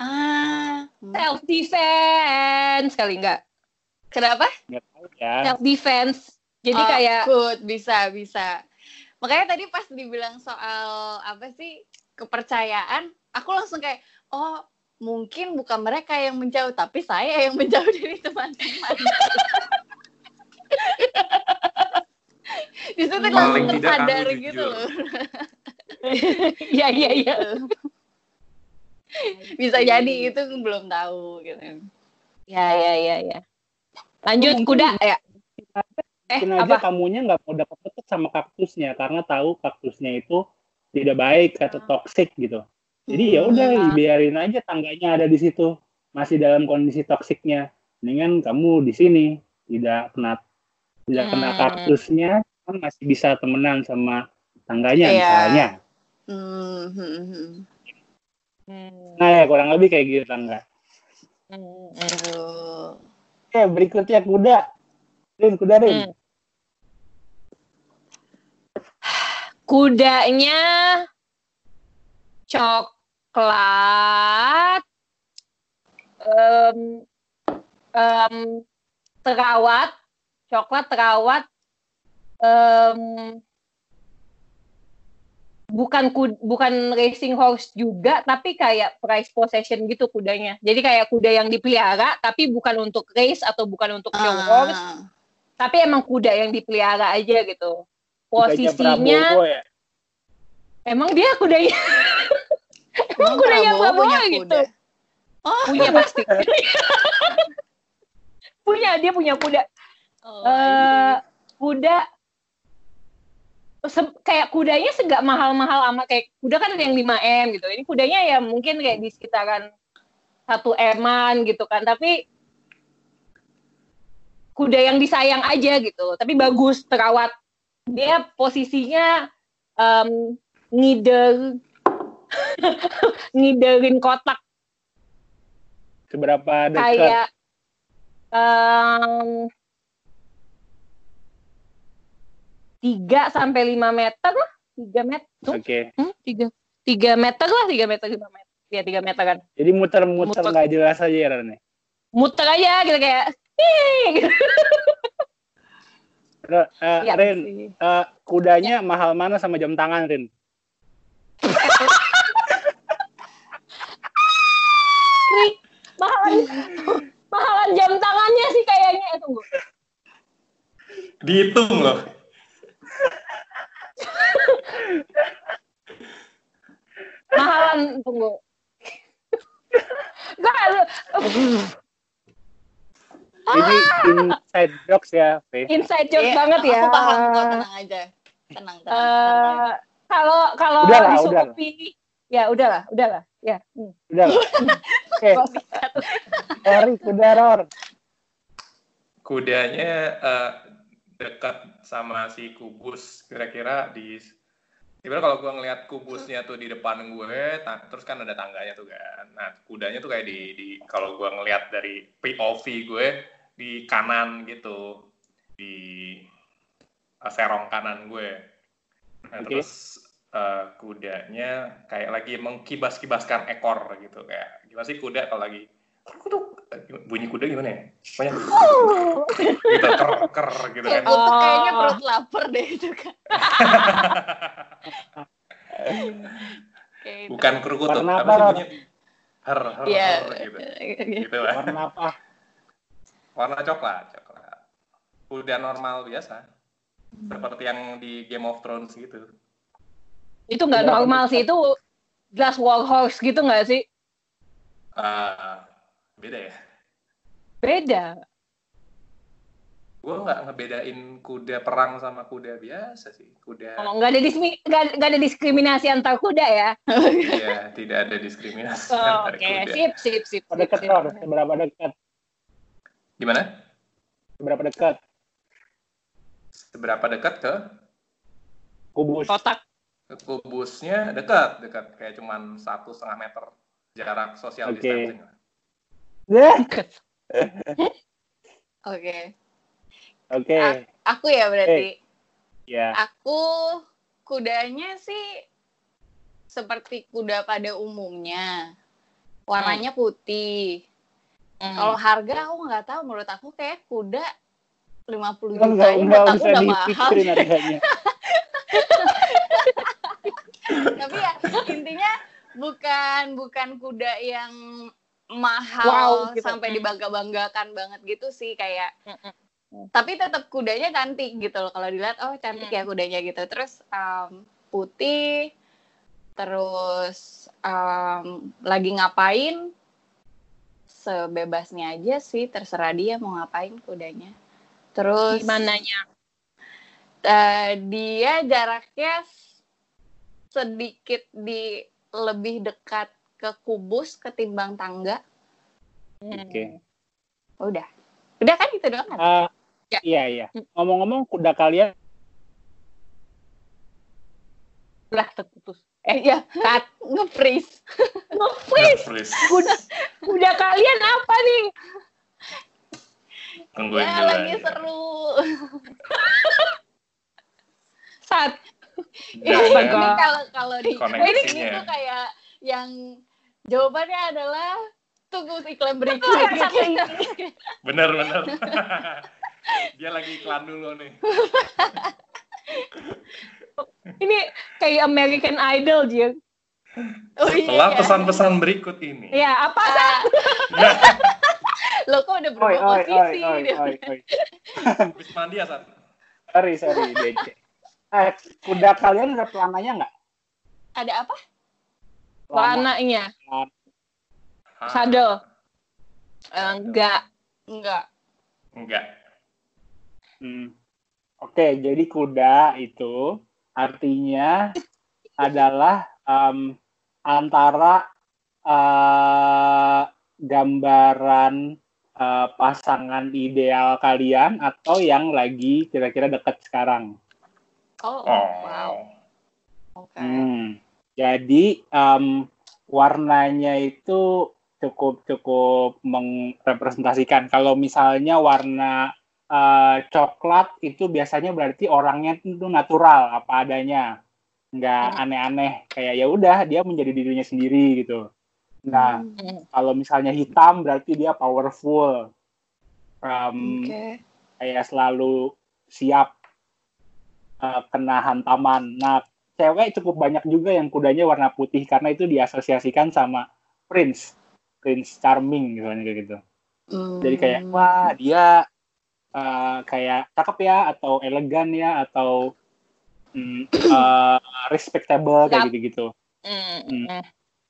Ah. self defense kali enggak? Kenapa? Nggak tahu ya. Self defense. Jadi Oh, kayak good, bisa bisa. Makanya tadi pas dibilang soal apa sih kepercayaan, aku langsung kayak oh mungkin bukan mereka yang menjauh, tapi saya yang menjauh dari teman-teman. Di situ Paling langsung tidak tersadar gitu jujur. loh. <laughs> iya iya iya. Bisa jadi itu belum tahu gitu. Ya ya ya ya. Lanjut Mungkin- kuda ya. Eh aja apa? kamunya nggak mau dapat deket sama kaktusnya karena tahu kaktusnya itu tidak baik atau toksik gitu. Jadi ya udah Hmm. biarin aja tangganya ada di situ masih dalam kondisi toksiknya. Mendingan kamu di sini tidak kena tidak kena Hmm. kaktusnya, kan masih bisa temenan sama tangganya Iya. misalnya. Hmm, hmm, hmm. Hmm, Nah ya kurang lebih kayak gitu tangga. hmm, hmm. Oke berikutnya kuda. Rin, kuda Rin. Hmm. Kudanya coklat, em, em, terawat, coklat terawat, em, bukan bukan racing horse juga, tapi kayak prize possession gitu kudanya. Jadi kayak kuda yang dipelihara, tapi bukan untuk race atau bukan untuk show horse, Ah. tapi emang kuda yang dipelihara aja gitu. Posisinya Prabowo ya. emang dia kudanya <laughs> emang Emang kudanya Prabowo Prabowo punya gitu. kuda? Oh. Punya pasti. <laughs> punya dia punya kuda. Oh, Eh kuda kayak kudanya segak mahal-mahal amat kayak kuda kan ada yang 5 m gitu. Ini kudanya ya mungkin kayak di sekitaran satu eman gitu kan. Tapi kuda yang disayang aja gitu tapi bagus terawat. Dia posisinya um, ngider <laughs> ngiderin kotak. Seberapa dekat? Kayak um, tiga sampai lima meter lah, 3 meter. Oke. Okay. Hmm, 3 3 meter lah, tiga meter 5 meter. Ya tiga meter kan. Jadi muter-muter nggak jelas aja ya Rane. Muter aja gitu kayak. Uh, <laughs> ya, Rin, uh, kudanya ya. mahal mana sama jam tangan, Rin? Rik, mahalan, mahalan jam tangannya sih kayaknya. itu tunggu. Dihitung loh mahalan tunggu Enggak, lu- Ini inside jokes ya, Faith. Inside joke Iya, banget ya. Aku paham kok, tenang aja. Tenang, tenang. Eh, kalau kalau Udahlah, disuruh pilih, ya udahlah, udahlah. Ya. hmm. Udah. <laughs> Oke, Rory, kuda Ror. Kudanya eh, dekat sama si kubus kira-kira di Ibarat kalau gue ngeliat kubusnya tuh di depan gue, terus kan ada tangganya tuh kan. Nah, kudanya tuh kayak di, di kalau gue ngeliat dari POV gue di kanan gitu, di eh, serong kanan gue. Nah, Oke. terus eh, kudanya kayak lagi mengkibas-kibaskan ekor gitu kayak gimana sih kuda kalau lagi bunyi kuda gimana ya? Pokoknya gitu ker ker gitu kan. Kayak gue tuh kayaknya Oh. perut lapar deh itu kan. <laughs> Kayak gitu. Bukan kerukut tuh, apa sih bunyinya? Her, her, Iya. her, gitu. <laughs> Gitu lah. Warna apa? Warna coklat, coklat. Kuda normal biasa. Seperti yang di Game of Thrones gitu. Itu nggak Udah, normal sih, itu glass war horse gitu nggak sih? Ah, beda ya. Beda. Gue nggak ngebedain kuda perang sama kuda biasa sih. Kuda, Oh, nggak ada dismi- nggak nggak ada diskriminasi antar kuda ya? <laughs> iya tidak ada diskriminasi Oh, antar Oke, kuda. sip, sip, sip. Apa dekat sip. Ror? Seberapa dekat? Gimana? Seberapa dekat? Seberapa dekat ke Kubus. Kotak. ke kubusnya? Dekat, dekat. Kayak cuman satu setengah meter jarak social Oke. distancing. Ya. <laughs> Oke. Oke. Aku ya berarti. Ya. Aku kudanya sih seperti kuda pada umumnya. Warnanya putih. Hmm. Kalau harga aku nggak tahu. Menurut aku kayak kuda 50 juta Enggak, ini menurut aku udah mahal. <laughs> <laughs> Tapi ya intinya bukan bukan kuda yang mahal Wow, gitu. sampai Hmm. dibangga-banggakan banget gitu sih kayak tapi tetap kudanya cantik gitu loh kalau dilihat oh cantik ya kudanya gitu terus um, putih terus um, lagi ngapain sebebasnya aja sih terserah dia mau ngapain kudanya terus Gimananya? eh, dia jaraknya sedikit di lebih dekat ke kubus ketimbang tangga Hmm. Oke. udah udah kan itu doang kan? Ah, Ya. Iya, iya. Ngomong-ngomong, kuda kalian Lah terputus. eh ya Cut. nge-freeze <laughs> Nge-freeze. Kuda, kuda kalian apa nih? tungguin ya dulu lagi aja. seru <laughs> Saat. ini, Nah, ini kalau kalau di Koneksinya. ini tuh kayak yang jawabannya adalah tunggu iklan berikutnya Bener, bener. <laughs> Dia lagi iklan dulu nih. Ini kayak American Idol, Jeng. oh Setelah iya pesan-pesan berikut ini. Ya, apa sih? Ah, <laughs> lo kok udah Oi, berubah oi, oi, posisi oi, dia. oi, oi. <laughs> Habis mandi ya, San? Sorry, sorry. Eh, kuda kalian ada pelananya nggak? ada apa Warnanya. Saddle. Eh, enggak. enggak Enggak. Hmm. Oke, jadi kuda itu artinya <laughs> adalah em, antara eh, gambaran eh, pasangan ideal kalian atau yang lagi kira-kira dekat sekarang. oh, Oh. wow oke Hmm. Jadi em, warnanya itu cukup cukup merepresentasikan. Kalau misalnya warna eh, coklat itu biasanya berarti orangnya itu natural apa adanya, nggak Hmm. aneh-aneh. Kayak ya udah dia menjadi dirinya sendiri gitu. Nah Hmm, kalau misalnya hitam berarti dia powerful, Em, oke kayak selalu siap eh, kena hantaman. Nah, cewek cukup banyak juga yang kudanya warna putih karena itu diasosiasikan sama prince, prince charming misalnya kayak gitu. Hmm. Jadi kayak wah dia eh, kayak cakep ya atau elegan ya atau mm, <clears throat> eh, respectable kayak gitu-gitu. Hmm, Hmm. hmm.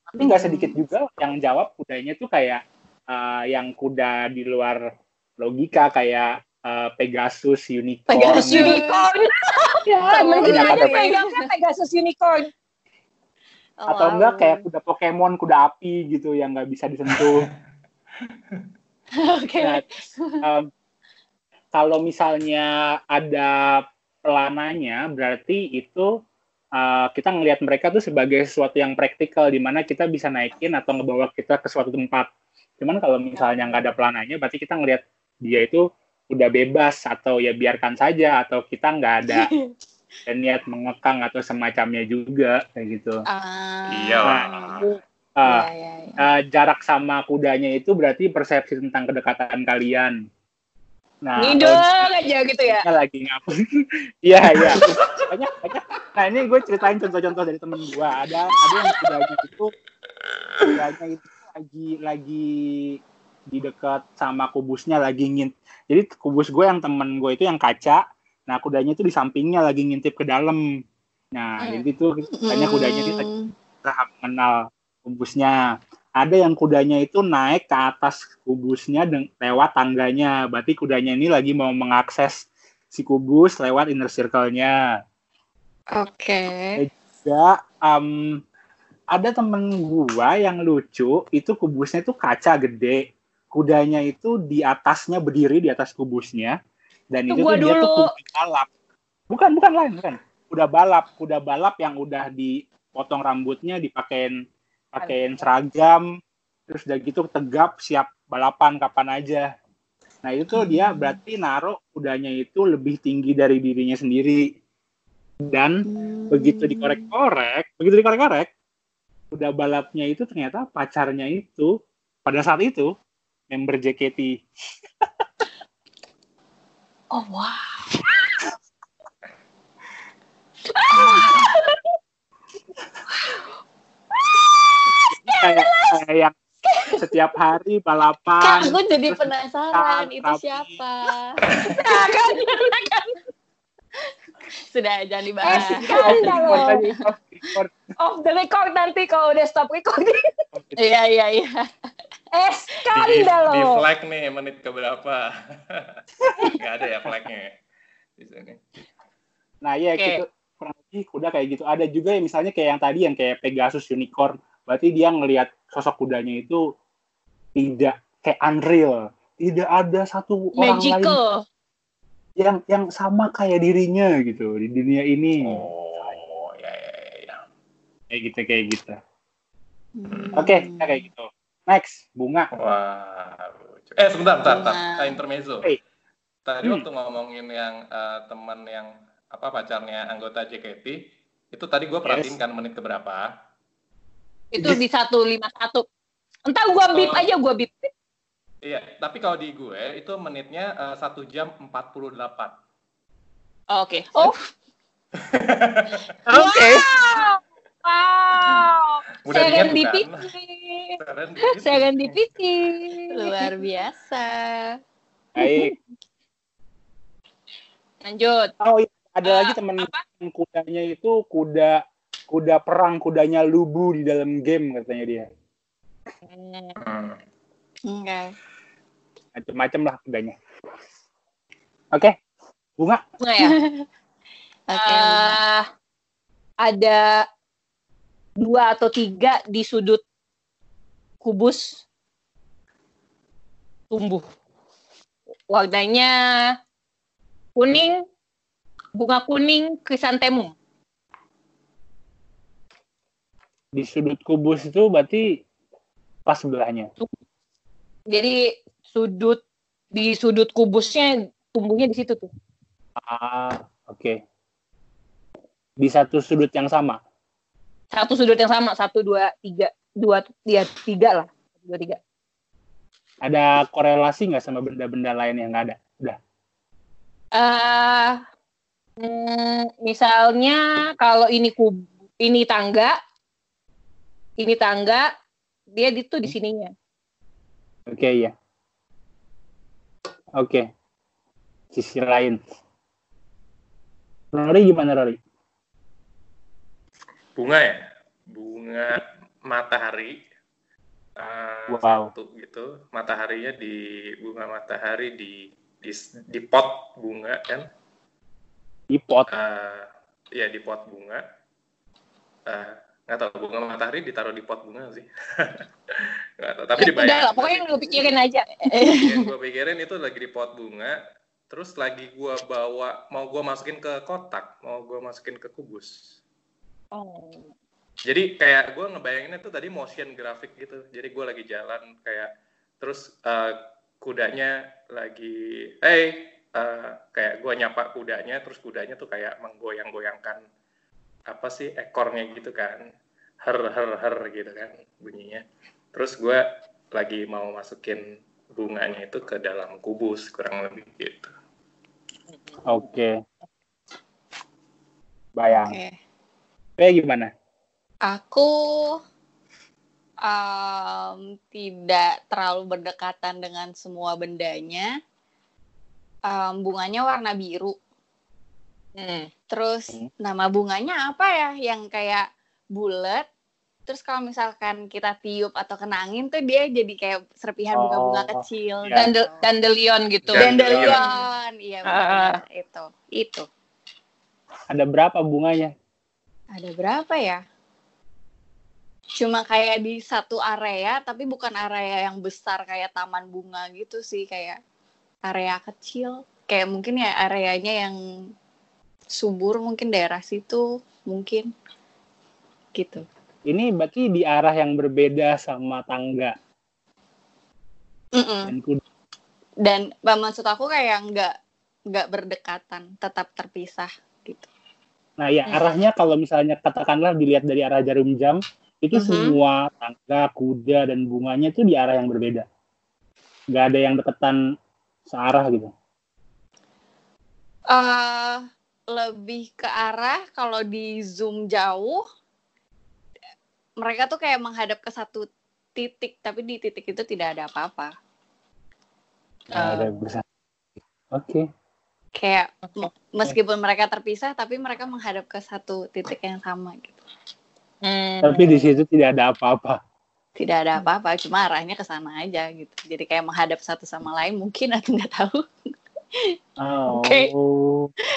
Tapi nggak sedikit juga yang jawab kudanya tuh kayak eh, yang kuda di luar logika kayak uh, Pegasus, Unicorn. Pegasus Unicorn. <laughs> ya, temen Banyak kita ada, pegangnya Pegasus Unicorn. Oh, Atau wow. enggak kayak kuda Pokemon, kuda api gitu yang nggak bisa disentuh. <laughs> Oke. Nah, um, kalau misalnya ada pelananya, berarti itu uh, kita ngelihat mereka tuh sebagai sesuatu yang praktikal, di mana kita bisa naikin atau ngebawa kita ke suatu tempat. Cuman kalau misalnya nggak ada pelananya, berarti kita ngelihat dia itu udah bebas atau ya biarkan saja atau kita nggak ada dan <laughs> niat mengekang atau semacamnya juga kayak gitu. Ah. Iya lah. Uh, iya, iya. uh, jarak sama kudanya itu berarti persepsi tentang kedekatan kalian. Nah, kalau aja gitu ya. lagi ngapus. <laughs> Iya, iya. Banyak, banyak. Nah, ini gue ceritain contoh-contoh dari temen gue. Ada ada yang kudanya itu kudanya itu lagi lagi di dekat sama kubusnya lagi ngint. Jadi kubus gue yang temen gue itu yang kaca. Nah, kudanya itu di sampingnya lagi ngintip ke dalam. Nah, Hmm. jadi itu katanya kudanya itu Hmm. berusaha mengenal kubusnya. Ada yang kudanya itu naik ke atas kubusnya lewat tangganya. Berarti kudanya ini lagi mau mengakses si kubus lewat inner circle-nya. Oke. Ya, em, ada temen gua yang lucu, itu kubusnya itu kaca gede. Kudanya itu di atasnya berdiri di atas kubusnya. Dan Itu itu dia tuh kuda balap. Bukan, bukan lain, bukan. Kuda balap, kuda balap yang udah dipotong rambutnya, dipakein pakein seragam, terus udah gitu tegap siap balapan kapan aja. Nah itu tuh dia berarti naruh kudanya itu lebih tinggi dari dirinya sendiri. Dan Hmm. begitu dikorek-korek, begitu dikorek-korek, kuda balapnya itu ternyata pacarnya itu pada saat itu member JKT. <laughs> Oh wow. <laughs> kayak kayak yang setiap hari Kak, balapan. aku jadi terus penasaran itu rapi. siapa. Nah, kan, kan. Sudah jangan dibahas. Eh. Off the record nanti kalau udah stop recording. Iya iya iya. Eh, Di, skandal di loh. flag nih menit keberapa? <laughs> Nggak ada ya flagnya ya di sini. Nah iya Oke. gitu kurang lebih kuda kayak gitu. Ada juga yang misalnya kayak yang tadi yang kayak Pegasus Unicorn. Berarti dia ngelihat sosok kudanya itu tidak kayak unreal. Tidak ada satu orang lain Magical. yang yang sama kayak dirinya gitu di dunia ini. Oh, ya ya ya. ya. Kayak gitu kayak gitu. Hmm. Oke, ya kayak gitu. Next, bunga. Wah, lucu. Eh sebentar, bentar, bentar. Ah, intermezzo. Hey. Tadi Hmm. waktu ngomongin yang eh, teman yang apa pacarnya anggota JKT, itu tadi gue perhatiin kan menit keberapa. Itu di 151. Entar gua bip Oh. aja, gua bip. Iya, tapi kalau di gue itu menitnya eh, satu jam 48. Oke. Oh, Oke. wow. Wow. Mudah Serendipity. Serendipity. Luar biasa. Baik. Lanjut. Oh iya, ada Eh, lagi temen apa? temen kudanya itu kuda kuda perang kudanya lubu di dalam game katanya dia. Hmm. Oke. Macem-macem lah kudanya. Oke, bunga. Bunga ya? <laughs> Oke. Eh, ada dua atau tiga di sudut kubus tumbuh. Warnanya kuning, bunga kuning, krisantemum. Di sudut kubus itu berarti pas sebelahnya. Jadi sudut di sudut kubusnya tumbuhnya di situ tuh. Ah, oke. Di satu sudut yang sama. Satu sudut yang sama, satu, dua, tiga, dua, ya tiga lah, dua, tiga. Ada korelasi nggak sama benda-benda lain yang nggak ada? Udah. hmm, misalnya kalau ini kub ini tangga ini tangga dia itu di sininya Oke, ya. Oke. Sisi lain. Rory gimana, Rory? Bunga ya? Bunga matahari uh, Wow. satu gitu. Mataharinya di bunga matahari di di, di pot bunga kan. Di pot. Eh, ya di pot bunga. Eh, nggak tahu bunga matahari ditaruh di pot bunga sih. <laughs> nggak tahu. Tapi Ya, dibayar. udah lah, pokoknya yang lu pikirin aja. yang <laughs> gue pikirin itu lagi di pot bunga. Terus lagi gue bawa mau gue masukin ke kotak, mau gue masukin ke kubus. Oh. Jadi kayak gue ngebayanginnya tuh tadi motion grafik gitu. Jadi gue lagi jalan kayak terus eh, kudanya lagi, hey, eh, kayak gue nyapa kudanya, terus kudanya tuh kayak menggoyang-goyangkan apa sih ekornya gitu kan, her her her gitu kan bunyinya. Terus gue lagi mau masukin bunganya itu ke dalam kubus kurang lebih gitu. Oke. Bayang. Oke. Kayak gimana? Aku em, tidak terlalu berdekatan dengan semua bendanya. Em, bunganya warna biru. Hmm. Terus Hmm. nama bunganya apa ya? Yang kayak bulat. Terus kalau misalkan kita tiup atau kena angin tuh dia jadi kayak serpihan bunga-bunga Oh, kecil. iya. Dandel, dandelion gitu. Dandelion. Dandelion, iya benar itu. Itu. Ada berapa bunganya? Ada berapa ya? Cuma kayak di satu area, tapi bukan area yang besar kayak taman bunga gitu sih, kayak area kecil. Kayak mungkin ya areanya yang subur mungkin daerah situ, mungkin gitu. Ini berarti di arah yang berbeda sama tangga Mm-mm. dan kuda. Dan maksud aku kayak nggak nggak berdekatan, tetap terpisah gitu. Nah, ya Hmm. arahnya kalau misalnya katakanlah dilihat dari arah jarum jam, itu Mhm. semua tangga, kuda, dan bunganya itu di arah yang berbeda. Nggak ada yang deketan searah gitu. eh lebih ke arah kalau di zoom jauh mereka tuh kayak menghadap ke satu titik tapi di titik itu tidak ada apa-apa ada bersama. Oke. Kayak me- meskipun mereka terpisah tapi mereka menghadap ke satu titik yang sama gitu Hmm. Tapi di situ tidak ada apa-apa. tidak ada apa-apa cuma arahnya ke sana aja gitu jadi kayak menghadap satu sama lain mungkin aku nggak tahu Oh. <laughs> Oke.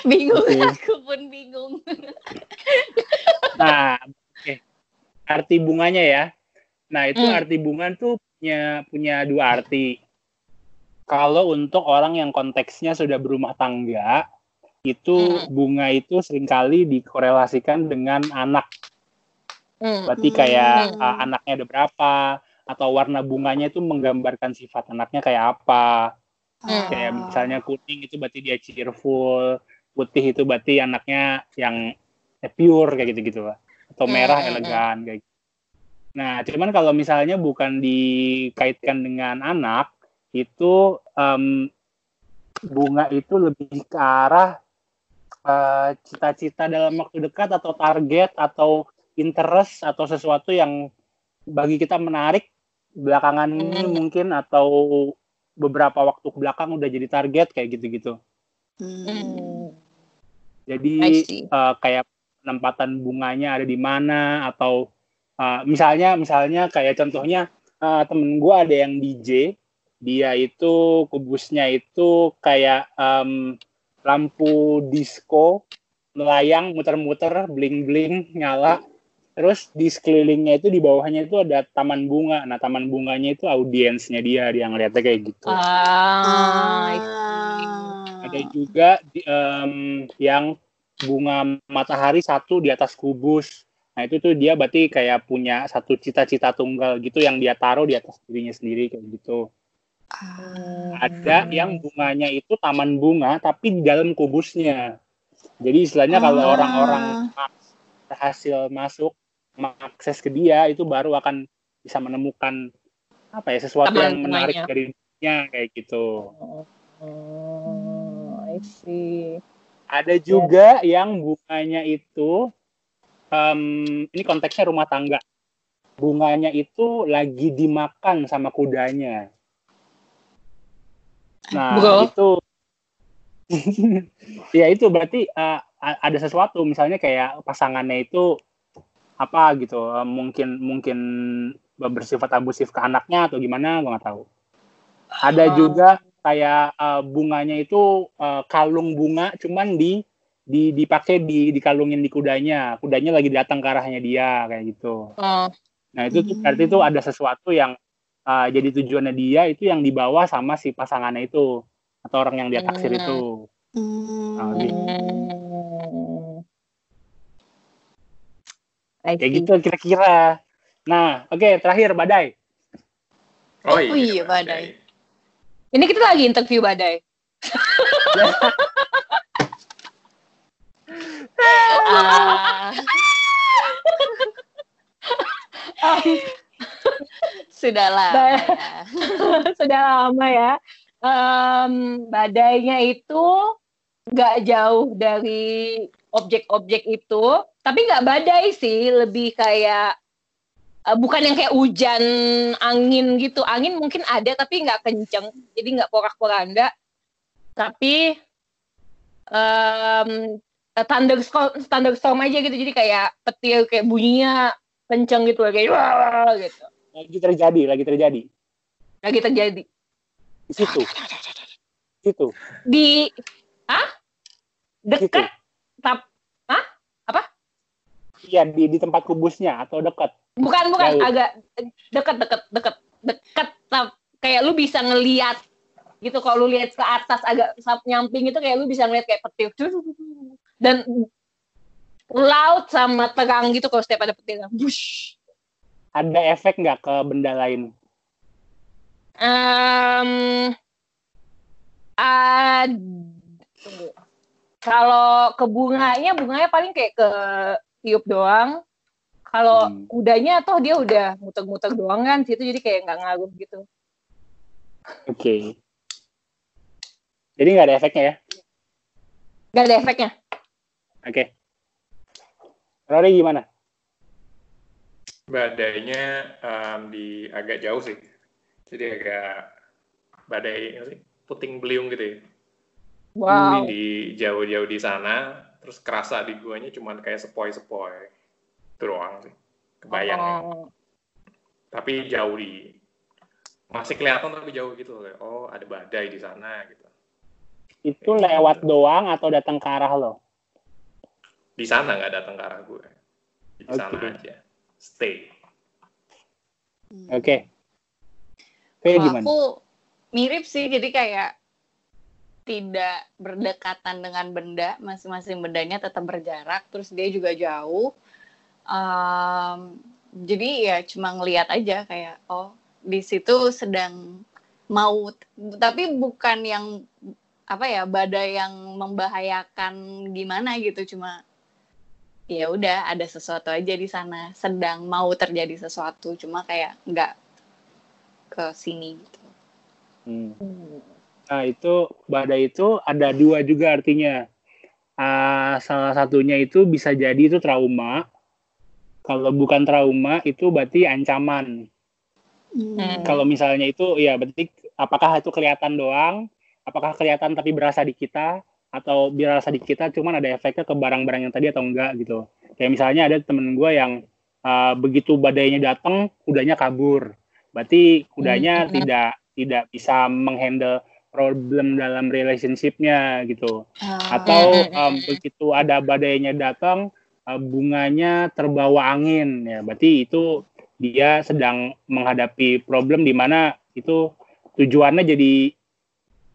bingung Oke. aku pun bingung Nah, oke. Arti bunganya ya. Nah, itu Hmm. arti bunga tuh punya punya dua arti. Kalau untuk orang yang konteksnya sudah berumah tangga, itu Hmm. bunga itu sering kali dikorelasikan dengan anak. Hmm. Berarti kayak Hmm. uh, anaknya ada berapa atau warna bunganya itu menggambarkan sifat anaknya kayak apa. Hmm. Kayak misalnya kuning itu berarti dia cheerful, putih itu berarti anaknya yang eh, pure kayak gitu-gitu lah. Atau Hmm, merah hmm, elegan kayak gitu. Nah, cuman kalau misalnya bukan dikaitkan dengan anak, itu em, bunga itu lebih ke arah eh, cita-cita dalam waktu dekat atau target atau interest atau sesuatu yang bagi kita menarik belakangan ini Hmm. mungkin atau beberapa waktu ke belakang udah jadi target kayak gitu-gitu. Hmm. Jadi eh, kayak penempatan bunganya ada di mana atau eh, misalnya misalnya kayak contohnya eh, temen gue ada yang DJ dia itu kubusnya itu kayak em, lampu disco melayang muter-muter bling bling nyala terus di sekelilingnya itu di bawahnya itu ada taman bunga nah taman bunganya itu audiensnya dia dia ngeliatnya kayak gitu Ah, Ah. ada juga di- em, yang bunga matahari satu di atas kubus. Nah itu tuh dia berarti kayak punya satu cita-cita tunggal gitu yang dia taruh di atas dirinya sendiri kayak gitu. Ah. Ada yang bunganya itu taman bunga tapi di dalam kubusnya. Jadi istilahnya kalau Ah. orang-orang berhasil masuk mengakses ke dia itu baru akan bisa menemukan apa ya sesuatu Taman yang menarik bunganya. dari dirinya kayak gitu. Oh, I see. Ada juga yang bunganya itu, em, ini konteksnya rumah tangga. Bunganya itu lagi dimakan sama kudanya. Nah, Bro. itu, <laughs> ya itu berarti a- ada sesuatu, misalnya kayak pasangannya itu apa gitu, eh, mungkin mungkin bersifat abusif ke anaknya atau gimana gue nggak tahu ada Oh. juga kayak uh, bunganya itu uh, kalung bunga cuman di di dipakai di dikalungin di kudanya kudanya lagi datang ke arahnya dia kayak gitu Oh. nah itu tuh Hmm. berarti itu ada sesuatu yang uh, jadi tujuannya dia itu yang dibawa sama si pasangannya itu atau orang yang dia taksir Hmm. itu Hmm. Nah, gitu. Kayak gitu kira-kira nah oke terakhir badai Oh iya, badai. Ini kita lagi interview badai. <laughs> Ah. Sudah lah. Ba- <laughs> Sudah lama ya. Em, badainya itu nggak jauh dari objek-objek itu, tapi nggak badai sih, lebih kayak eh, bukan yang kayak hujan angin gitu. Angin mungkin ada tapi nggak kenceng, jadi nggak porak-poranda. Tapi eh, thunderstorm, thunderstorm aja gitu, jadi kayak petir kayak bunyinya kenceng gitu, kayak wah gitu. Lagi terjadi lagi terjadi. Lagi terjadi. di situ. Situ. Di ah situ. Dekat tap iya di di tempat kubusnya atau dekat? Bukan bukan. Jauh. agak dekat dekat dekat. Dekat tap. Kayak lu bisa ngelihat gitu. Kalau lu lihat ke atas agak sap- nyamping itu kayak lu bisa ngeliat kayak petir. Dan laut sama terang gitu kalau setiap ada petir. Bush. Ada efek nggak ke benda lain Em, ad- tunggu. Kalau ke bunganya, bunganya paling kayak ke tiup doang. Kalau Hmm. kudanya toh dia udah muter-muter doang kan, situ jadi kayak nggak ngaruh gitu. oke jadi nggak ada efeknya ya Nggak ada efeknya. oke Rory gimana Badainya em, di agak jauh sih. Jadi agak badai sih? Puting beliung gitu ya. Wow. Di jauh-jauh di sana, terus kerasa di guanya cuman kayak sepoi-sepoi. Itu doang sih. Kebayang. ya. Oh. Tapi jauh di masih kelihatan tapi jauh gitu. Kayak, Oh, ada badai di sana gitu. itu lewat doang atau datang ke arah lo Di sana nggak datang ke arah gue. Di sana Oke. aja. Stay. oke Oke Kalau gimana aku mirip sih, jadi kayak tidak berdekatan dengan benda, masing-masing bendanya tetap berjarak, terus dia juga jauh. Em, jadi ya cuma ngelihat aja kayak oh di situ sedang mau, tapi bukan yang apa ya badai yang membahayakan gimana gitu, cuma ya udah ada sesuatu aja di sana, sedang mau terjadi sesuatu, cuma kayak nggak ke sini gitu. Hmm. Nah itu badai itu ada dua juga artinya. Ah, salah satunya itu bisa jadi itu trauma. Kalau bukan trauma itu berarti ancaman. Hmm. Kalau misalnya itu ya berarti apakah itu kelihatan doang? Apakah kelihatan tapi berasa di kita? Atau berasa di kita cuman ada efeknya ke barang-barang yang tadi atau enggak gitu. Kayak misalnya ada temen gue yang ah, begitu badainya datang, kudanya kabur. Berarti kudanya Hmm. tidak tidak bisa menghandle problem dalam relationship-nya gitu. Ah, Atau um, begitu ada badainya datang, uh, bunganya terbawa angin ya. Berarti itu dia sedang menghadapi problem di mana itu tujuannya jadi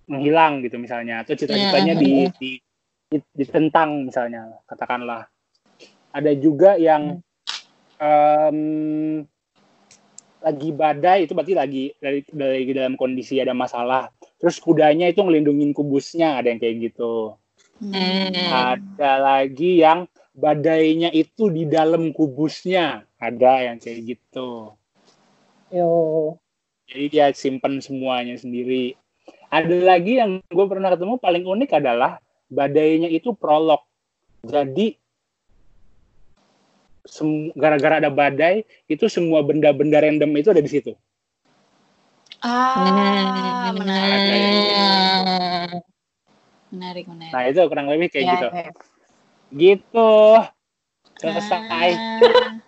menghilang gitu misalnya atau cita-citanya di, di, di- ditentang misalnya katakanlah. Ada juga yang em, lagi badai itu berarti lagi dari, dari dalam kondisi ada masalah. Terus kudanya itu ngelindungin kubusnya ada yang kayak gitu. Hmm. Ada lagi yang badainya itu di dalam kubusnya ada yang kayak gitu. Yo. Jadi dia simpen semuanya sendiri. Ada lagi yang gue pernah ketemu paling unik adalah badainya itu prolog. Jadi gara-gara ada badai itu semua benda-benda random itu ada di situ. Ah, Hmm. menarik. Menarik, menarik. Nah itu kurang lebih kayak Ya, gitu. ya. Gitu. Selesai. Ah.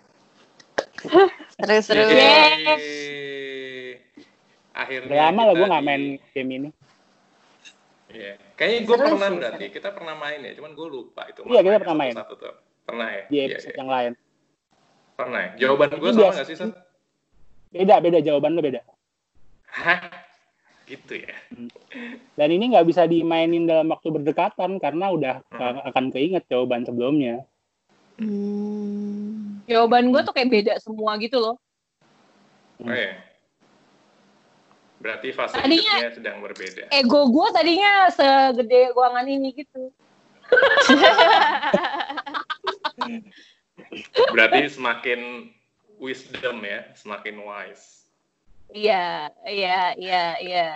<laughs> Terus terus. Akhirnya Udah lama lah gue nggak di- main game ini. Iya. Kayaknya gue pernah sih, berarti. Kita pernah main ya, cuman gue lupa itu. Iya, kita pernah main. satu-satu tuh. Pernah ya? Di Iya, episode iya. yang lain. Pernah ya? Jawaban gue sama nggak sih? Beda, beda jawaban lo beda. Hah? Gitu ya? Dan ini nggak bisa dimainin dalam waktu berdekatan karena udah Hmm. akan keinget jawaban sebelumnya. Hmm. Jawaban gue tuh kayak beda semua gitu loh. Oh iya. Berarti fase Tadinya- hidupnya sedang berbeda. Ego gue tadinya segede ruangan ini gitu. <laughs> Berarti semakin wisdom ya, semakin wise. Iya, iya, iya, iya.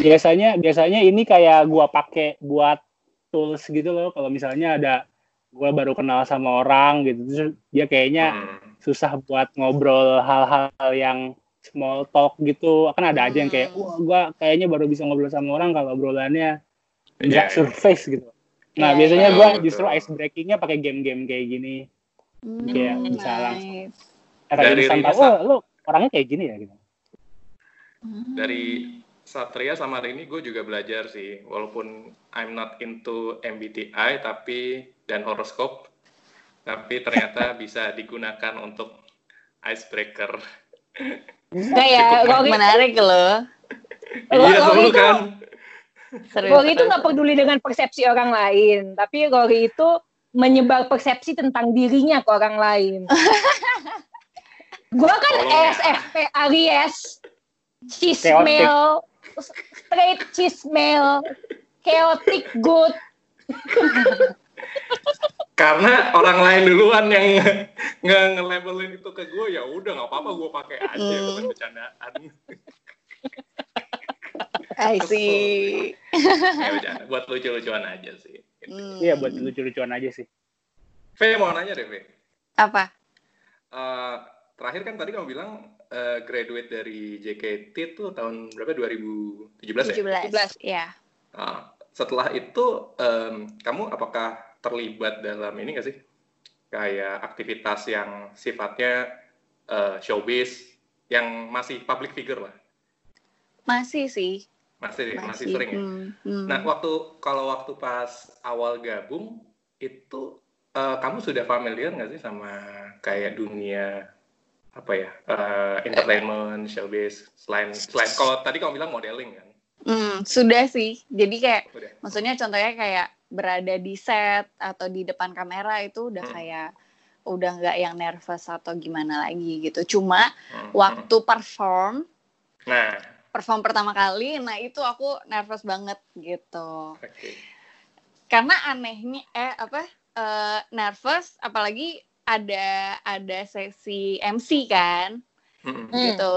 Biasanya biasanya ini kayak gua pakai buat tools gitu loh. Kalau misalnya ada gua baru kenal sama orang gitu, terus dia kayaknya Hmm. susah buat ngobrol hal-hal yang small talk gitu. Kan ada aja yang kayak, Hmm. wah gua kayaknya baru bisa ngobrol sama orang kalau obrolannya Iya, nggak iya. surface gitu. Nah, Iya, biasanya iya. gua justru ice breakingnya pakai game-game kayak gini. Kayak Hmm, bisa langsung. nice. Efek Dari tahu, oh, lu orangnya kayak gini ya gitu. Hmm. Dari Satria sama Rini gue juga belajar sih, walaupun I'm not into MBTI tapi dan horoskop, tapi ternyata <laughs> bisa digunakan untuk icebreaker. <laughs> Enggak ya, Rory, menarik loh. Iya, seru itu, kan? Rory itu nggak peduli dengan persepsi orang lain, tapi Rory itu menyebar persepsi tentang dirinya ke orang lain. <laughs> Gua kan. ESFP Aries, chismel, straight chismel, chaotic good. <laughs> Karena orang lain duluan yang nge nge-labelin itu ke gue, ya udah nggak apa-apa gue pakai aja Hmm. bercandaan. I see. ya bercanda, buat lucu-lucuan aja sih. Hmm. Iya, buat lucu-lucuan aja sih. V mau nanya deh, V. Apa? Eh, terakhir kan tadi kamu bilang eh, graduate dari JKT itu tahun berapa? 2017 ya? 17. Ya. Nah, setelah itu em, kamu apakah terlibat dalam ini nggak sih? Kayak aktivitas yang sifatnya eh, showbiz yang masih public figure lah. Masih sih. Masih masih, Masih. sering ya. Hmm, hmm. Nah, waktu kalau waktu pas awal gabung itu eh, kamu sudah familiar nggak sih sama kayak dunia apa ya eh, entertainment, showbiz selain selain kalau tadi kamu bilang modeling kan? Hmm, sudah sih. Jadi kayak Udah. maksudnya contohnya kayak berada di set atau di depan kamera itu udah Hmm. kayak udah nggak yang nervous atau gimana lagi gitu. Cuma Hmm, waktu perform. Nah, perform pertama kali, nah itu aku nervous banget gitu. oke. Karena anehnya eh apa eh, nervous apalagi ada ada sesi MC kan. Hmm, Hmm. gitu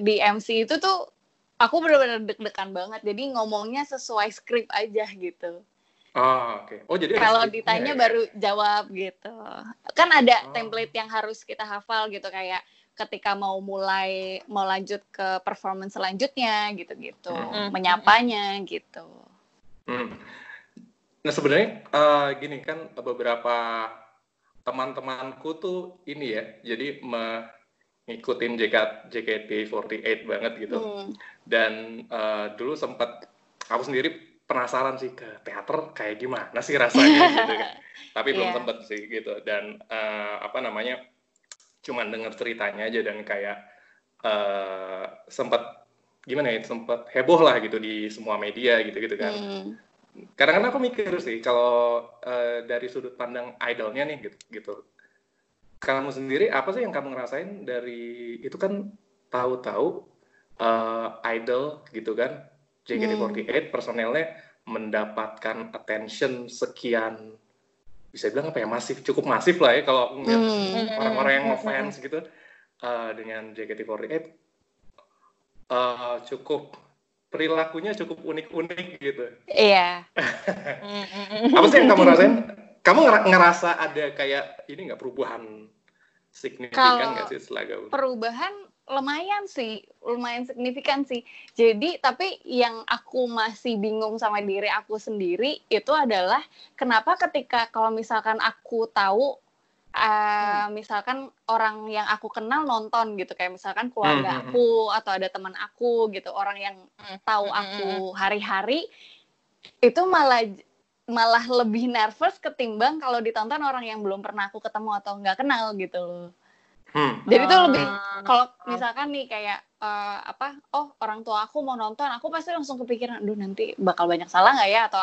di MC itu tuh aku bener-bener deg-degan banget jadi ngomongnya sesuai skrip aja gitu Oh, oke. Oh, jadi kalau ditanya ya? baru jawab gitu kan ada Oh. template yang harus kita hafal gitu kayak ketika mau mulai mau lanjut ke performance selanjutnya gitu-gitu Hmm. menyapanya gitu Hmm. Nah sebenarnya eh, gini kan beberapa teman-temanku tuh ini ya, jadi mengikutin JK, JKT48 banget gitu. Hmm. Dan eh, dulu sempat aku sendiri penasaran sih ke teater kayak gimana sih rasanya <laughs> gitu kan. Tapi belum Iya. sempet sih gitu. Dan eh, apa namanya, cuman denger ceritanya aja dan kayak eh sempat gimana ya, sempat heboh lah gitu di semua media gitu-gitu kan Hmm. kadang-kadang aku mikir sih kalau eh, dari sudut pandang idolnya nih gitu gitu kamu sendiri apa sih yang kamu ngerasain dari itu kan tahu-tahu eh, idol gitu kan JKT48 personelnya mendapatkan attention sekian bisa bilang apa ya masif cukup masif lah ya kalau aku ngeliat Hmm. orang-orang yang Hmm. ngefans gitu eh, dengan JKT48 eh, cukup perilakunya cukup unik-unik gitu iya <laughs> apa sih yang kamu rasain? Kamu ngera- ngerasa ada kayak ini nggak perubahan signifikan nggak sih gabung? perubahan lumayan sih, lumayan signifikan sih. Jadi, tapi yang aku masih bingung sama diri aku sendiri itu adalah kenapa ketika kalau misalkan aku tahu uh, misalkan orang yang aku kenal nonton gitu kayak misalkan keluarga Hmm, hmm, aku atau ada teman aku gitu orang yang tahu Hmm, aku hari-hari itu malah malah lebih nervous ketimbang kalau ditonton orang yang belum pernah aku ketemu atau nggak kenal gitu loh Hmm. jadi tuh lebih kalau misalkan nih kayak eh, apa oh orang tua aku mau nonton aku pasti langsung kepikiran aduh nanti bakal banyak salah nggak ya atau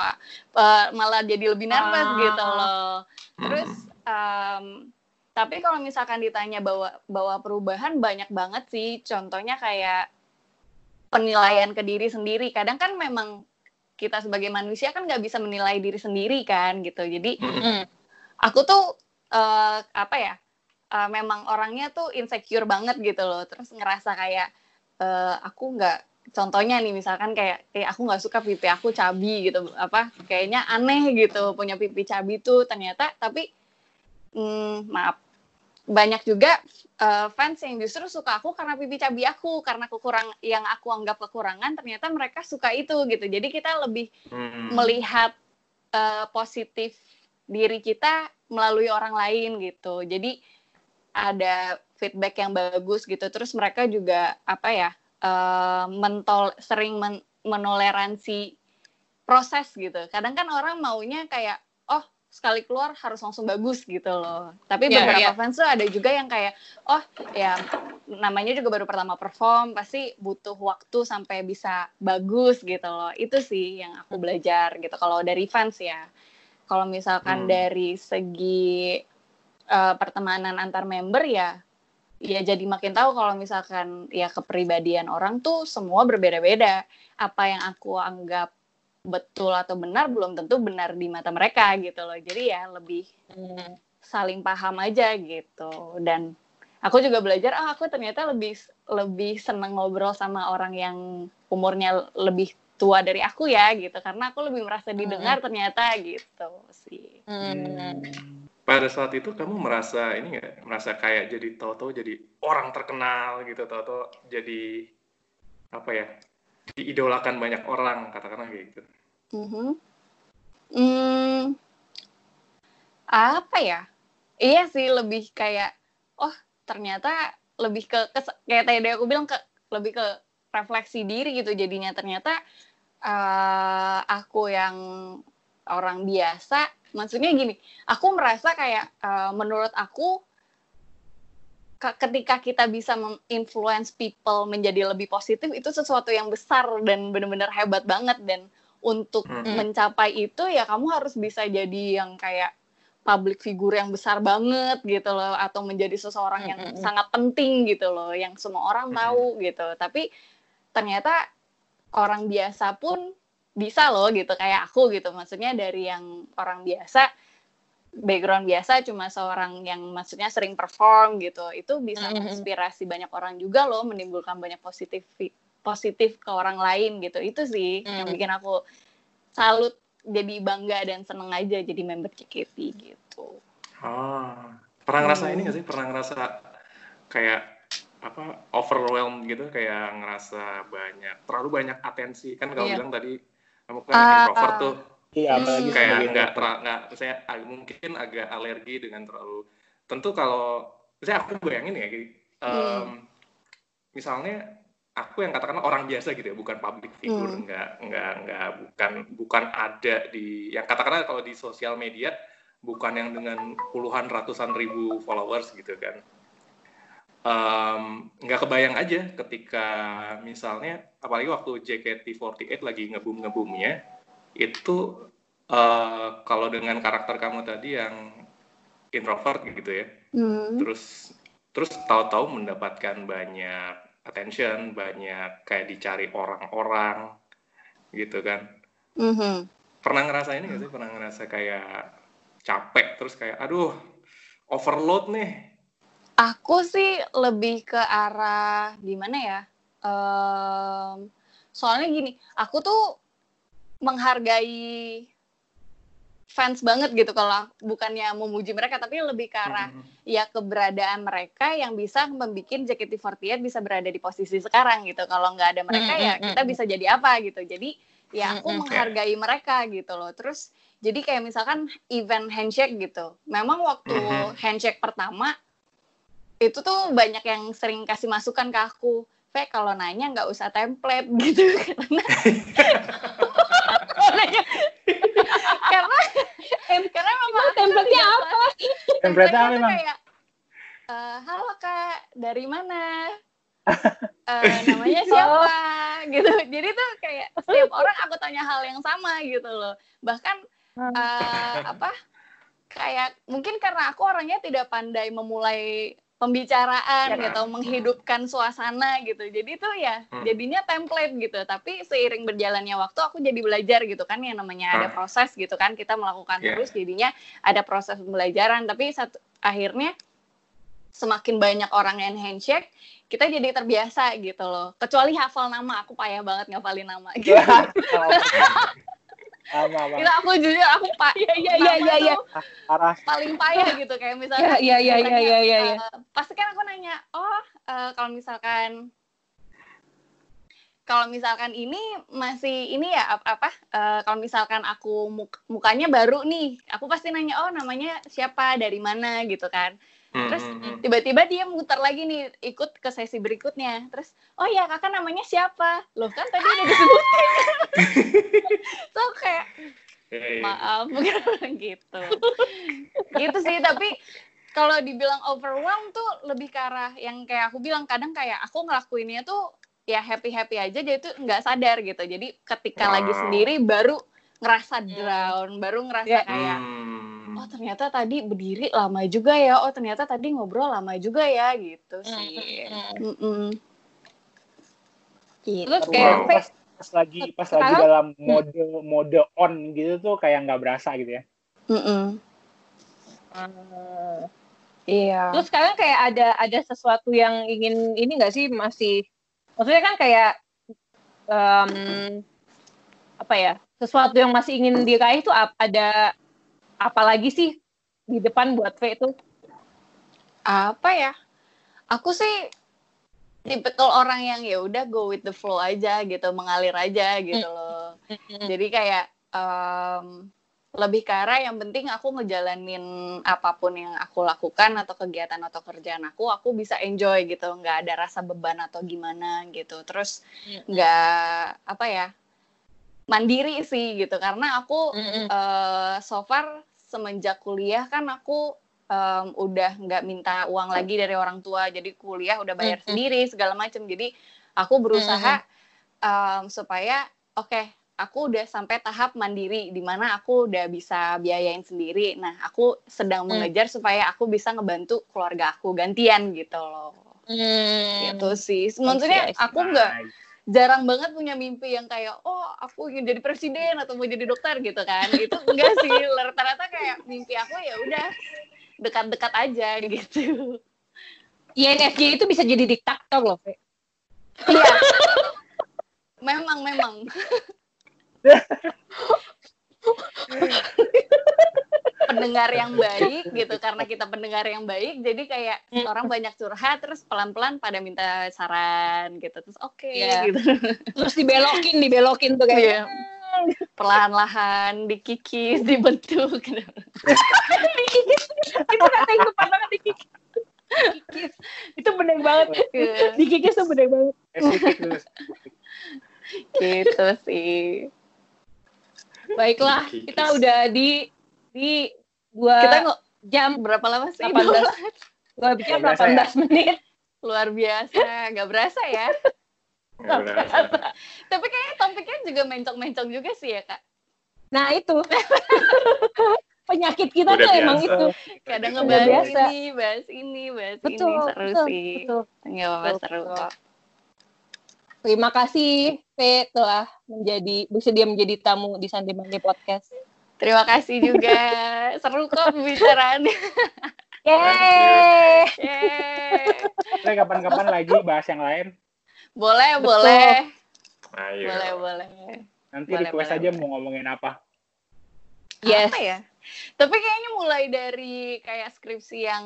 eh, malah jadi lebih nervous Ah. gitu loh Hmm. terus em, tapi kalau misalkan ditanya bawa bawa perubahan banyak banget sih contohnya kayak penilaian ke diri sendiri kadang kan memang kita sebagai manusia kan nggak bisa menilai diri sendiri kan gitu jadi Hmm. aku tuh eh, apa ya eh, memang orangnya tuh insecure banget gitu loh terus ngerasa kayak eh, aku nggak contohnya nih misalkan kayak eh aku nggak suka pipi aku cabi gitu apa kayaknya aneh gitu punya pipi cabi tuh ternyata tapi hmm, maaf banyak juga eh, fans yang justru suka aku karena pipi cabi aku karena kekurang yang aku anggap kekurangan ternyata mereka suka itu gitu jadi kita lebih Hmm. melihat eh, positif diri kita melalui orang lain gitu. Jadi ada feedback yang bagus gitu. Terus mereka juga apa ya eh, mentol sering men- menoleransi proses gitu. Kadang kan orang maunya kayak oh sekali keluar harus langsung bagus gitu loh. Tapi Iya, beberapa iya. fans tuh ada juga yang kayak oh ya namanya juga baru pertama perform pasti butuh waktu sampai bisa bagus gitu loh. Itu sih yang aku belajar gitu kalau dari fans ya. Kalau misalkan Hmm. dari segi eh, pertemanan antar member ya ya jadi makin tahu kalau misalkan ya kepribadian orang tuh semua berbeda-beda. Apa yang aku anggap betul atau benar belum tentu benar di mata mereka gitu loh. Jadi ya lebih Hmm. saling paham aja gitu dan aku juga belajar ah aku ternyata lebih lebih seneng ngobrol sama orang yang umurnya lebih tua dari aku ya gitu karena aku lebih merasa didengar ternyata gitu sih Hmm. Pada saat itu kamu merasa ini nggak, merasa kayak jadi tahu-tahu jadi orang terkenal gitu, tahu-tahu jadi apa ya, diidolakan banyak orang katakanlah kayak gitu. Mhm. Hmm, apa ya iya sih lebih kayak oh ternyata lebih ke, ke- kayak tadi aku bilang ke lebih ke refleksi diri gitu jadinya ternyata eh, aku yang orang biasa maksudnya gini aku merasa kayak eh, menurut aku ke- ketika kita bisa influence people menjadi lebih positif itu sesuatu yang besar dan benar-benar hebat banget dan untuk Hmm. mencapai itu ya kamu harus bisa jadi yang kayak public figure yang besar banget gitu loh atau menjadi seseorang yang Mm, mm, mm. sangat penting gitu loh yang semua orang Mm. tahu gitu tapi ternyata orang biasa pun bisa loh gitu kayak aku gitu maksudnya dari yang orang biasa background biasa cuma seorang yang maksudnya sering perform gitu itu bisa Mm, mm, mm. menginspirasi banyak orang juga loh menimbulkan banyak positif positif ke orang lain gitu itu sih yang Mm. bikin aku salut jadi bangga dan seneng aja jadi member CKP gitu Ah, pernah ngerasa Hmm. ini nggak sih? Pernah ngerasa kayak apa overwhelmed gitu, kayak ngerasa banyak, terlalu banyak atensi. Kan kalau Iya. bilang tadi kamu kan Ah, introvert ah. tuh, Iya, apalagi Hmm. kayak nggak nggak, saya ag- mungkin agak alergi dengan terlalu. Tentu kalau saya aku bayangin ya, gitu, em, Hmm. misalnya aku yang katakanlah orang biasa gitu ya, bukan public figure, Hmm. nggak nggak nggak bukan bukan ada di yang katakanlah kalau di sosial media bukan yang dengan puluhan ratusan ribu followers gitu kan. Nggak kebayang aja ketika misalnya apalagi waktu JKT48 lagi ngebum ngebumnya itu eh, kalau dengan karakter kamu tadi yang introvert gitu ya Hmm. terus terus tahu-tahu mendapatkan banyak attention banyak kayak dicari orang-orang gitu kan Mhm. pernah ngerasain ini nggak sih pernah ngerasa kayak capek terus kayak aduh overload nih Aku sih lebih ke arah gimana ya? Em, soalnya gini, aku tuh menghargai fans banget gitu kalau bukannya memuji mereka tapi lebih ke arah Mhm. ya keberadaan mereka yang bisa membuat JKT48 bisa berada di posisi sekarang gitu. Kalau nggak ada mereka Mm, ya mm, kita bisa jadi apa gitu. Jadi ya aku Mm-mm. menghargai mereka gitu loh terus jadi kayak misalkan event handshake gitu memang waktu Mhm. handshake pertama itu tuh banyak yang sering kasih masukan ke aku. Ve kalau nanya nggak usah template <laughs> gitu. <laughs> Karena karena Em- karena memang template-nya apa? Template-nya apa tuh emang? kayak eh, halo kak dari mana? <laughs> Eh, namanya siapa? Gitu. Jadi tuh kayak setiap orang aku tanya hal yang sama gitu loh. Bahkan eh, apa kayak mungkin karena aku orangnya tidak pandai memulai pembicaraan Ya. gitu menghidupkan suasana gitu jadi tuh ya Hmm. jadinya template gitu tapi seiring berjalannya waktu aku jadi belajar gitu kan yang namanya ada Hmm. proses gitu kan kita melakukan Ya. terus jadinya ada proses pembelajaran tapi satu akhirnya semakin banyak orang yang handshake kita jadi terbiasa gitu loh kecuali hafal nama aku payah banget ngafalin nama <laughs> gitu Sama, sama. itu aku jujur aku pak Iya, iya, iya, iya, iya. Parah. paling payah gitu kayak misalnya Iya, iya, iya, iya, iya, iya. eh, pasti kan aku nanya oh eh, kalau misalkan kalau misalkan ini masih ini ya ap- apa eh, kalau misalkan aku muk- mukanya baru nih aku pasti nanya oh namanya siapa dari mana gitu kan Terus, Mhm. tiba-tiba dia muter lagi nih ikut ke sesi berikutnya terus oh ya kakak namanya siapa loh kan tadi udah disebutin <laughs> so kayak Iya, iya. maaf <laughs> gitu gitu sih tapi kalau dibilang overwhelm tuh lebih ke arah yang kayak aku bilang kadang kayak aku ngelakuinnya tuh ya happy happy aja jadi tuh nggak sadar gitu jadi ketika lagi Wow. sendiri baru ngerasa Hmm. down baru ngerasa Ya. kayak Hmm. Oh ternyata tadi berdiri lama juga ya oh ternyata tadi ngobrol lama juga ya gitu sih Mm-mm. Mm-mm. Gitu. Terus kayak Wow. pas, pas lagi pas lagi Sekarang- dalam mode mode on gitu tuh kayak nggak berasa gitu ya. Ah. Iya. Terus sekarang kayak ada ada sesuatu yang ingin ini nggak sih masih maksudnya kan kayak em, apa ya sesuatu yang masih ingin diraih itu ada apa lagi sih di depan buat V itu? apa ya? Aku sih tipikal orang yang ya udah go with the flow aja gitu, mengalir aja gitu loh. Jadi kayak em, lebih ke arah yang penting aku ngejalanin apa pun yang aku lakukan atau kegiatan atau kerjaan aku, aku bisa enjoy gitu, nggak ada rasa beban atau gimana gitu. Terus nggak apa ya mandiri sih gitu, karena aku Mm-mm. eh, so far semenjak kuliah kan aku em, udah nggak minta uang lagi dari orang tua. Jadi kuliah udah bayar Mm-mm. sendiri segala macam jadi aku berusaha em, supaya oke aku udah sampai tahap mandiri di mana aku udah bisa biayain sendiri. Nah aku sedang Mm. mengejar supaya aku bisa ngebantu keluarga aku gantian gitu loh. Hmm. gitu sih. Maksudnya aku nggak jarang banget punya mimpi yang kayak oh aku ingin jadi presiden atau mau jadi dokter gitu kan. Itu enggak sih rata-rata kayak mimpi aku ya udah dekat-dekat aja gitu. INFJ itu bisa jadi diktator loh, iya. Memang memang <laughs> pendengar yang baik gitu karena kita pendengar yang baik jadi kayak orang banyak curhat terus pelan-pelan pada minta saran gitu terus oke Iya. gitu Terus dibelokin, dibelokin tuh kayak Iya. perlahan-lahan dikikis dibentuk gitu. itu kata yang banget dikikis. Dikikis. Itu bener banget. Dikikis tuh bener banget. Gitu sih Baiklah, Dikikis. kita udah di di dua kita nggak jam berapa lama sih 18 dua jam Nggak berasa ya? 18 menit. luar biasa nggak berasa ya berasa. tapi kayaknya topiknya juga mencong-mencong juga sih ya kak Nah itu <laughs> penyakit kita Udah tuh emang biasa. itu. kadang ngebahas biasa. ini bahas ini bahas Betul, ini seru betul, sih betul. nggak apa-apa Betul, seru betul. Terima kasih V telah menjadi bersedia menjadi tamu di Sunday Monday Podcast. Terima kasih juga seru kok pembicaraannya Yeay! Yeay. Kapan-kapan lagi bahas yang lain. boleh Betul. boleh Ayo. boleh boleh Nanti Boleh, request boleh, aja boleh. mau ngomongin apa. Yes. apa ya tapi kayaknya mulai dari kayak skripsi yang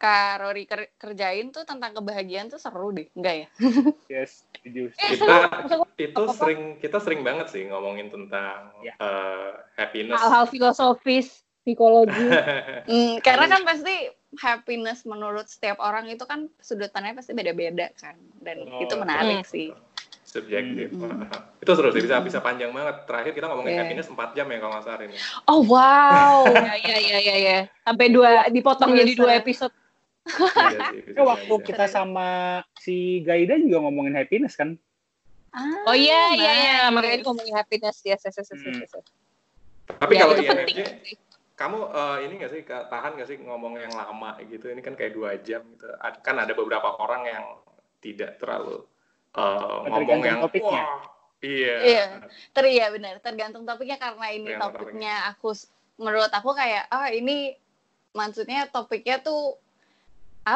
Kak Rory ker- kerjain tuh tentang kebahagiaan tuh seru deh, enggak ya? <laughs> Yes, setuju. kita Maksud itu sering kita sering banget sih ngomongin tentang Ya. eh, happiness. hal-hal filosofis, psikologi. <laughs> Hmm, karena kan pasti happiness menurut setiap orang itu kan sudut pandangnya pasti beda-beda kan, dan Oh, itu menarik Hmm. sih. Subjektif. Hmm. <laughs> Itu seru sih bisa bisa panjang banget. Terakhir kita ngomongin Yeah. happiness 4 jam ya kalau nggak salah ini. Oh wow, ya, ya, ya, ya, ya. Sampai dua dipotong jadi dua episode. Iya sih, <laughs> bisa Itu waktu kita sama si Gaida juga ngomongin happiness kan? Oh iya, iya, iya. dia ngomongin happiness. Yes, yes, yes, yes, Hmm. yes, yes. Tapi Ya, kalau itu penting INFJ, sih. kamu eh, ini nggak sih tahan nggak sih ngomong yang lama gitu? Ini kan kayak dua jam gitu. Kan ada beberapa orang yang tidak terlalu eh, ngomong yang topiknya. wah, iya. Iya. Ter iya benar, tergantung topiknya karena ini Tergantung topiknya aku menurut aku kayak ah ini maksudnya topiknya tuh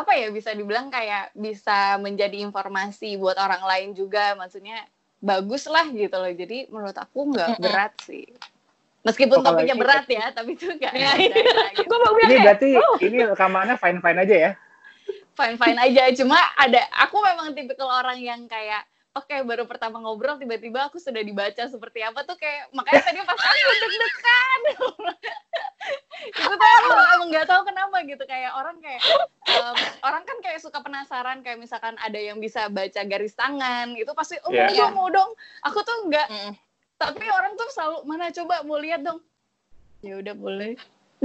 apa ya bisa dibilang kayak bisa menjadi informasi buat orang lain juga. Maksudnya bagus lah gitu loh. Jadi menurut aku nggak berat sih. Meskipun Oh, topiknya berat ya tapi itu nggak ada gitu. Gue mau bilang Ini berarti ini rekamannya fine-fine aja ya? fine fine aja. Cuma ada aku memang tipikal orang yang kayak oke baru pertama ngobrol tiba-tiba aku sudah dibaca seperti apa tuh kayak makanya tadi pas aku deg-degan <laughs> itu tuh aku emang nggak tahu kenapa gitu kayak orang kayak em, orang kan kayak suka penasaran kayak misalkan ada yang bisa baca garis tangan itu pasti oh Iya. mau dong mau dong aku tuh nggak Mm. tapi orang tuh selalu mana coba mau lihat dong ya udah boleh <laughs>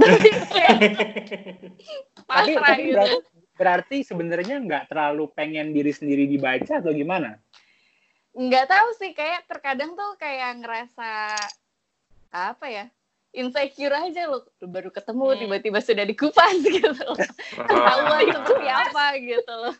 tapi tapi gitu berarti, berarti sebenarnya nggak terlalu pengen diri sendiri dibaca atau gimana? Nggak tahu sih kayak terkadang tuh kayak ngerasa apa ya insecure aja loh baru ketemu Hmm. tiba-tiba sudah dikupas <laughs> gitu loh ketahuan Ah. seperti apa gitu loh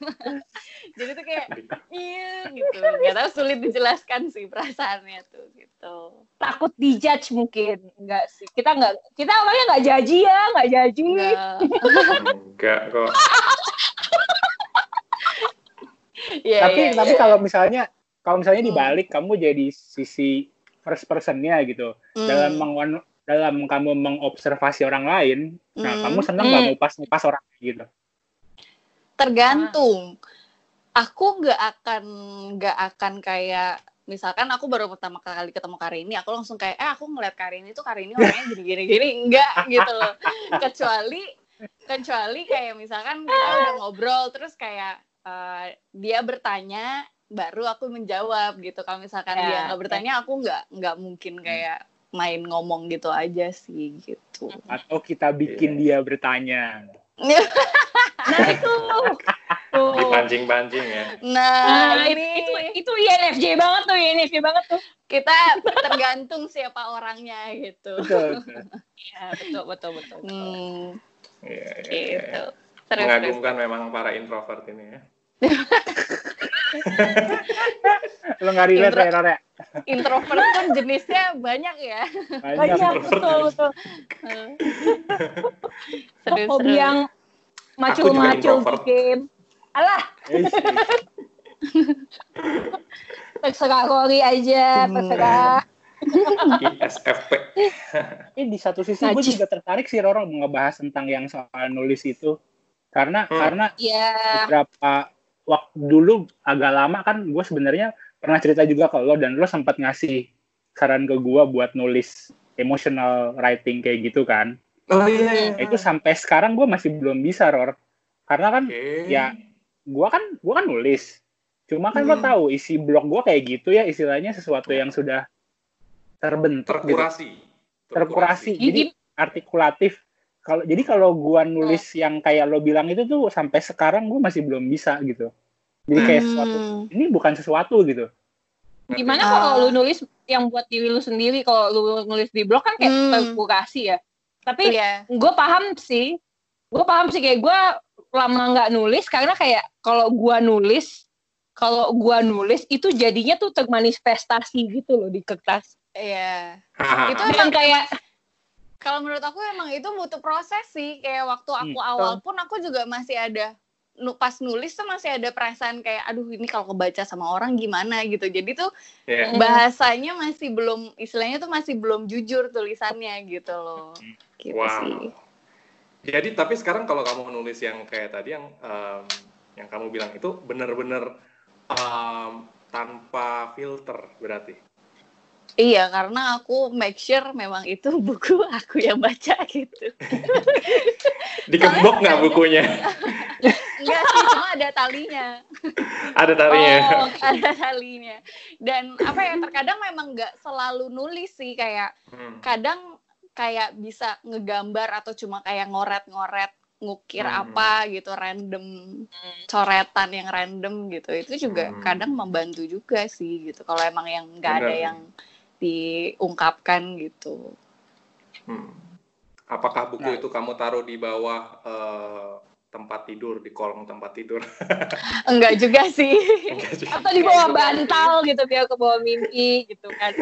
<laughs> jadi tuh kayak iya gitu nggak tahu sulit dijelaskan sih perasaannya tuh gitu takut dijudge mungkin. Enggak sih. Kita enggak, kita orangnya enggak jaji ya, enggak jaji. Nggak. Enggak kok. <laughs> Iya, tapi iya, tapi iya. kalau misalnya kalau misalnya Hmm. dibalik kamu jadi sisi first personnya gitu Hmm. dalam meng dalam kamu mengobservasi orang lain, nah Hmm. kamu senang nggak Hmm. ngupas ngupas orang gitu? tergantung aku nggak akan nggak akan kayak misalkan aku baru pertama kali ketemu Karini aku langsung kayak eh aku ngeliat Karini tuh Karini orangnya gini gini <laughs> gini enggak gitu loh kecuali kecuali kayak misalkan kita udah ngobrol terus kayak eh, dia bertanya baru aku menjawab gitu kalau misalkan Ya, dia nggak bertanya aku nggak nggak mungkin kayak main ngomong gitu aja sih gitu Atau kita bikin dia bertanya? <laughs> Nah itu. Tuh. Dipancing-pancing ya. nah, Nah, ini itu itu INFJ banget tuh, INFJ banget tuh. kita tergantung siapa orangnya gitu. Betul. <laughs> betul. Ya, betul, betul, betul. betul. Hmm, Iya, iya, iya, gitu. Terus, terus. Mengagumkan memang para introvert ini ya. <laughs> Lo nggak relate Intro- ya, Rara? Introvert pun jenisnya banyak ya. Banyak. Banyak, betul, betul. <laughs> Seru, Hobi seru. yang macul-macul di game. Alah, <laughs> terserah Rory aja, Hmm. terserah. ISFP. Tapi <laughs> di satu sisi gue juga tertarik sih Roro mau ngebahas tentang yang soal nulis itu. Karena Hmm. karena Ya, beberapa waktu dulu agak lama kan gue sebenarnya pernah cerita juga ke lo dan lo sempat ngasih saran ke gue buat nulis emotional writing kayak gitu kan. Oh iya. Nah, itu sampai sekarang gue masih belum bisa Ror. Karena kan Oke. ya gue kan gue kan nulis. Cuma kan lo Hmm. tahu isi blog gue kayak gitu ya istilahnya sesuatu yang sudah terbentuk gitu. terkurasi. Terkurasi. Jadi artikulatif. Kalau jadi kalau gua nulis yang kayak lo bilang itu tuh sampai sekarang gue masih belum bisa gitu. Jadi kayak sesuatu Hmm. ini bukan sesuatu gitu. gimana Ah. kalau lu nulis yang buat diri lu sendiri? Kalau lu nulis di blog kan kayak Hmm. terkurasi ya. Tapi Iya. gue paham sih gue paham sih kayak gue lama nggak nulis karena kayak kalau gue nulis kalau gue nulis itu jadinya tuh termanifestasi gitu loh di kertas Iya. Hahaha. Itu emang kayak kalau menurut aku emang itu butuh proses sih. Kayak waktu aku Hmm, awal pun aku juga masih ada pas nulis tuh masih ada perasaan kayak aduh ini kalau kebaca sama orang gimana gitu. Jadi tuh Iya. Hmm. bahasanya masih belum istilahnya tuh masih belum jujur tulisannya gitu loh. Gitu Wow. sih. Jadi tapi sekarang kalau kamu nulis yang kayak tadi yang um, yang kamu bilang itu benar-benar um, tanpa filter berarti. Iya, karena aku make sure memang itu <laughs> buku aku yang baca gitu. <laughs> Dikembok nggak bukunya? <laughs> Enggak sih, cuma ada talinya. Ada talinya. Oh, ada talinya. Dan apa ya, terkadang memang nggak selalu nulis sih, kayak Hmm. kadang kayak bisa ngegambar atau cuma kayak ngoret-ngoret ngukir Hmm. apa gitu random coretan yang random gitu itu juga Hmm. kadang membantu juga sih gitu kalau emang yang nggak ada yang diungkapkan gitu Hmm. Apakah buku Nah. itu kamu taruh di bawah eh, tempat tidur di kolong tempat tidur? <laughs> enggak juga sih Enggak sih. Atau di bawah bantal gitu biar ke bawah mimpi gitu kan.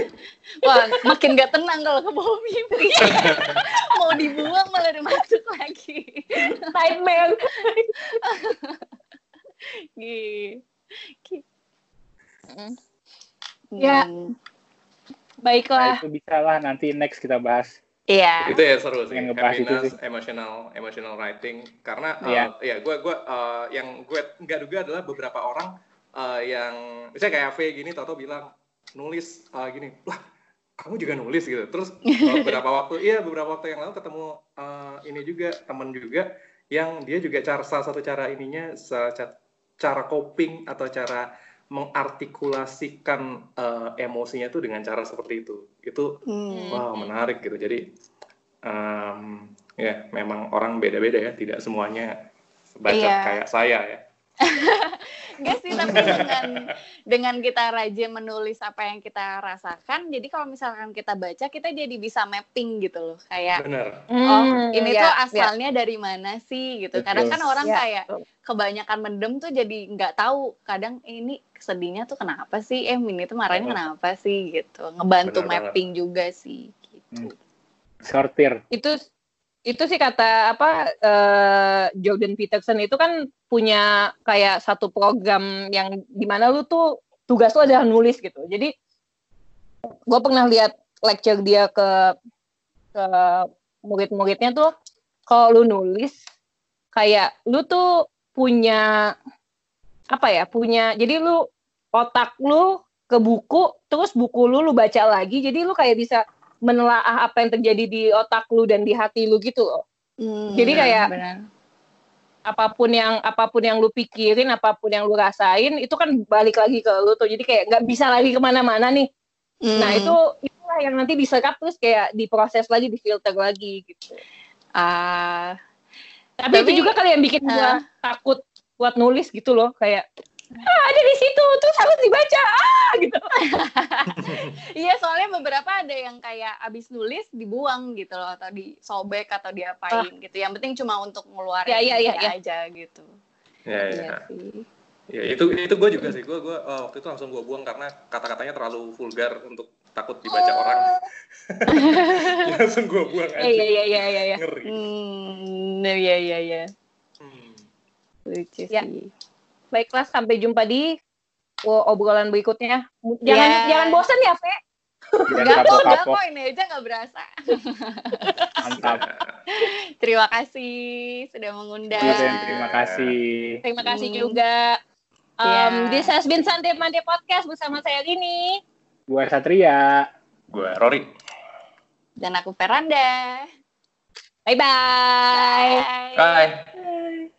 wah makin gak tenang kalau ke bawah mimpi <laughs> mau dibuang malah dimasuk lagi Nightmare. Gitu. Ya. Hmm. Nah, Baiklah. itu bisa lah nanti next kita bahas. Iya. itu ya seru sih Pengen ngebahas itu sih. emotional emotional writing karena Iya. uh, ya gue gue uh, yang gue nggak duga adalah beberapa orang uh, yang misalnya kayak V gini Toto bilang nulis uh, gini wah kamu juga nulis gitu terus uh, <laughs> beberapa waktu iya beberapa waktu yang lalu ketemu uh, ini juga teman juga yang dia juga cara salah satu cara ininya cara coping atau cara mengartikulasikan uh, emosinya tuh dengan cara seperti itu itu Hmm. Wow, menarik gitu. Jadi em, ya memang orang beda-beda ya, tidak semuanya baca Iya. kayak saya ya. <laughs> Enggak sih, tapi dengan dengan kita rajin menulis apa yang kita rasakan, jadi kalau misalkan kita baca, kita jadi bisa mapping gitu loh. Kayak, Bener. oh Hmm, ini ya, tuh ya. asalnya dari mana sih gitu. Kadang Betul. kan orang Ya, kayak kebanyakan mendem tuh jadi nggak tahu. Kadang "Eh, ini sedihnya tuh kenapa sih? Eh ini tuh marahnya Betul. kenapa sih gitu. Ngebantu Benar banget. mapping juga sih. Gitu. Sortir. itu itu sih kata apa eh, Jordan Peterson itu kan punya kayak satu program yang di mana lu tuh tugas lu adalah nulis gitu jadi gue pernah lihat lecture dia ke ke murid-muridnya tuh kalau lu nulis kayak lu tuh punya apa ya punya jadi lu otak lu ke buku terus buku lu lu baca lagi jadi lu kayak bisa menelaah apa yang terjadi di otak lu dan di hati lu gitu loh. Hmm, Jadi kayak- benar. Apa pun yang apa pun yang lu pikirin, apa pun yang lu rasain, itu kan balik lagi ke lu tuh. Jadi kayak nggak bisa lagi ke mana-mana nih. Nah Hmm. itu itulah yang nanti diserap terus kayak diproses lagi, difilter lagi gitu. ah Tapi, Tapi- itu juga kali yang bikin gua Ah. takut buat nulis gitu loh, kayak <laughs> ah, ada di situ terus harus dibaca ah gitu. <laughs> Iya soalnya beberapa ada yang kayak abis nulis dibuang gitu loh atau disobek atau diapain gitu. Yang penting cuma untuk ngeluarin Ya, ya, ya, ya. aja gitu. Ya, ya. Iya sih. Ya, itu itu gue juga sih. Gue gue oh, waktu itu langsung gue buang karena kata-katanya terlalu vulgar untuk takut dibaca orang. Jadi <laughs> langsung gue buang aja. Iya iya iya iya. iya. Ngeri. Hmm, iya iya iya. Lucu Ya. sih. Baiklah sampai jumpa di obrolan berikutnya. Jangan Ya. jangan bosan ya, Fe. Kok, enggak kapok-kapok. kok ini aja nggak berasa. Mantap. <laughs> Terima kasih sudah mengundang. Dan terima kasih. Terima kasih Hmm. juga. Um, Ya. This has been Sunday Monday Podcast bersama saya Rini. Gue Satria. Gue Rory. Dan aku Veranda. Bye-bye. Bye. Bye.